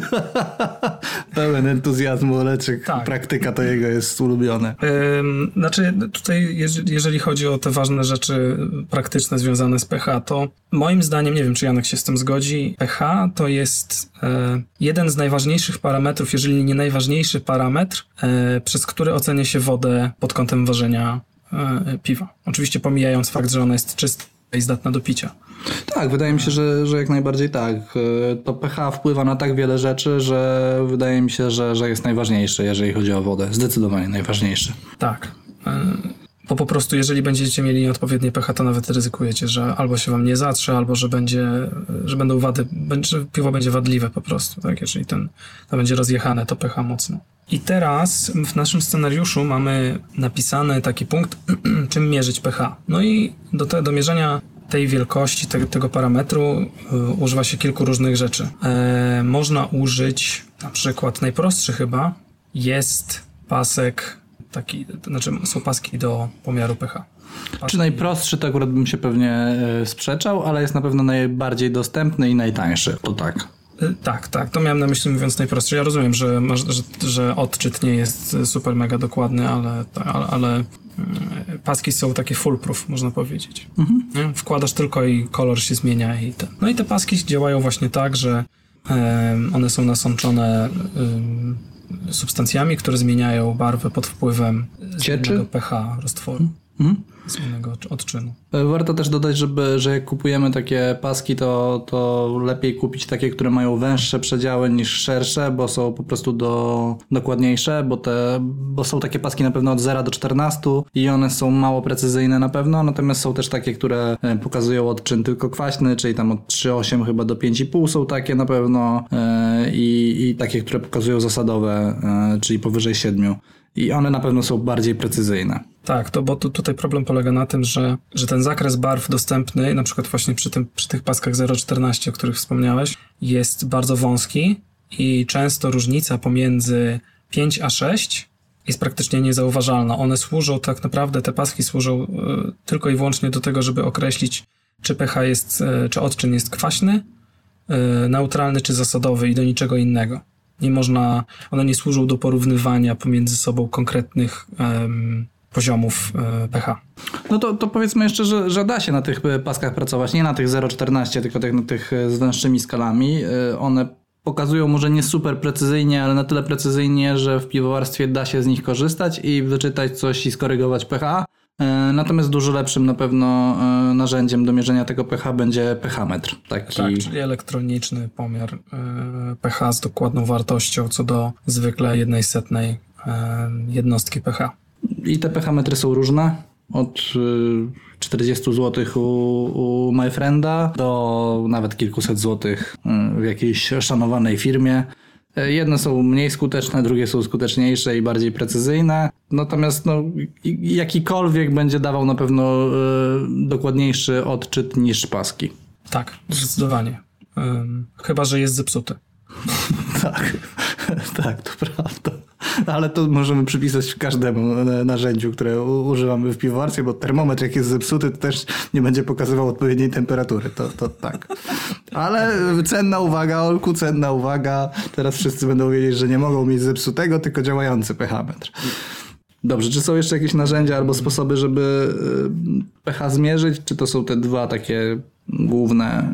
Pełen entuzjazmu Oleczek. Tak. Praktyka to jego jest ulubione. Ym, Znaczy, tutaj, jeż- jeżeli chodzi o te ważne rzeczy praktyczne związane z pH, to moim zdaniem, nie wiem, czy Janek się z tym zgodzi, pH to jest e, jeden z najważniejszych parametrów, jeżeli nie najważniejszy parametr, e, przez który ocenia się wodę pod kątem ważenia e, piwa. Oczywiście pomijając fakt, że ona jest czysta i zdatna do picia. Tak, wydaje mi się, że, że jak najbardziej tak. To pH wpływa na tak wiele rzeczy, że wydaje mi się, że, że jest najważniejsze, jeżeli chodzi o wodę. Zdecydowanie najważniejsze. Tak. E, Bo po prostu, jeżeli będziecie mieli nieodpowiednie pH, to nawet ryzykujecie, że albo się wam nie zatrze, albo że będzie, że będą wady, że piwo będzie wadliwe po prostu, tak? Jeżeli ten, to będzie rozjechane, to pH mocno. I teraz w naszym scenariuszu mamy napisany taki punkt, czym mierzyć pH. No i do, te, do mierzenia tej wielkości, te, tego parametru y, używa się kilku różnych rzeczy. E, można użyć na przykład najprostszy chyba jest pasek taki, to znaczy są paski do pomiaru pH. Czy najprostszy to akurat bym się pewnie e, sprzeczał, ale jest na pewno najbardziej dostępny i najtańszy. To tak. Y, Tak, tak, to miałem na myśli mówiąc najprostszy. Ja rozumiem, że, że, że odczyt nie jest y, super mega dokładny, ale, ale, ale paski są takie foolproof, można powiedzieć. Nie? Wkładasz tylko i kolor się zmienia i ten. No i te paski działają właśnie tak, że one są nasączone substancjami, które zmieniają barwę pod wpływem zmiennego pH roztworu, Mhm. Odczy- odczynu. E, Warto też dodać, żeby, że jak kupujemy takie paski, to, to lepiej kupić takie, które mają węższe przedziały niż szersze, bo są po prostu do, dokładniejsze, bo, te, bo są takie paski na pewno od 0 do 14 i one są mało precyzyjne na pewno, natomiast są też takie, które e, pokazują odczyn tylko kwaśny, czyli tam od 3,8 chyba do 5,5 są takie na pewno e, i, i takie, które pokazują zasadowe, czyli powyżej 7. I one na pewno są bardziej precyzyjne. Tak, to bo tu, tutaj problem polega na tym, że, że ten zakres barw dostępny, na przykład właśnie przy, tym, przy tych paskach 0,14, o których wspomniałeś, jest bardzo wąski i często różnica pomiędzy 5 a 6 jest praktycznie niezauważalna. One służą tak naprawdę, te paski służą y, tylko i wyłącznie do tego, żeby określić, czy pH jest, y, czy odczyn jest kwaśny, y, neutralny czy zasadowy i do niczego innego. Nie można, one nie służą do porównywania pomiędzy sobą konkretnych em, poziomów e, pH. No to, to powiedzmy jeszcze, że, że da się na tych e, paskach pracować, nie na tych 0,14, tylko tych, na tych e, z węższymi skalami. One pokazują może nie super precyzyjnie, ale na tyle precyzyjnie, że w piwowarstwie da się z nich korzystać i wyczytać coś i skorygować pH. E, Natomiast dużo lepszym na pewno e, narzędziem do mierzenia tego pH będzie pH-metr. Taki... Tak, czyli elektroniczny pomiar e, pH z dokładną wartością co do zwykle jednej setnej jednostki pH. I te pH-metry są różne. Od y, 40 zł u, u MyFrienda do nawet kilkuset złotych w jakiejś szanowanej firmie. Y, Jedne są mniej skuteczne, drugie są skuteczniejsze i bardziej precyzyjne. Natomiast no, jakikolwiek będzie dawał na pewno y, dokładniejszy odczyt niż paski. Tak, zdecydowanie. Em, chyba, że jest zepsuty. Tak, tak, to prawda. Ale to możemy przypisać każdemu e, narzędziu, które używamy w piwowarstwie, bo termometr jak jest zepsuty, to też nie będzie pokazywał odpowiedniej temperatury. To, to tak. Ale cenna uwaga, Olku, cenna uwaga. Teraz wszyscy będą wiedzieć, że nie mogą mieć zepsutego, tylko działający pH-metr. Dobrze, czy są jeszcze jakieś narzędzia albo sposoby, żeby y, pH zmierzyć? Czy to są te dwa takie główne?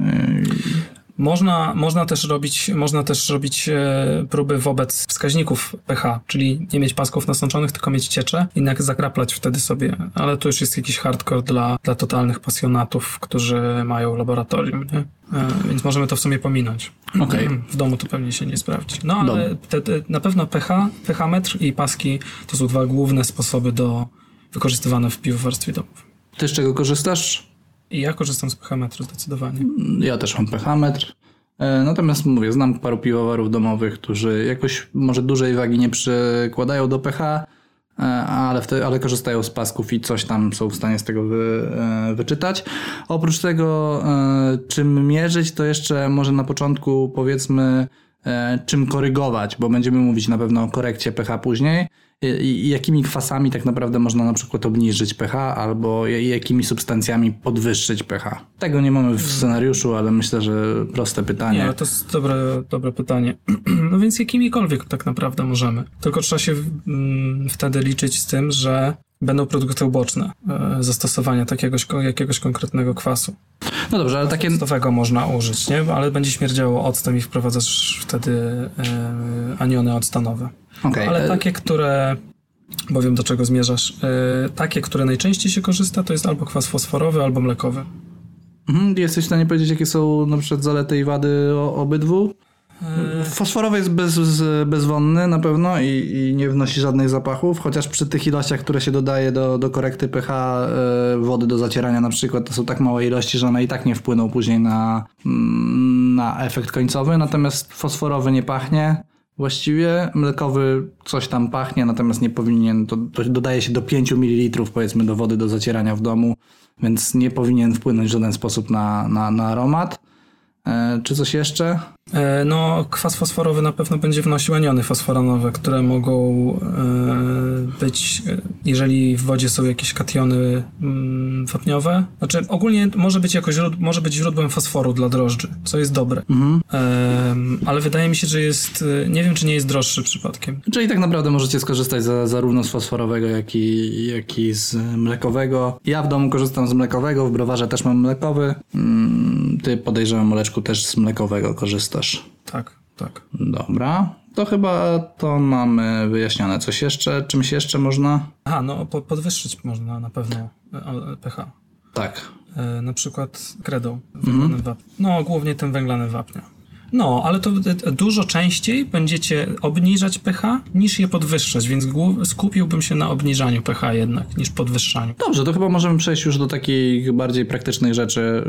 Można, można, też robić, można też robić e, próby wobec wskaźników pH, czyli nie mieć pasków nasączonych, tylko mieć ciecze i jak zakraplać wtedy sobie. Ale to już jest jakiś hardcore dla, dla totalnych pasjonatów, którzy mają laboratorium, nie? E, więc możemy to w sumie pominąć. Okej. W domu to pewnie się nie sprawdzi. No ale te, te, na pewno pH, pH-metr i paski to są dwa główne sposoby do wykorzystywane w piwowarstwie domowym. Ty z czego korzystasz? I ja korzystam z pH-metru zdecydowanie. Ja też mam pH-metr. E, Natomiast mówię, znam paru piwowarów domowych, którzy jakoś może dużej wagi nie przykładają do pH, e, ale, wtedy, ale korzystają z pasków i coś tam są w stanie z tego wy, e, wyczytać. Oprócz tego, czym mierzyć, to jeszcze może na początku powiedzmy, czym korygować, bo będziemy mówić na pewno o korekcie pH później. I jakimi kwasami tak naprawdę można na przykład obniżyć pH albo jakimi substancjami podwyższyć pH. Tego nie mamy w scenariuszu, ale myślę, że proste pytanie. Nie, ale to jest dobre, dobre pytanie. No więc jakimikolwiek tak naprawdę możemy. Tylko trzeba się mm, wtedy liczyć z tym, że będą produkty uboczne e, zastosowania takiegoś, ko- jakiegoś konkretnego kwasu. No dobrze, ale takie... Octowego można użyć, nie? Ale będzie śmierdziało octem i wprowadzasz wtedy e, aniony octanowe. Okej, Ale e, takie, które... Bo wiem, do czego zmierzasz. Takie, które najczęściej się korzysta, to jest albo kwas fosforowy, albo mlekowy. mhm, Jesteś w stanie powiedzieć, jakie są na przykład zalety i wady obydwu? Fosforowy jest bez, bezwonny na pewno i, i nie wnosi żadnych zapachów, chociaż przy tych ilościach, które się dodaje do, do korekty pH e, wody do zacierania na przykład, to są tak małe ilości, że one i tak nie wpłyną później na, mm, na efekt końcowy, natomiast fosforowy nie pachnie właściwie, mlekowy coś tam pachnie, natomiast nie powinien, to, to dodaje się do 5 ml powiedzmy do wody do zacierania w domu, więc nie powinien wpłynąć w żaden sposób na, na, na aromat. E, czy coś jeszcze? E, No, kwas fosforowy na pewno będzie wnosił aniony fosforonowe, które mogą e, być, jeżeli w wodzie są jakieś kationy mm, wapniowe. Znaczy, ogólnie może być, jako źród, może być źródłem fosforu dla drożdży, co jest dobre. Em, ale wydaje mi się, że jest, nie wiem, czy nie jest droższy przypadkiem. Czyli tak naprawdę możecie skorzystać za, zarówno z fosforowego, jak i, jak i z mlekowego. Ja w domu korzystam z mlekowego, w browarze też mam mlekowy. Mm, Ty podejrzewam, Moleczku, też z mlekowego korzystasz. Tak, tak. Dobra, to chyba to mamy wyjaśnione. Coś jeszcze? Czymś jeszcze można? Aha, no po, podwyższyć można na pewno e, pH. Tak. E, na przykład kredą węglanym wapnia. No, głównie tym węglanym wapnia. No, ale to e, dużo częściej będziecie obniżać pH niż je podwyższać, więc skupiłbym się na obniżaniu pH jednak niż podwyższaniu. Dobrze, to chyba możemy przejść już do takich bardziej praktycznych rzeczy,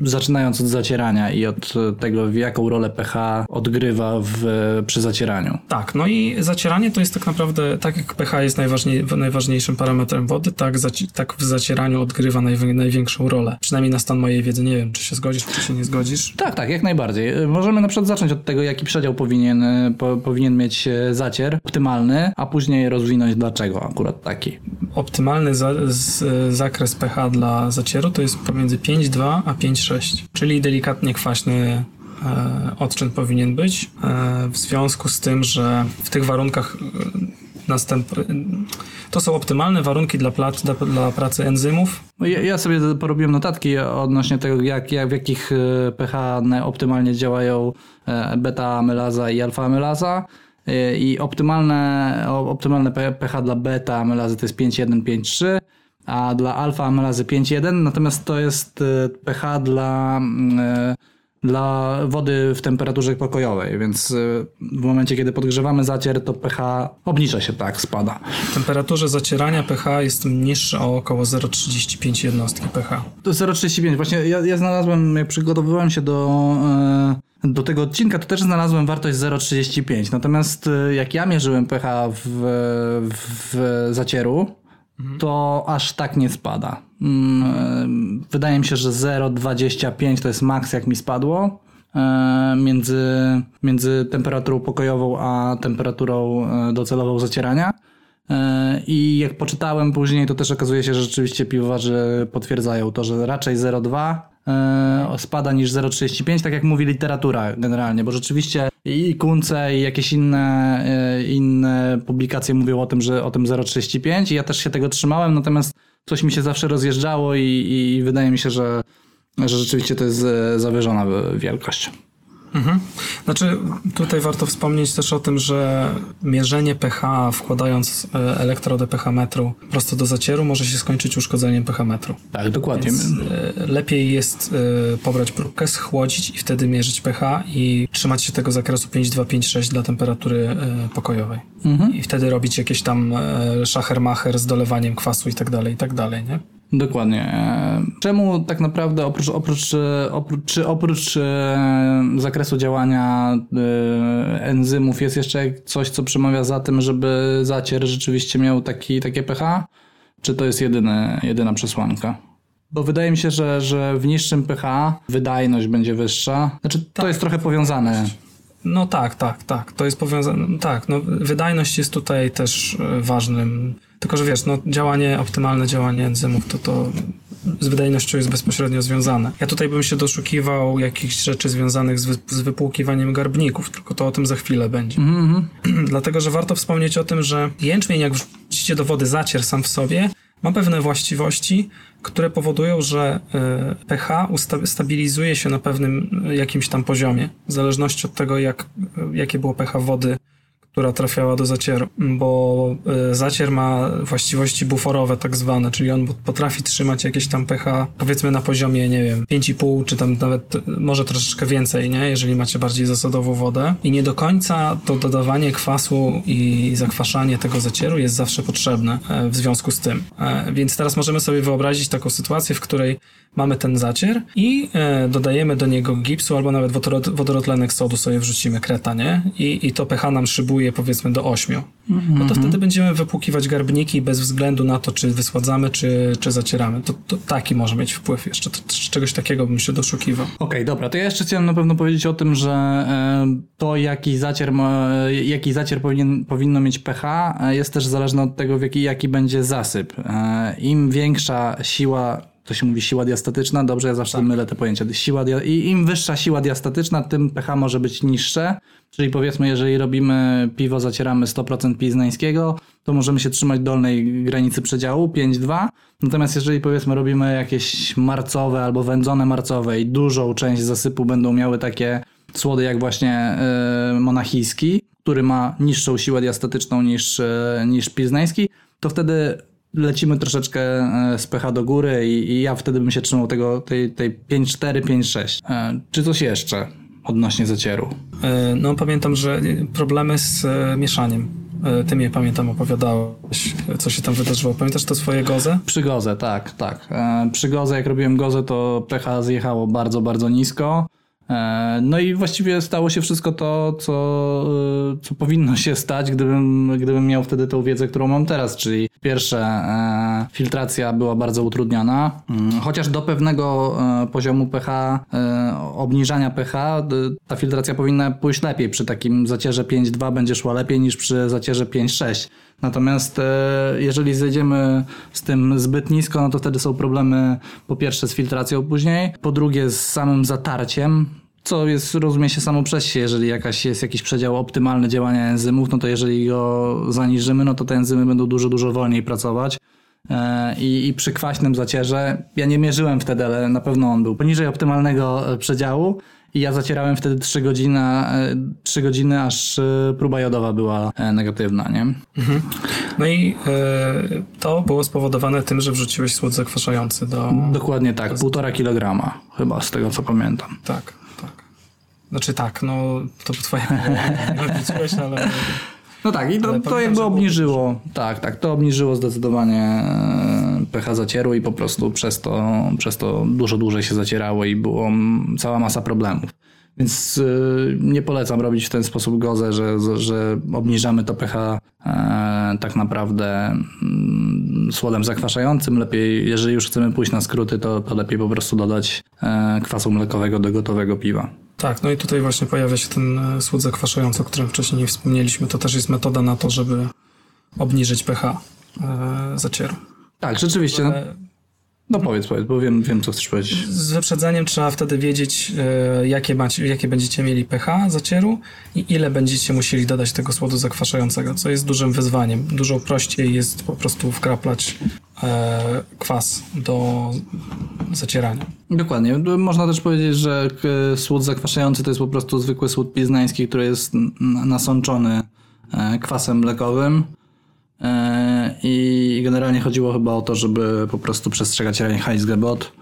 yy, zaczynając od zacierania i od tego, w jaką rolę pH odgrywa w, przy zacieraniu. Tak, no i zacieranie to jest tak naprawdę, tak jak pH jest najważniej, najważniejszym parametrem wody, tak, tak w zacieraniu odgrywa najwię- największą rolę. Przynajmniej na stan mojej wiedzy. Nie wiem, czy się zgodzisz, czy się nie zgodzisz. Tak, tak, jak najbardziej. Yy, Możemy na przykład zacząć od tego, jaki przedział powinien, yy, po, powinien mieć yy, zacier optymalny, a później rozwinąć dlaczego akurat taki. Optymalny za, z, zakres pH dla zacieru to jest pomiędzy 5,2 a 5,6, czyli delikatnie kwaśny e, odczyn powinien być. E, w związku z tym, że w tych warunkach e, następ... to są optymalne warunki dla, dla, dla pracy enzymów. No Ja, ja sobie porobiłem notatki odnośnie tego, jak, jak, w jakich e, pH optymalnie działają e, beta-amylaza i alfa-amylaza. E, I optymalne, optymalne pH dla beta-amylazy to jest 5,1, 5,3, a dla alfa-amylazy 5,1, natomiast to jest pH dla, mm, dla wody w temperaturze pokojowej, więc e, w momencie, kiedy podgrzewamy zacier, to pH obniża się, tak, spada. W temperaturze zacierania pH jest niższe o około 0,35 jednostki pH. To 0,35. Właśnie ja, ja znalazłem, jak przygotowywałem się do, e, do tego odcinka, to też znalazłem wartość 0,35. Natomiast e, jak ja mierzyłem pH w, w zacieru, to aż tak nie spada. Mm, e, Wydaje mi się, że 0,25 to jest maks, jak mi spadło. e, Między, między temperaturą pokojową a temperaturą e, docelową zacierania. I jak poczytałem później, to też okazuje się, że rzeczywiście piwowarzy potwierdzają to, że raczej 0,2 e, spada niż 0,35, tak jak mówi literatura generalnie, bo rzeczywiście i Kunce i jakieś inne, e, inne publikacje mówią o tym, że o tym 0,35 i ja też się tego trzymałem, natomiast coś mi się zawsze rozjeżdżało i, i wydaje mi się, że, że rzeczywiście to jest e, zawyżona wielkość. Mhm. Znaczy, tutaj warto wspomnieć też o tym, że mierzenie pH, wkładając e, elektrodę pH metru prosto do zacieru, może się skończyć uszkodzeniem pH metru. Tak, dokładnie. Więc e, lepiej jest e, pobrać próbkę, schłodzić i wtedy mierzyć pH i trzymać się tego zakresu 5,2-5,6 dla temperatury pokojowej. I wtedy robić jakieś tam szachermacher z dolewaniem kwasu i tak dalej, i tak dalej, nie? Dokładnie. E, czemu tak naprawdę oprócz, oprócz, e, oprócz, czy oprócz e, zakresu działania enzymów jest jeszcze coś, co przemawia za tym, żeby zacier rzeczywiście miał taki, takie pH? Czy to jest jedyne, jedyna przesłanka? Bo wydaje mi się, że, że w niższym pH wydajność będzie wyższa. Znaczy, to tak, jest trochę powiązane. No tak, tak, tak. To jest powiązane. Tak, no, wydajność jest tutaj też ważnym tylko, że wiesz, no, działanie, optymalne działanie enzymów to, to z wydajnością jest bezpośrednio związane. Ja tutaj bym się doszukiwał jakichś rzeczy związanych z, wy, z wypłukiwaniem garbników, tylko to o tym za chwilę będzie. Mm -hmm. Dlatego, że warto wspomnieć o tym, że jęczmień, jak wrzucicie do wody zacier sam w sobie, ma pewne właściwości, które powodują, że y, pH stabilizuje się na pewnym y, jakimś tam poziomie, w zależności od tego, jak, y, jakie było pH wody która trafiała do zacieru, bo y, zacier ma właściwości buforowe tak zwane, czyli on potrafi trzymać jakieś tam pH powiedzmy na poziomie, nie wiem, 5,5 czy tam nawet może troszeczkę więcej, nie? Jeżeli macie bardziej zasadową wodę i nie do końca to dodawanie kwasu i zakwaszanie tego zacieru jest zawsze potrzebne e, w związku z tym. Więc teraz możemy sobie wyobrazić taką sytuację, w której mamy ten zacier i e, dodajemy do niego gipsu albo nawet wodorotlenek sodu sobie wrzucimy kreta, nie? I, i to pH nam szybuje powiedzmy do 8. Mm -hmm. No to mhm. wtedy będziemy wypłukiwać garbniki bez względu na to, czy wysładzamy, czy, czy zacieramy. To, to taki może mieć wpływ jeszcze. To, czegoś takiego bym się doszukiwał. Okej, okay, dobra. To ja jeszcze chciałem na pewno powiedzieć o tym, że e, to jaki zacier, ma, jaki zacier powinien, powinno mieć pH e, jest też zależne od tego, w jaki, jaki będzie zasyp. Im większa siła to się mówi siła diastatyczna, dobrze, ja zawsze tak. mylę te pojęcia. Siła dia... I im wyższa siła diastatyczna, tym pH może być niższe, czyli powiedzmy, jeżeli robimy piwo, zacieramy 100% piznańskiego, to możemy się trzymać dolnej granicy przedziału 5,2, natomiast jeżeli powiedzmy robimy jakieś marcowe albo wędzone marcowe i dużą część zasypu będą miały takie słody jak właśnie yy, monachijski, który ma niższą siłę diastatyczną niż, yy, niż piznański, to wtedy lecimy troszeczkę e, z pH do góry i, i ja wtedy bym się trzymał tego, tej, tej 5,4, 5,6. E, czy coś jeszcze odnośnie zacieru? E, no pamiętam, że problemy z mieszaniem. Ty mnie pamiętam opowiadałeś, co się tam wydarzyło. Pamiętasz to swoje gozę? Przy gozę, tak, tak. Przy gozę, jak robiłem gozę, to pH zjechało bardzo, bardzo nisko. E, no i właściwie stało się wszystko to, co, e, co powinno się stać, gdybym, gdybym miał wtedy tą wiedzę, którą mam teraz, czyli pierwsze, e, filtracja była bardzo utrudniana, mm, chociaż do pewnego poziomu pH, obniżania pH, ta filtracja powinna pójść lepiej. Przy takim zacierze 5,2 będzie szła lepiej niż przy zacierze 5,6. Natomiast jeżeli zejdziemy z tym zbyt nisko, no to wtedy są problemy po pierwsze z filtracją później, po drugie z samym zatarciem, co jest, rozumie się samo przez się, jeżeli jakaś jest jakiś przedział optymalny działania enzymów, no to jeżeli go zaniżymy, no to te enzymy będą dużo, dużo wolniej pracować. E, I, I przy kwaśnym zacierze, ja nie mierzyłem wtedy, ale na pewno on był poniżej optymalnego e, przedziału i ja zacierałem wtedy 3 godziny, 3 godziny aż e, próba jodowa była negatywna, nie? Mhm. No i to było spowodowane tym, że wrzuciłeś słód zakwaszający do... Dokładnie tak, półtora kilograma chyba z tego co pamiętam. Tak. Znaczy tak, no to obliczyłeś, ale... No tak, i to, to jakby obniżyło, tak, tak, to obniżyło zdecydowanie e, pH zacieru i po prostu przez to, przez to dużo dłużej się zacierało i było cała masa problemów. Więc y, nie polecam robić w ten sposób gozę, że, że obniżamy to pH e, tak naprawdę mm, słodem zakwaszającym. Lepiej, jeżeli już chcemy pójść na skróty, to, to lepiej po prostu dodać e, kwasu mlekowego do gotowego piwa. Tak, no i tutaj właśnie pojawia się ten e, słód zakwaszający, o którym wcześniej nie wspomnieliśmy. To też jest metoda na to, żeby obniżyć pH zacieru. Tak, rzeczywiście. No, no powiedz, powiedz, bo wiem, wiem co chcesz powiedzieć. Z wyprzedzeniem trzeba wtedy wiedzieć, e, jakie, macie, jakie będziecie mieli pH zacieru i ile będziecie musieli dodać tego słodu zakwaszającego, co jest dużym wyzwaniem. Dużo prościej jest po prostu wkraplać e, kwas do zacierania. Dokładnie. Można też powiedzieć, że słód zakwaszający to jest po prostu zwykły słód piznański, który jest nasączony e, kwasem mlekowym E, I generalnie chodziło chyba o to, żeby po prostu przestrzegać Reinheitsgebot,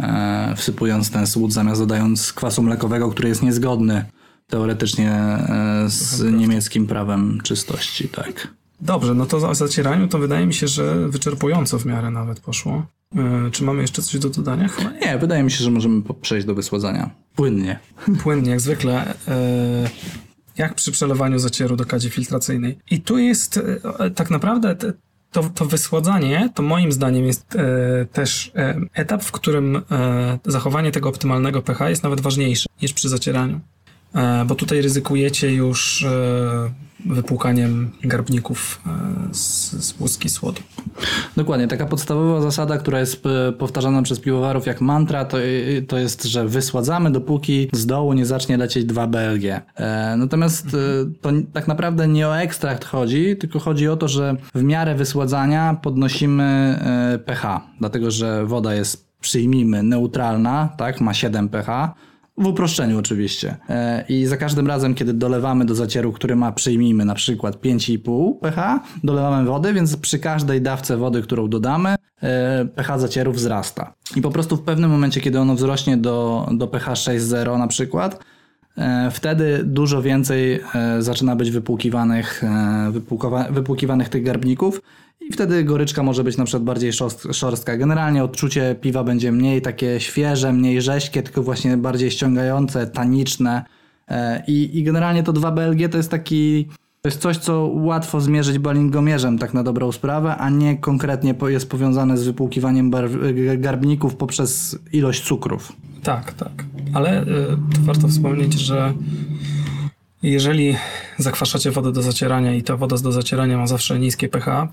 e, wsypując ten słód zamiast dodając kwasu mlekowego, który jest niezgodny teoretycznie e, z niemieckim prawem czystości, tak. Dobrze, no to o zacieraniu to wydaje mi się, że wyczerpująco w miarę nawet poszło. E, Czy mamy jeszcze coś do dodania? Chyba nie. Nie, wydaje mi się, że możemy przejść do wysładzania. Płynnie. Płynnie, jak zwykle. E, Jak przy przelewaniu zacieru do kadzi filtracyjnej. I tu jest e, tak naprawdę to, to wysładzanie, to moim zdaniem jest e, też e, etap, w którym e, zachowanie tego optymalnego pH jest nawet ważniejsze niż przy zacieraniu. E, Bo tutaj ryzykujecie już e, wypłukaniem garbników e, z, z łuski słodu. Dokładnie, taka podstawowa zasada, która jest powtarzana przez piwowarów jak mantra, to, to jest, że wysładzamy dopóki z dołu nie zacznie lecieć 2 BLG. Natomiast to tak naprawdę nie o ekstrakt chodzi, tylko chodzi o to, że w miarę wysładzania podnosimy pH, dlatego że woda jest, przyjmijmy, neutralna, tak, ma 7 pH, w uproszczeniu oczywiście. E, I za każdym razem, kiedy dolewamy do zacieru, który ma, przyjmijmy na przykład 5,5 pH, dolewamy wody, więc przy każdej dawce wody, którą dodamy, e, pH zacieru wzrasta. I po prostu w pewnym momencie, kiedy ono wzrośnie do, do pH 6,0 na przykład, e, wtedy dużo więcej zaczyna być wypłukiwanych, wypłukiwanych tych garbników i wtedy goryczka może być na przykład bardziej szorst- szorstka. Generalnie odczucie piwa będzie mniej takie świeże, mniej rześkie, tylko właśnie bardziej ściągające, taniczne. E, I, I generalnie to 2 BLG to jest taki. To jest coś, co łatwo zmierzyć balingomierzem, tak na dobrą sprawę, a nie konkretnie jest powiązane z wypłukiwaniem garbników poprzez ilość cukrów. Tak, tak. Ale y, to warto wspomnieć, że jeżeli zakwaszacie wodę do zacierania i ta woda do zacierania ma zawsze niskie pH,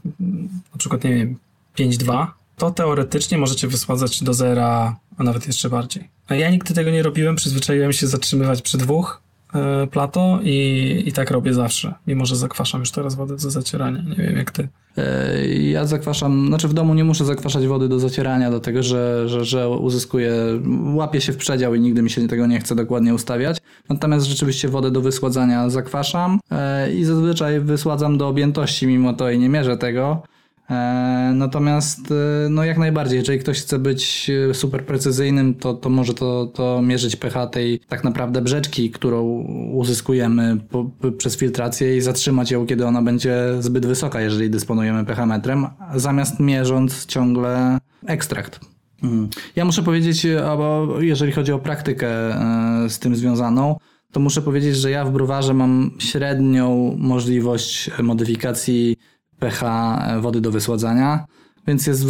na przykład, nie wiem, 5,2, to teoretycznie możecie wysładzać do zera, a nawet jeszcze bardziej. A ja nigdy tego nie robiłem, przyzwyczaiłem się zatrzymywać przy dwóch plato i, i tak robię zawsze, mimo że zakwaszam już teraz wodę do zacierania. Nie wiem jak ty. E, Ja zakwaszam, znaczy w domu nie muszę zakwaszać wody do zacierania, dlatego że, że, że uzyskuję, łapię się w przedział i nigdy mi się tego nie chce dokładnie ustawiać. Natomiast rzeczywiście wodę do wysładzania zakwaszam e, i zazwyczaj wysładzam do objętości mimo to i nie mierzę tego. E, Natomiast e, no jak najbardziej, jeżeli ktoś chce być e, super precyzyjnym, to, to może to, to mierzyć pH tej tak naprawdę brzeczki, którą uzyskujemy po, przez filtrację i zatrzymać ją, kiedy ona będzie zbyt wysoka, jeżeli dysponujemy pH metrem, zamiast mierząc ciągle ekstrakt. Mhm. Ja muszę powiedzieć, jeżeli chodzi o praktykę z tym związaną, to muszę powiedzieć, że ja w browarze mam średnią możliwość modyfikacji pH wody do wysładzania, więc jest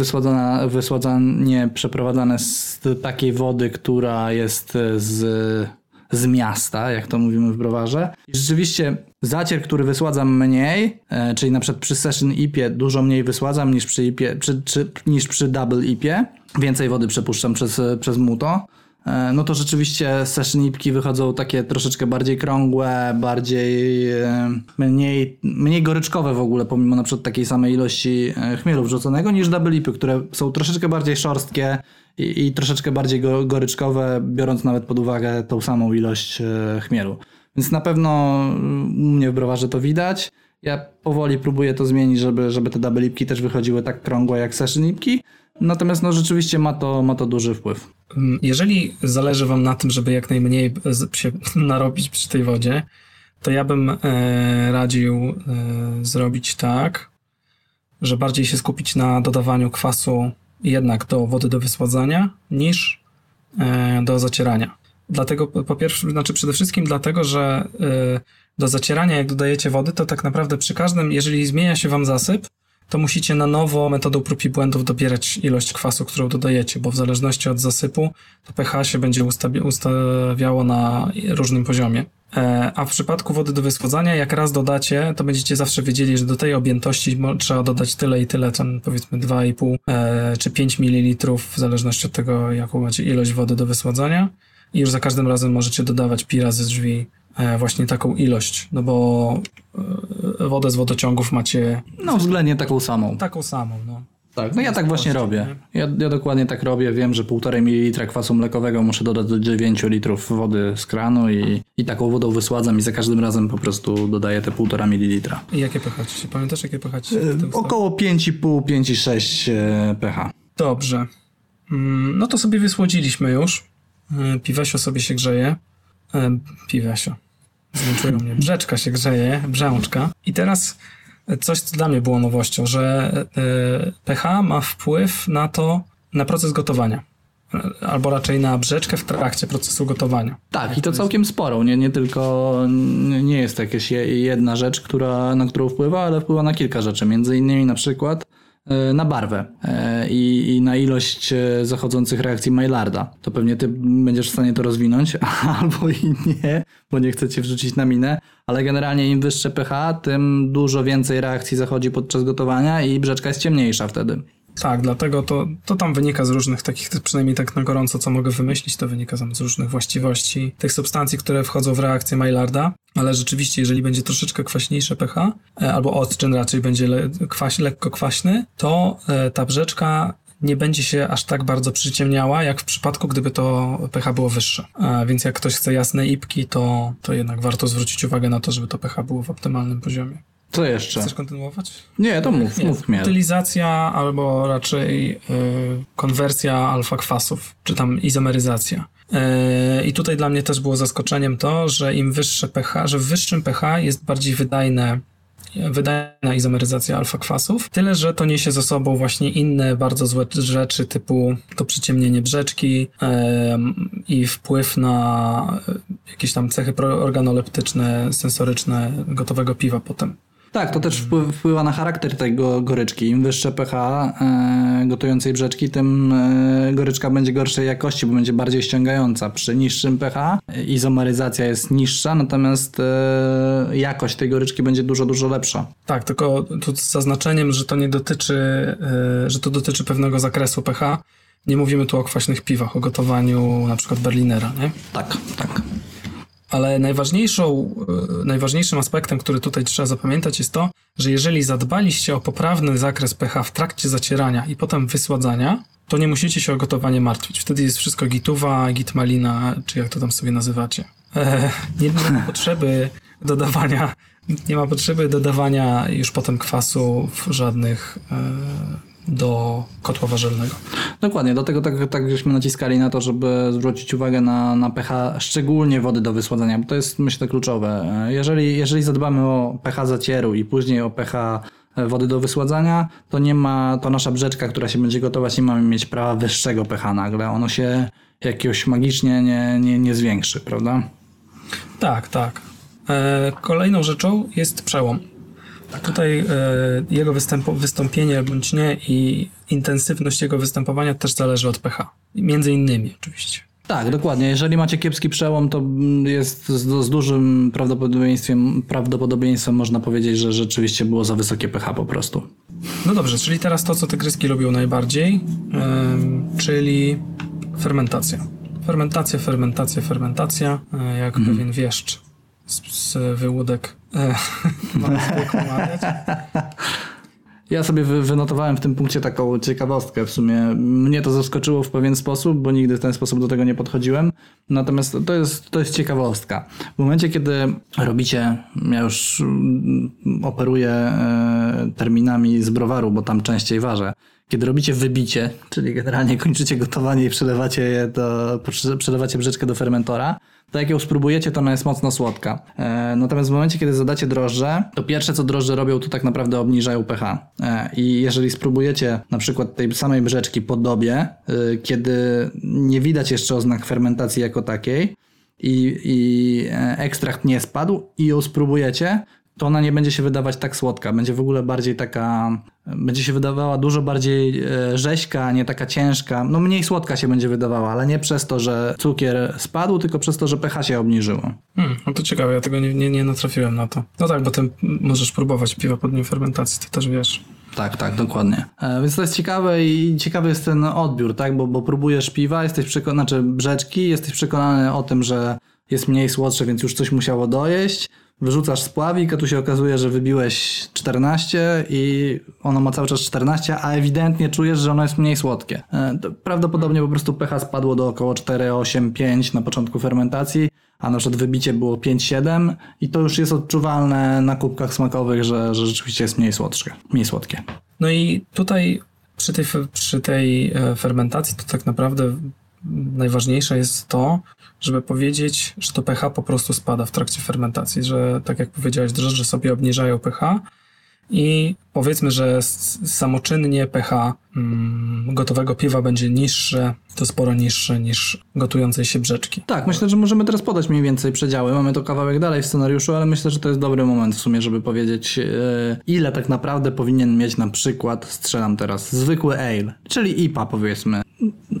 wysładzanie przeprowadzane z takiej wody, która jest z, z miasta, jak to mówimy w browarze. I rzeczywiście zacier, który wysładzam mniej, e, czyli na przykład przy Session IPie dużo mniej wysładzam niż przy, IPie, przy, czy, niż przy Double IPie. Więcej wody przepuszczam przez, przez muto. E, No to rzeczywiście session ipki wychodzą takie troszeczkę bardziej krągłe, bardziej e, mniej, mniej goryczkowe w ogóle, pomimo na przykład takiej samej ilości e, chmielu wrzuconego niż double ipy, które są troszeczkę bardziej szorstkie i, i troszeczkę bardziej go, goryczkowe, biorąc nawet pod uwagę tą samą ilość chmielu. Więc na pewno u mnie w browarze to widać. Ja powoli próbuję to zmienić, żeby, żeby te double ipki też wychodziły tak krągłe jak session ipki. Natomiast no rzeczywiście ma to, ma to duży wpływ. Mm, Jeżeli zależy Wam na tym, żeby jak najmniej się narobić przy tej wodzie, to ja bym e, radził e, zrobić tak, że bardziej się skupić na dodawaniu kwasu jednak do wody do wysładzania niż e, do zacierania. Dlatego po pierwsze, znaczy przede wszystkim dlatego, że e, do zacierania jak dodajecie wody, to tak naprawdę przy każdym, jeżeli zmienia się Wam zasyp, to musicie na nowo metodą prób i błędów dobierać ilość kwasu, którą dodajecie, bo w zależności od zasypu to pH się będzie ustawi- ustawiało na różnym poziomie. E, A w przypadku wody do wysłodzania, jak raz dodacie, to będziecie zawsze wiedzieli, że do tej objętości trzeba dodać tyle i tyle, tam powiedzmy 2,5 e, czy 5 ml, w zależności od tego, jaką macie ilość wody do wysładzania. I już za każdym razem możecie dodawać pi razy drzwi właśnie taką ilość, no bo e, wodę z wodociągów macie No względnie taką samą. taką samą, no. Tak, no ja tak właśnie robię. Ja, ja dokładnie tak robię. Wiem, że 1,5 ml kwasu mlekowego muszę dodać do 9 litrów wody z kranu i, i taką wodą wysładzam i za każdym razem po prostu dodaję te 1,5 ml. I jakie pH? Pamiętasz, jakie pH stało? Około 5,5-5,6 e, pH. Dobrze. Mm, No to sobie wysłodziliśmy już. E, Piwesio sobie się grzeje. E, Piwesio. Mnie. Brzeczka się grzeje, brzęczka. I teraz coś, co dla mnie było nowością, że e, pH ma wpływ na to, na proces gotowania. Albo raczej na brzeczkę w trakcie procesu gotowania. Tak, i to całkiem sporo. Nie, nie tylko nie jest to jakaś jedna rzecz, która, na którą wpływa, ale wpływa na kilka rzeczy. Między innymi na przykład na barwę e, i, i, na ilość e, zachodzących reakcji Maillarda. To pewnie ty będziesz w stanie to rozwinąć, albo i nie, bo nie chcecie wrzucić na minę, ale generalnie im wyższe pH, tym dużo więcej reakcji zachodzi podczas gotowania i brzeczka jest ciemniejsza wtedy. Tak, dlatego to, to tam wynika z różnych takich, przynajmniej tak na gorąco, co mogę wymyślić, to wynika tam z różnych właściwości tych substancji, które wchodzą w reakcję Maillarda, ale rzeczywiście, jeżeli będzie troszeczkę kwaśniejsze pH, e, albo odczyn raczej będzie le, kwaś, lekko kwaśny, to e, ta brzeczka nie będzie się aż tak bardzo przyciemniała, jak w przypadku, gdyby to pH było wyższe. A więc jak ktoś chce jasne ipki, to, to jednak warto zwrócić uwagę na to, żeby to pH było w optymalnym poziomie. Co jeszcze? Chcesz kontynuować? Nie, to mów, Nie. mów mnie. Utylizacja albo raczej y, konwersja alfa kwasów, czy tam izomeryzacja. Y, I tutaj dla mnie też było zaskoczeniem to, że im wyższe pH, że w wyższym pH jest bardziej wydajne wydajna izomeryzacja alfa kwasów, tyle że to niesie ze sobą właśnie inne bardzo złe rzeczy typu to przyciemnienie brzeczki yy, i wpływ na jakieś tam cechy organoleptyczne, sensoryczne gotowego piwa potem. Tak, to też wpływa na charakter tego goryczki. Im wyższe pH e, gotującej brzeczki, tym e, goryczka będzie gorszej jakości, bo będzie bardziej ściągająca. Przy niższym pH izomeryzacja jest niższa, natomiast e, jakość tej goryczki będzie dużo, dużo lepsza. Tak, tylko tu z zaznaczeniem, że to nie dotyczy, e, że to dotyczy pewnego zakresu pH. Nie mówimy tu o kwaśnych piwach, o gotowaniu na przykład Berlinera, nie? Tak, tak. Ale najważniejszą, e, najważniejszym aspektem, który tutaj trzeba zapamiętać, jest to, że jeżeli zadbaliście o poprawny zakres pH w trakcie zacierania i potem wysładzania, to nie musicie się o gotowanie martwić. Wtedy jest wszystko gituwa, gitmalina, czy jak to tam sobie nazywacie. Eee, nie ma potrzeby dodawania, nie ma potrzeby dodawania już potem kwasu w żadnych e, do kotła warzelnego. Dokładnie, dlatego tak, tak żeśmy naciskali na to, żeby zwrócić uwagę na, na pH, szczególnie wody do wysładzania, bo to jest myślę kluczowe. Jeżeli, jeżeli zadbamy o pH zacieru i później o pH wody do wysładzania, to nie ma, to nasza brzeczka, która się będzie gotować, nie mamy mieć prawa wyższego pH nagle. Ono się jakiegoś magicznie nie, nie, nie zwiększy, prawda? Tak, tak. E, kolejną rzeczą jest przełom. Tutaj e, jego wystąpienie bądź nie i intensywność jego występowania też zależy od pH. Między innymi oczywiście. Tak, dokładnie. Jeżeli macie kiepski przełom, to jest z, z, dużym prawdopodobieństwem, prawdopodobieństwem można powiedzieć, że rzeczywiście było za wysokie pH po prostu. No dobrze, czyli teraz to, co te gryzki lubią najbardziej, czyli fermentacja. Fermentacja, fermentacja, fermentacja, e, jak mhm. pewien wieszcz z, z wyłódek Ja sobie wynotowałem w tym punkcie taką ciekawostkę. W sumie mnie to zaskoczyło w pewien sposób, bo nigdy w ten sposób do tego nie podchodziłem. Natomiast to jest, to jest ciekawostka. W momencie, kiedy robicie, ja już mm, operuję e, terminami z browaru, bo tam częściej ważę. Kiedy robicie wybicie, czyli generalnie kończycie gotowanie i przelewacie je do, przelewacie brzeczkę do fermentora, to jak ją spróbujecie, to ona jest mocno słodka. E, natomiast w momencie, kiedy zadacie drożdże, to pierwsze co drożdże robią, to tak naprawdę obniżają pH. E, I jeżeli spróbujecie na przykład tej samej brzeczki po dobie, e, kiedy nie widać jeszcze oznak fermentacji jako takiej, i, i ekstrakt nie spadł i ją spróbujecie, to ona nie będzie się wydawać tak słodka. Będzie w ogóle bardziej taka, będzie się wydawała dużo bardziej e, rzeźka, nie taka ciężka. No mniej słodka się będzie wydawała, ale nie przez to, że cukier spadł, tylko przez to, że pH się obniżyło. Hmm, no to ciekawe, ja tego nie, nie, nie natrafiłem na to. No tak, bo ty możesz próbować piwa pod nim fermentacji, to też wiesz. Tak, tak, dokładnie. E, więc to jest ciekawe i ciekawy jest ten odbiór, tak? Bo, bo próbujesz piwa, jesteś przekonany, znaczy brzeczki, jesteś przekonany o tym, że jest mniej słodsze, więc już coś musiało dojeść wyrzucasz spławik, a tu się okazuje, że wybiłeś 14 i ono ma cały czas 14, a ewidentnie czujesz, że ono jest mniej słodkie. E, prawdopodobnie po prostu pH spadło do około 4, 8, 5 na początku fermentacji, a na przykład wybicie było 5-7 i to już jest odczuwalne na kubkach smakowych, że, że rzeczywiście jest mniej słodkie. Mniej słodkie. No i tutaj przy tej, przy tej e, fermentacji to tak naprawdę najważniejsze jest to, żeby powiedzieć, że to pH po prostu spada w trakcie fermentacji, że tak jak powiedziałeś, drożdże sobie obniżają pH i powiedzmy, że samoczynnie pH mm, gotowego piwa będzie niższe, to sporo niższe niż gotującej się brzeczki. Tak, myślę, że możemy teraz podać mniej więcej przedziały. Mamy to kawałek dalej w scenariuszu, ale myślę, że to jest dobry moment w sumie, żeby powiedzieć, yy, ile tak naprawdę powinien mieć na przykład, strzelam teraz, zwykły ale, czyli IPA powiedzmy.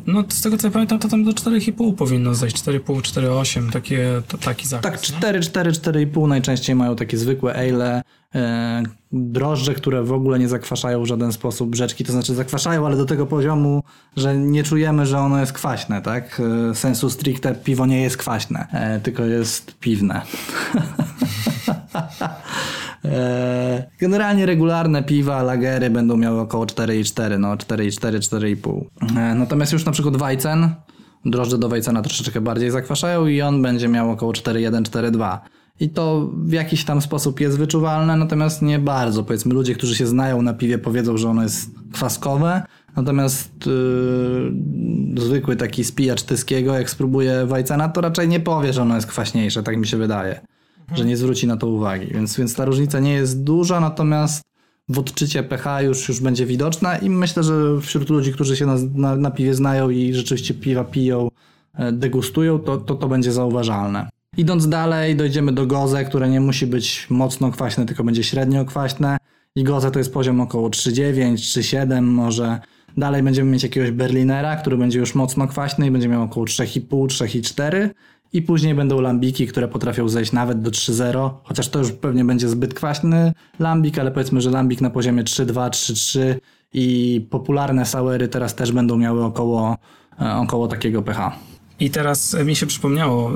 No z tego co ja pamiętam, to tam do 4,5 powinno zejść, 4,5, 4,8, takie, to, taki zakres. Tak, 4, 4, 4,5 najczęściej mają takie zwykłe ale, E, drożdże, które w ogóle nie zakwaszają w żaden sposób brzeczki, to znaczy zakwaszają, ale do tego poziomu, że nie czujemy, że ono jest kwaśne, tak? E, sensu stricte piwo nie jest kwaśne, e, tylko jest piwne. Generalnie regularne piwa, lagery będą miały około 4,4, no 4,4, 4,5. Natomiast już na przykład Weizen, drożdże do Weizena troszeczkę bardziej zakwaszają i on będzie miał około 4,1, 4,2 i to w jakiś tam sposób jest wyczuwalne, natomiast nie bardzo. Powiedzmy, ludzie, którzy się znają na piwie, powiedzą, że ono jest kwaskowe, natomiast yy, zwykły taki spijacz tyskiego, jak spróbuje Wajcana, to raczej nie powie, że ono jest kwaśniejsze, tak mi się wydaje, mhm. że nie zwróci na to uwagi. Więc, więc ta różnica nie jest duża, natomiast w odczycie pH już, już będzie widoczna i myślę, że wśród ludzi, którzy się na, na, na piwie znają i rzeczywiście piwa piją, e, degustują, to, to to będzie zauważalne. Idąc dalej, dojdziemy do goze, które nie musi być mocno kwaśne, tylko będzie średnio kwaśne. I goze to jest poziom około 3,9, 3,7 może. Dalej będziemy mieć jakiegoś Berlinera, który będzie już mocno kwaśny i będzie miał około 3,5, 3,4. I później będą lambiki, które potrafią zejść nawet do 3,0, chociaż to już pewnie będzie zbyt kwaśny lambik, ale powiedzmy, że lambik na poziomie 3,2, 3,3 i popularne sauery teraz też będą miały około, e, około takiego pH. I teraz mi się przypomniało e,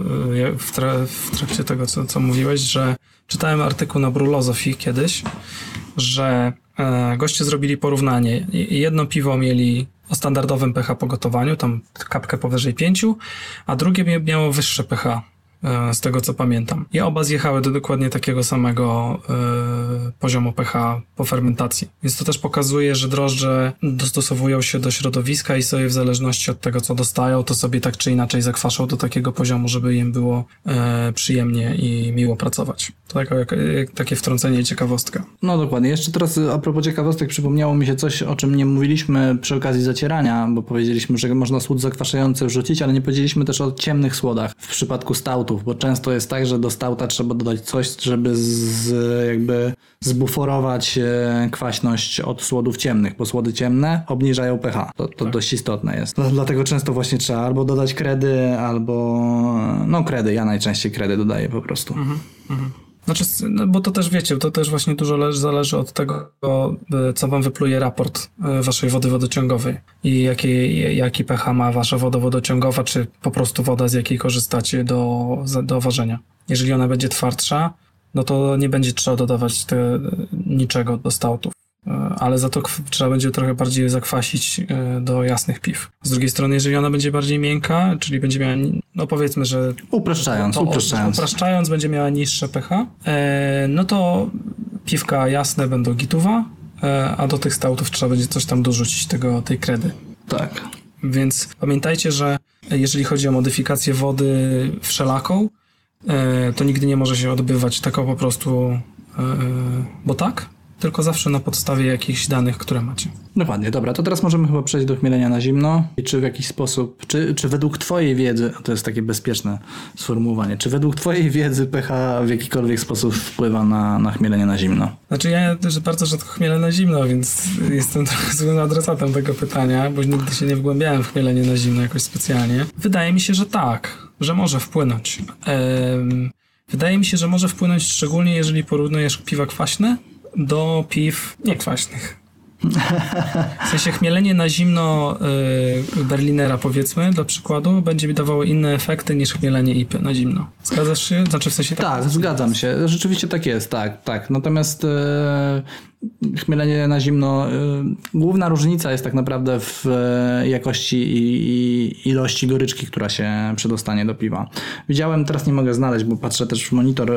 w, tra w trakcie tego, co, co mówiłeś, że czytałem artykuł na Brulozofii kiedyś, że e, goście zrobili porównanie. Jedno piwo mieli o standardowym pH pogotowaniu, tam kapkę powyżej 5, a drugie miało wyższe pH z tego co pamiętam. I oba zjechały do dokładnie takiego samego y, poziomu pH po fermentacji. Więc to też pokazuje, że drożdże dostosowują się do środowiska i sobie w zależności od tego, co dostają, to sobie tak czy inaczej zakwaszą do takiego poziomu, żeby im było y, przyjemnie i miło pracować. To jako, jak, jak, takie wtrącenie i ciekawostka. No dokładnie. Jeszcze teraz a propos ciekawostek przypomniało mi się coś, o czym nie mówiliśmy przy okazji zacierania, bo powiedzieliśmy, że można słód zakwaszający wrzucić, ale nie powiedzieliśmy też o ciemnych słodach w przypadku stału bo często jest tak, że do stałta trzeba dodać coś, żeby z, jakby zbuforować e, kwaśność od słodów ciemnych, bo słody ciemne obniżają pH. To, to tak. dość istotne jest. Dlatego często właśnie trzeba albo dodać kredy, albo no kredy, ja najczęściej kredy dodaję po prostu. Mhm, mhm. Znaczy, no bo to też wiecie, to też właśnie dużo leży, zależy od tego, e, co wam wypluje raport e, waszej wody wodociągowej i jaki, jaki pH ma wasza woda wodociągowa, czy po prostu woda, z jakiej korzystacie do, do ważenia. Jeżeli ona będzie twardsza, no to nie będzie trzeba dodawać te, niczego do stałtów. E, ale za to trzeba będzie trochę bardziej zakwasić e, do jasnych piw. Z drugiej strony, jeżeli ona będzie bardziej miękka, czyli będzie miała, no powiedzmy, że... Upraszczając, to, upraszczając. Upraszczając będzie miała niższe pH, e, no to piwka jasne będą gituwa, a do tych stałtów trzeba będzie coś tam dorzucić tego, tej kredy. Tak. Więc pamiętajcie, że jeżeli chodzi o modyfikację wody wszelaką, to nigdy nie może się odbywać tako po prostu, bo tak, tylko zawsze na podstawie jakichś danych, które macie. Dokładnie, dobra, to teraz możemy chyba przejść do chmielenia na zimno. I czy w jakiś sposób, czy, czy według Twojej wiedzy, to jest takie bezpieczne sformułowanie, czy według Twojej wiedzy pH w jakikolwiek sposób wpływa na, na chmielenie na zimno? Znaczy ja też bardzo rzadko chmielę na zimno, więc jestem trochę złym adresatem tego pytania, bo nigdy się nie wgłębiałem w chmielenie na zimno jakoś specjalnie. Wydaje mi się, że tak, że może wpłynąć. Ehm, wydaje mi się, że może wpłynąć szczególnie jeżeli porównujesz piwa kwaśne do piw niekwaśnych. W sensie chmielenie na zimno y, Berlinera powiedzmy, dla przykładu, będzie mi dawało inne efekty niż chmielenie IPy na zimno. Zgadzasz się? Znaczy w sensie tak? Tak, zgadzam się. Rzeczywiście tak jest, tak, tak. Natomiast y, chmielenie na zimno, y, główna różnica jest tak naprawdę w jakości i, i, ilości goryczki, która się przedostanie do piwa. Widziałem, teraz nie mogę znaleźć, bo patrzę też w monitor,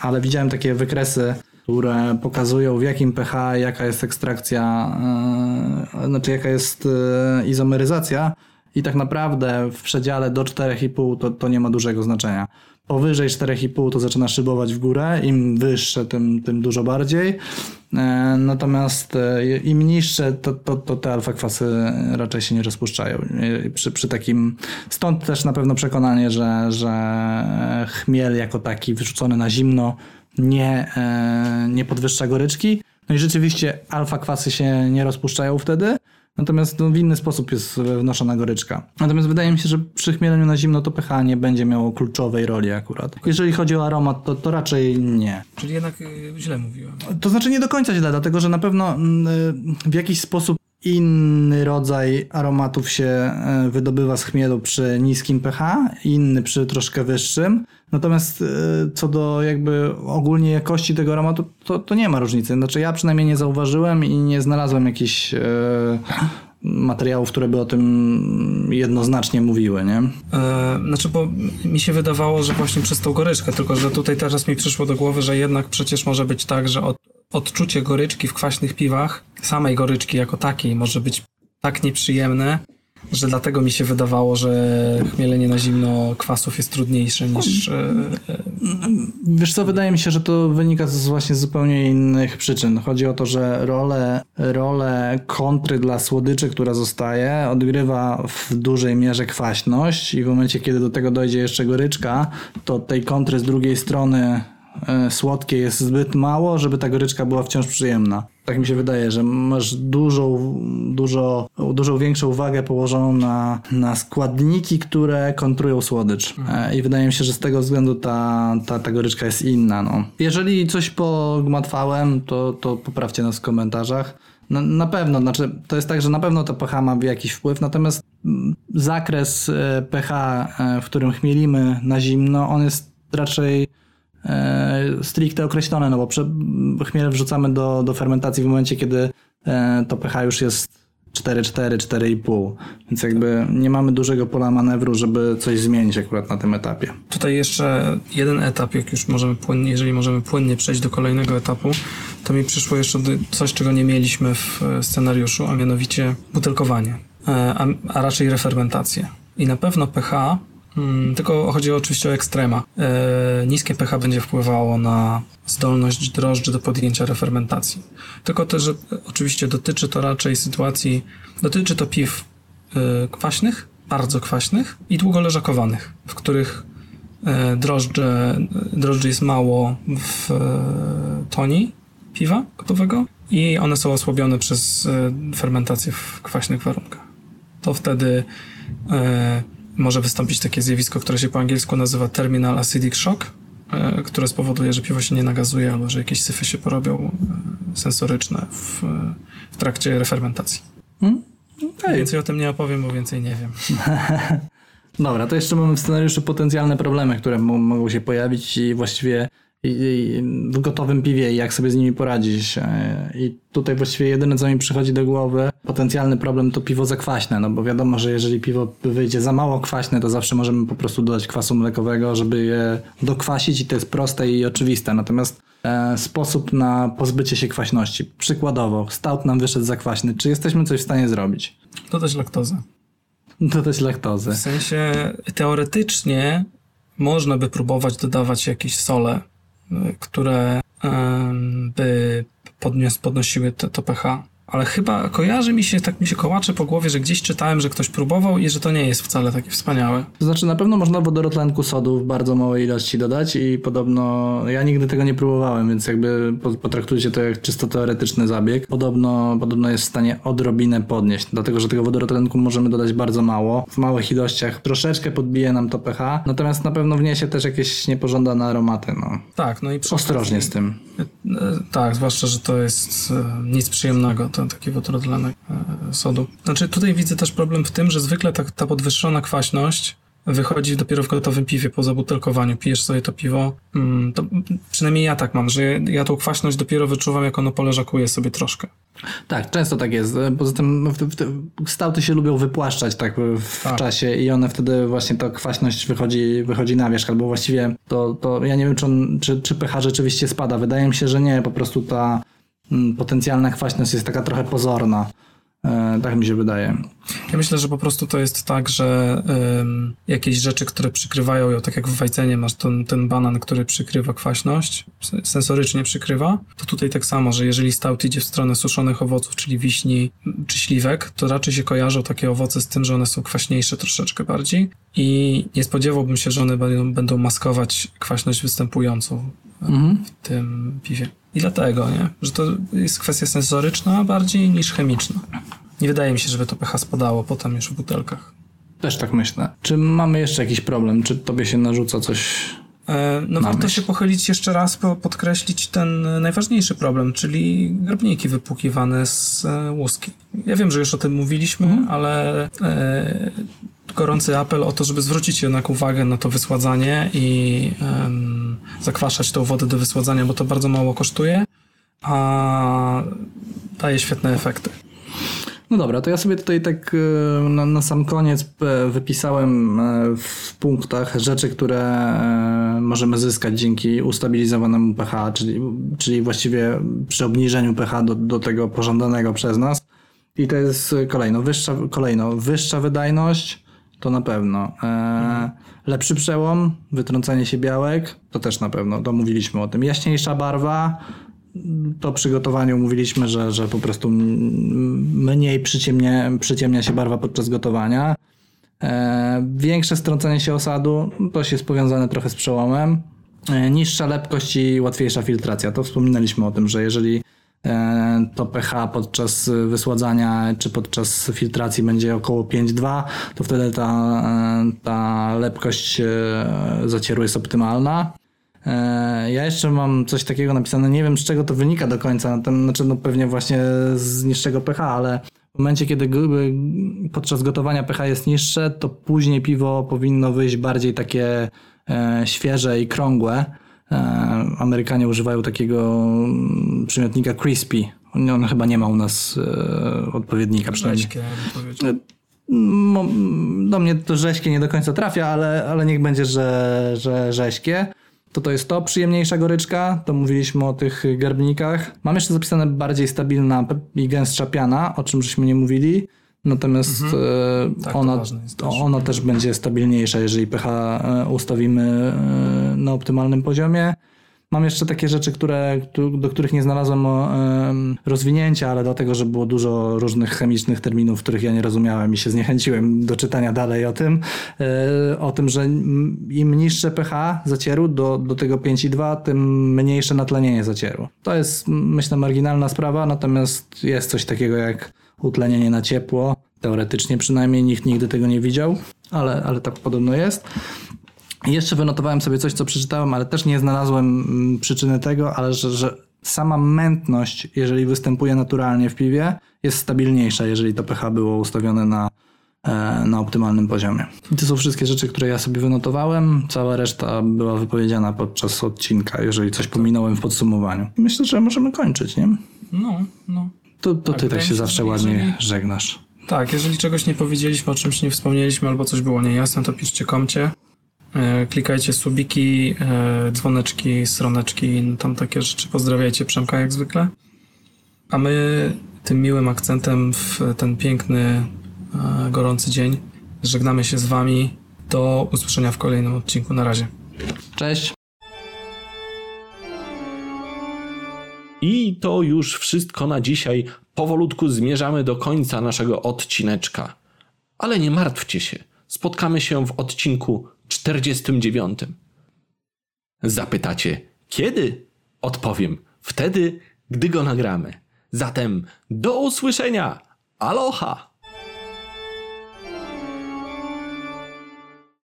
ale widziałem takie wykresy które pokazują w jakim pH, jaka jest ekstrakcja, yy, znaczy jaka jest yy, izomeryzacja i tak naprawdę w przedziale do 4,5 to, to nie ma dużego znaczenia. Powyżej 4,5 to zaczyna szybować w górę, im wyższe, tym, tym dużo bardziej. E, natomiast im niższe, to, to, to te alfa-kwasy raczej się nie rozpuszczają. Przy, przy takim, stąd też na pewno przekonanie, że, że chmiel jako taki wyrzucony na zimno nie, nie podwyższa goryczki. No i rzeczywiście alfa-kwasy się nie rozpuszczają wtedy, Natomiast no, w inny sposób jest wnoszona goryczka. Natomiast wydaje mi się, że przy chmieleniu na zimno to pH nie będzie miało kluczowej roli akurat. Jeżeli chodzi o aromat, to, to raczej nie. Czyli jednak y, źle mówiłem. To znaczy nie do końca źle, dlatego że na pewno mm, y, w jakiś sposób inny rodzaj aromatów się e, wydobywa z chmielu przy niskim pH, inny przy troszkę wyższym. Natomiast e, co do jakby ogólnie jakości tego aromatu, to, to nie ma różnicy. Znaczy ja przynajmniej nie zauważyłem i nie znalazłem jakichś e, materiałów, które by o tym jednoznacznie mówiły, nie? E, znaczy, bo mi się wydawało, że właśnie przez tą goryczkę, tylko że tutaj teraz mi przyszło do głowy, że jednak przecież może być tak, że od, odczucie goryczki w kwaśnych piwach, samej goryczki jako takiej, może być tak nieprzyjemne, że dlatego mi się wydawało, że chmielenie na zimno kwasów jest trudniejsze niż... E, e, Wiesz co, wydaje mi się, że to wynika z właśnie zupełnie innych przyczyn. Chodzi o to, że rolę, rolę kontry dla słodyczy, która zostaje, odgrywa w dużej mierze kwaśność i w momencie, kiedy do tego dojdzie jeszcze goryczka, to tej kontry z drugiej strony E, słodkie jest zbyt mało, żeby ta goryczka była wciąż przyjemna. Tak mi się wydaje, że masz dużą, dużo, dużo większą uwagę położoną na, na składniki, które kontrują słodycz. E, I wydaje mi się, że z tego względu ta, ta, ta goryczka jest inna. No. Jeżeli coś pogmatwałem, to, to poprawcie nas w komentarzach. Na, na, pewno, znaczy to jest tak, że na pewno to pH ma jakiś wpływ, natomiast zakres e, pH, w którym chmielimy na zimno, on jest raczej E, stricte określone, no bo chmiel wrzucamy do, do fermentacji w momencie, kiedy e, to pH już jest 4,4, 4,5. Więc jakby nie mamy dużego pola manewru, żeby coś zmienić akurat na tym etapie. Tutaj jeszcze jeden etap, jak już możemy płynnie, jeżeli możemy płynnie przejść do kolejnego etapu, to mi przyszło jeszcze coś, czego nie mieliśmy w scenariuszu, a mianowicie butelkowanie, e, a, a raczej refermentację. I na pewno pH Hmm, tylko chodzi oczywiście o ekstrema. E, niskie pH będzie wpływało na zdolność drożdży do podjęcia refermentacji. Tylko to, że oczywiście dotyczy to raczej sytuacji, dotyczy to piw e, kwaśnych, bardzo kwaśnych i długo leżakowanych, w których e, drożdże, drożdży jest mało w toni piwa gotowego i one są osłabione przez fermentację w kwaśnych warunkach. To wtedy może wystąpić takie zjawisko, które się po angielsku nazywa terminal acidic shock, e, które spowoduje, że piwo się nie nagazuje albo że jakieś syfy się porobią e, sensoryczne w, w trakcie refermentacji. Hmm? Okay. Więcej o tym nie opowiem, bo więcej nie wiem. Dobra, to jeszcze mamy w scenariuszu potencjalne problemy, które mogą się pojawić i właściwie w gotowym piwie i jak sobie z nimi poradzić. E, I tutaj właściwie jedyne, co mi przychodzi do głowy, potencjalny problem to piwo zakwaśne, no bo wiadomo, że jeżeli piwo wyjdzie za mało kwaśne, to zawsze możemy po prostu dodać kwasu mlekowego, żeby je dokwasić i to jest proste i oczywiste. Natomiast e, sposób na pozbycie się kwaśności. Przykładowo, stout nam wyszedł zakwaśny. Czy jesteśmy coś w stanie zrobić? Dodać laktozę. Dodać laktozę. W sensie teoretycznie można by próbować dodawać jakieś sole które by podnios, podnosiły to, to pH ale chyba kojarzy mi się, tak mi się kołacze po głowie, że gdzieś czytałem, że ktoś próbował i że to nie jest wcale takie wspaniałe. To znaczy na pewno można wodorotlenku sodu w bardzo małej ilości dodać i podobno, ja nigdy tego nie próbowałem, więc jakby potraktujcie to jak czysto teoretyczny zabieg. Podobno, podobno jest w stanie odrobinę podnieść, dlatego że tego wodorotlenku możemy dodać bardzo mało, w małych ilościach troszeczkę podbije nam to pH, natomiast na pewno wniesie też jakieś niepożądane aromaty. No. Tak, no i Ostrożnie z tym. E, tak, zwłaszcza, że to jest e, nic przyjemnego. To taki wodorotlenek sodu. Znaczy tutaj widzę też problem w tym, że zwykle ta, ta podwyższona kwaśność wychodzi dopiero w gotowym piwie po zabutelkowaniu. Pijesz sobie to piwo, mm, to przynajmniej ja tak mam, że ja tą kwaśność dopiero wyczuwam, jak ono poleżakuje sobie troszkę. Tak, często tak jest. Poza tym stałty się lubią wypłaszczać tak w tak. czasie i one wtedy właśnie ta kwaśność wychodzi, wychodzi na wierzch, albo właściwie to, to ja nie wiem, czy, on, czy, czy pH rzeczywiście spada. Wydaje mi się, że nie, po prostu ta potencjalna kwaśność jest taka trochę pozorna. E, tak mi się wydaje. Ja myślę, że po prostu to jest tak, że ym, jakieś rzeczy, które przykrywają ją, tak jak w wajcenie masz ten, ten banan, który przykrywa kwaśność, sensorycznie przykrywa, to tutaj tak samo, że jeżeli stout idzie w stronę suszonych owoców, czyli wiśni czy śliwek, to raczej się kojarzą takie owoce z tym, że one są kwaśniejsze troszeczkę bardziej i nie spodziewałbym się, że one będą, będą maskować kwaśność występującą mhm. w tym piwie. I dlatego, nie? Że to jest kwestia sensoryczna bardziej niż chemiczna. Nie wydaje mi się, żeby to pH spadało potem już w butelkach. Też tak myślę. Czy mamy jeszcze jakiś problem? Czy tobie się narzuca coś e, no warto się pochylić jeszcze raz, podkreślić ten najważniejszy problem, czyli grabniki wypłukiwane z e, łuski. Ja wiem, że już o tym mówiliśmy, mhm. ale e, gorący apel o to, żeby zwrócić jednak uwagę na to wysładzanie i um, zakwaszać tą wodę do wysładzania, bo to bardzo mało kosztuje, a daje świetne efekty. No dobra, to ja sobie tutaj tak e, na, na, sam koniec e, wypisałem e, w punktach rzeczy, które możemy zyskać dzięki ustabilizowanemu pH, czyli, czyli właściwie przy obniżeniu pH do, do tego pożądanego przez nas. I to jest kolejno wyższa, kolejno wyższa wydajność, to na pewno. E, lepszy przełom, wytrącanie się białek, to też na pewno, to mówiliśmy o tym. Jaśniejsza barwa, to przy gotowaniu mówiliśmy, że, że po prostu mniej przyciemnia, przyciemnia się barwa podczas gotowania. E, większe strącenie się osadu, to się jest powiązane trochę z przełomem. E, niższa lepkość i łatwiejsza filtracja. To wspominaliśmy o tym, że jeżeli to pH podczas wysładzania czy podczas filtracji będzie około 5,2, to wtedy ta, e, ta lepkość e, zacieru jest optymalna. Ja jeszcze mam coś takiego napisane, nie wiem z czego to wynika do końca, znaczy no pewnie właśnie z niższego pH, ale w momencie kiedy podczas gotowania pH jest niższe, to później piwo powinno wyjść bardziej takie świeże i krągłe. E, Amerykanie używają takiego mm, przymiotnika crispy. On chyba nie ma u nas e, odpowiednika przynajmniej. E, do mnie to rzeźkie nie do końca trafia, ale, ale niech będzie, że, że rzeźkie. To to jest to, przyjemniejsza goryczka, to mówiliśmy o tych garbnikach. Mam jeszcze zapisane bardziej stabilna i gęstsza piana, o czym żeśmy nie mówili. Natomiast mhm. tak, ona, też. ona też będzie stabilniejsza, jeżeli pH ustawimy na optymalnym poziomie. Mam jeszcze takie rzeczy, które, do których nie znalazłem rozwinięcia, ale dlatego, że było dużo różnych chemicznych terminów, których ja nie rozumiałem i się zniechęciłem do czytania dalej o tym. E, o tym, że im niższe pH zacieru do, do tego 5,2, tym mniejsze natlenienie zacieru. To jest, myślę, marginalna sprawa, natomiast jest coś takiego jak utlenienie na ciepło. Teoretycznie przynajmniej nikt nigdy tego nie widział, ale, ale tak podobno jest. Jeszcze wynotowałem sobie coś, co przeczytałem, ale też nie znalazłem mm, przyczyny tego, ale że, że sama mętność, jeżeli występuje naturalnie w piwie, jest stabilniejsza, jeżeli to pH było ustawione na, e, na optymalnym poziomie. I to są wszystkie rzeczy, które ja sobie wynotowałem. Cała reszta była wypowiedziana podczas odcinka, jeżeli coś pominąłem w podsumowaniu. Myślę, że możemy kończyć, nie? No, no. To, to ty tak się zawsze ładnie jeżeli... żegnasz. Tak, jeżeli czegoś nie powiedzieliśmy, o czymś nie wspomnieliśmy, albo coś było niejasne, to piszcie komcie. E, klikajcie subiki, e, dzwoneczki, stroneczki, tam takie rzeczy. Pozdrawiajcie Przemka jak zwykle. A my tym miłym akcentem w ten piękny, e, gorący dzień żegnamy się z wami. Do usłyszenia w kolejnym odcinku. Na razie. Cześć. I to już wszystko na dzisiaj. Powolutku zmierzamy do końca naszego odcineczka. Ale nie martwcie się. Spotkamy się w odcinku 49. Zapytacie, kiedy? Odpowiem, wtedy, gdy go nagramy. Zatem do usłyszenia. Aloha!